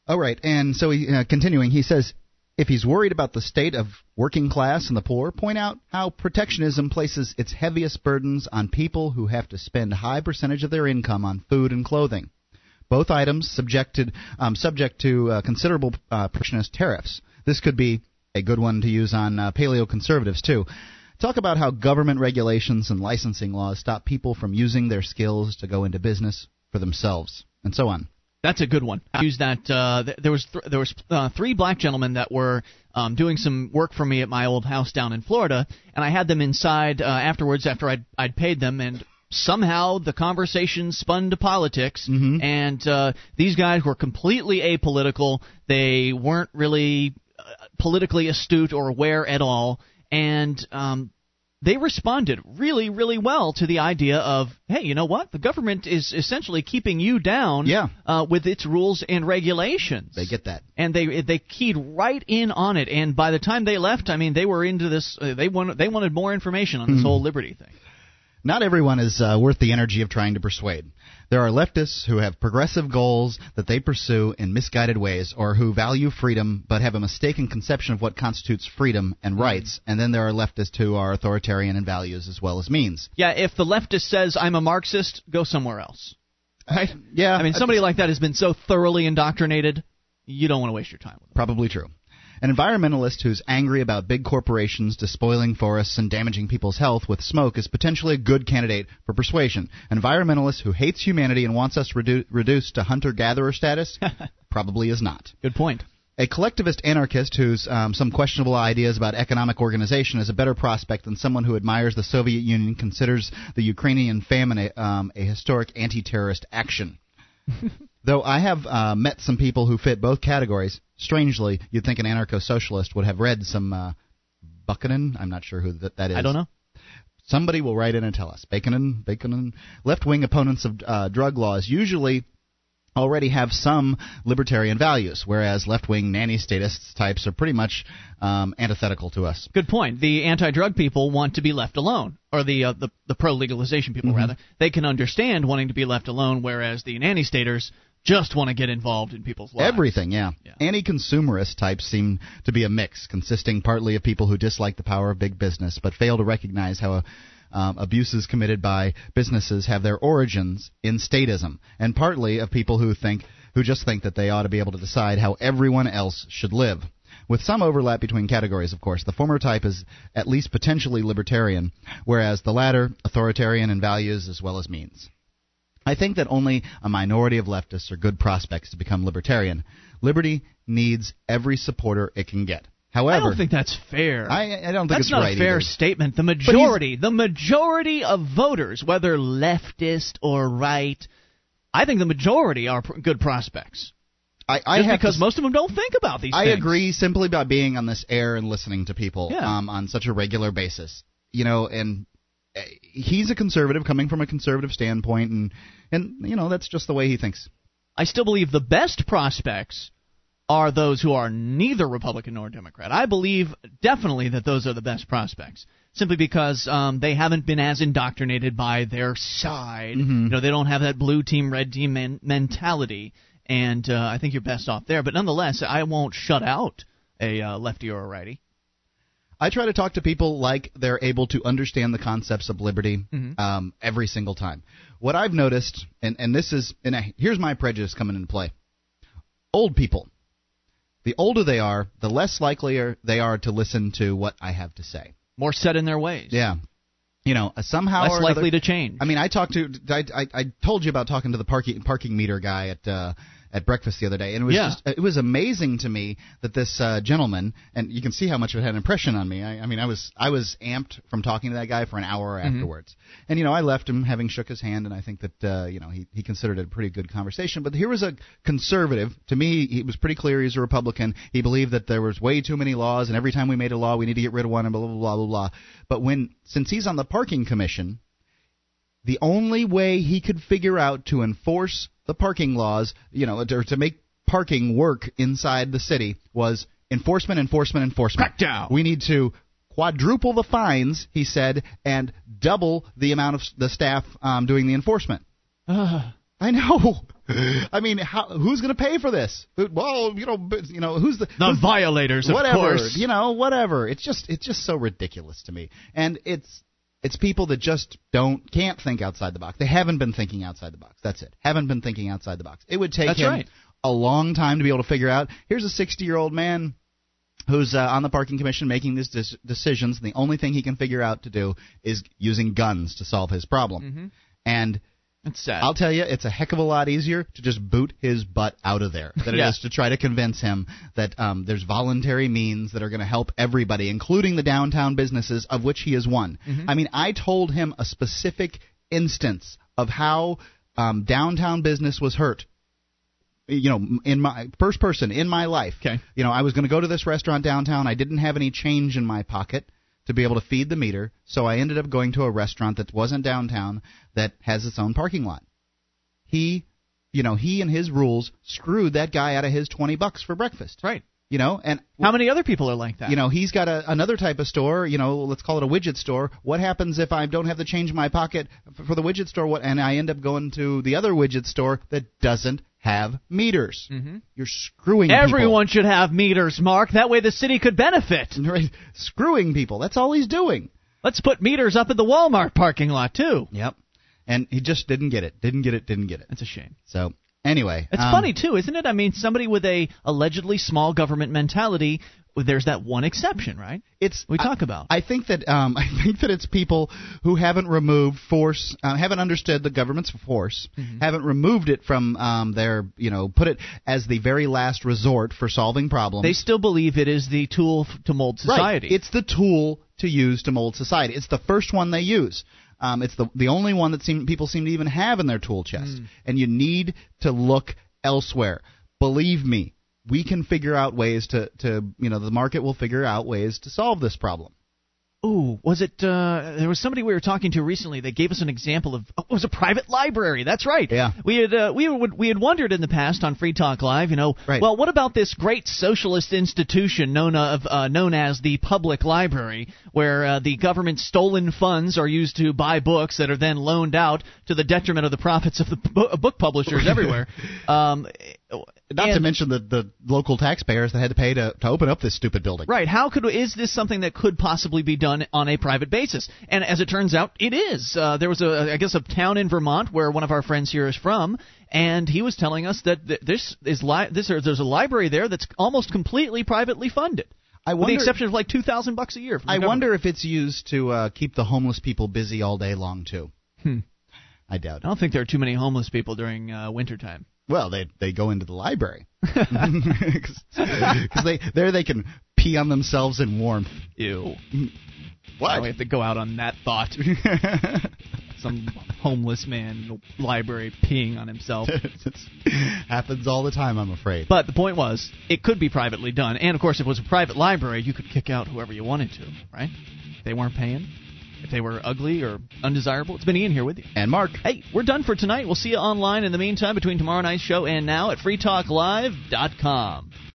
All right, and so he, uh, continuing, he says if he's worried about the state of working class and the poor, point out how protectionism places its heaviest burdens on people who have to spend a high percentage of their income on food and clothing. Both items subjected um, subject to uh, considerable uh, protectionist tariffs. This could be a good one to use on uh, paleo conservatives too. Talk about how government regulations and licensing laws stop people from using their skills to go into business for themselves, and so on. That's a good one. I used that. Uh, there was th- there was uh, three black gentlemen that were um, doing some work for me at my old house down in Florida, and I had them inside uh, afterwards after I'd I'd paid them, and somehow the conversation spun to politics, mm-hmm. and uh, these guys were completely apolitical. They weren't really uh, politically astute or aware at all, and um, they responded really, really well to the idea of, hey, you know what? The government is essentially keeping you down yeah. uh, with its rules and regulations. They get that, and they they keyed right in on it. And by the time they left, I mean, they were into this. Uh, they wanted they wanted more information on this mm-hmm. whole liberty thing. Not everyone is uh, worth the energy of trying to persuade. There are leftists who have progressive goals that they pursue in misguided ways, or who value freedom but have a mistaken conception of what constitutes freedom and mm-hmm. rights. And then there are leftists who are authoritarian in values as well as means. Yeah, if the leftist says I'm a Marxist, go somewhere else. Right? Yeah. I mean, somebody like that has been so thoroughly indoctrinated, you don't want to waste your time with them. Probably true. An environmentalist who's angry about big corporations despoiling forests and damaging people's health with smoke is potentially a good candidate for persuasion. An environmentalist who hates humanity and wants us redu- reduced to hunter gatherer status probably is not. Good point. A collectivist anarchist who's um, some questionable ideas about economic organization is a better prospect than someone who admires the Soviet Union, considers the Ukrainian famine a, um, a historic anti-terrorist action. Though I have uh, met some people who fit both categories, strangely, you'd think an anarcho-socialist would have read some uh, Bakunin. I'm not sure who that, that is. I don't know. Somebody will write in and tell us. Bakunin, Bakunin. Left-wing opponents of uh, drug laws usually already have some libertarian values, whereas left-wing nanny statists types are pretty much um, antithetical to us. Good point. The anti-drug people want to be left alone, or the uh, the, the pro-legalization people mm-hmm. rather. They can understand wanting to be left alone, whereas the nanny staters just want to get involved in people's lives. Everything, yeah. yeah. Anti-consumerist types seem to be a mix, consisting partly of people who dislike the power of big business, but fail to recognize how um, abuses committed by businesses have their origins in statism, and partly of people who think who just think that they ought to be able to decide how everyone else should live. With some overlap between categories, of course, the former type is at least potentially libertarian, whereas the latter authoritarian in values as well as means. I think that only a minority of leftists are good prospects to become libertarian. Liberty needs every supporter it can get. However, I don't think that's fair. I, I don't think that's not right a fair either. statement. The majority, the majority of voters, whether leftist or right, I think the majority are pr- good prospects. I, I Just have because to, most of them don't think about these I things. agree simply by being on this air and listening to people Yeah. um, on such a regular basis. You know, and he's a conservative coming from a conservative standpoint, and and you know that's just the way he thinks. I still believe the best prospects are those who are neither Republican nor Democrat. I believe definitely that those are the best prospects, simply because um, they haven't been as indoctrinated by their side. Mm-hmm. You know, they don't have that blue team, red team men- mentality, and uh, I think you're best off there. But nonetheless, I won't shut out a uh, lefty or a righty. I try to talk to people like they're able to understand the concepts of liberty Mm-hmm. um, every single time. What I've noticed, and, and this is, and I, here's my prejudice coming into play. Old people. The older they are, the less likely they are to listen to what I have to say. More set in their ways. Yeah. You know, uh, somehow Less likely another, to change. I mean, I talked to I, I, I told you about talking to the parking parking meter guy at uh, at breakfast the other day, and it was Yeah. just it was amazing to me that this uh, gentleman, and you can see how much it had an impression on me. I, I mean, I was I was amped from talking to that guy for an hour Mm-hmm. afterwards, and you know, I left him having shook his hand, and I think that uh, you know he he considered it a pretty good conversation. But here was a conservative. To me, he was pretty clear he's a Republican. He believed that there was way too many laws, and every time we made a law, we need to get rid of one, and blah blah blah blah blah. But when since he's on the parking commission the only way he could figure out to enforce the parking laws, you know, or to make parking work inside the city was enforcement, enforcement, enforcement. Crackdown. We need to quadruple the fines, he said, and double the amount of the staff um, doing the enforcement. I know. I mean, how, who's going to pay for this? Well, you know, you know, who's the the who's- violators, of whatever course. you know whatever it's just it's just so ridiculous to me and it's it's people that just don't can't think outside the box. They haven't been thinking outside the box. That's it. Haven't been thinking outside the box. It would take That's him right. a long time to be able to figure out here's a 60 year old man who's uh, on the parking commission making these dis- decisions. And the only thing he can figure out to do is using guns to solve his problem. Mm-hmm. and It's sad. I'll tell you, it's a heck of a lot easier to just boot his butt out of there than Yeah. it is to try to convince him that um, there's voluntary means that are going to help everybody, including the downtown businesses, of which he is one. Mm-hmm. I mean, I told him a specific instance of how um, downtown business was hurt. You know, in my first person in my life. Okay. You know, I was going to go to this restaurant downtown. I didn't have any change in my pocket to be able to feed the meter, so I ended up going to a restaurant that wasn't downtown that has its own parking lot. He, you know, he and his rules screwed that guy out of his 20 bucks for breakfast. right. You know, and How many other people are like that? you know, he's got a, another type of store. You know, let's call it a widget store. What happens if I don't have the change in my pocket for the widget store? What, and I end up going to the other widget store that doesn't have meters? Mm-hmm. You're screwing people. Everyone should have meters, Mark. That way the city could benefit. Right. Screwing people. That's all he's doing. Let's put meters up at the Walmart parking lot too. Yep. And he just didn't get it. Didn't get it. Didn't get it. That's a shame. So anyway, It's um, funny too, isn't it? I mean, somebody with a allegedly small government mentality, there's that one exception, right? It's We I- talk about. I think that um, I think that it's people who haven't removed force, uh, haven't understood the government's force, Mm-hmm. haven't removed it from um, their, you know, put it as the very last resort for solving problems. They still believe it is the tool to mold society. Right. It's the tool to use to mold society. It's the first one they use. Um, it's the the only one that seem, people seem to even have in their tool chest. Hmm. And you need to look elsewhere. Believe me, we can figure out ways to, to you know the market will figure out ways to solve this problem. Ooh, was it? Uh, there was somebody we were talking to recently that gave us an example of. Oh, it was a private library. That's right. Yeah. We had uh, we would we had wondered in the past on Free Talk Live. You know, Right. well, what about this great socialist institution known of uh, known as the public library, where uh, the government's stolen funds are used to buy books that are then loaned out to the detriment of the profits of the book publishers everywhere. Um, Not to mention the the local taxpayers that had to pay to, to open up this stupid building. Right. How could is this something that could possibly be done on a private basis? And as it turns out, it is. Uh, there was a, I guess, a town in Vermont where one of our friends here is from, and he was telling us that th- this is li- this there's a library there that's almost completely privately funded, I with wonder. the exception of like two thousand bucks a year. I government. wonder if it's used to uh, keep the homeless people busy all day long too. Hmm. I doubt I don't think there are too many homeless people during uh, wintertime. Well, they they go into the library because they there they can pee on themselves in warmth. Ew. What? Now we have to go out on that thought. Some homeless man in the library peeing on himself. happens all the time, I'm afraid. But the point was, it could be privately done. And of course, if it was a private library, you could kick out whoever you wanted to, right? They weren't paying. If they were ugly or undesirable. It's been Ian here with you. and Mark, Hey, we're done for tonight. We'll see you online in the meantime between tomorrow night's show and now at freetalklive.com.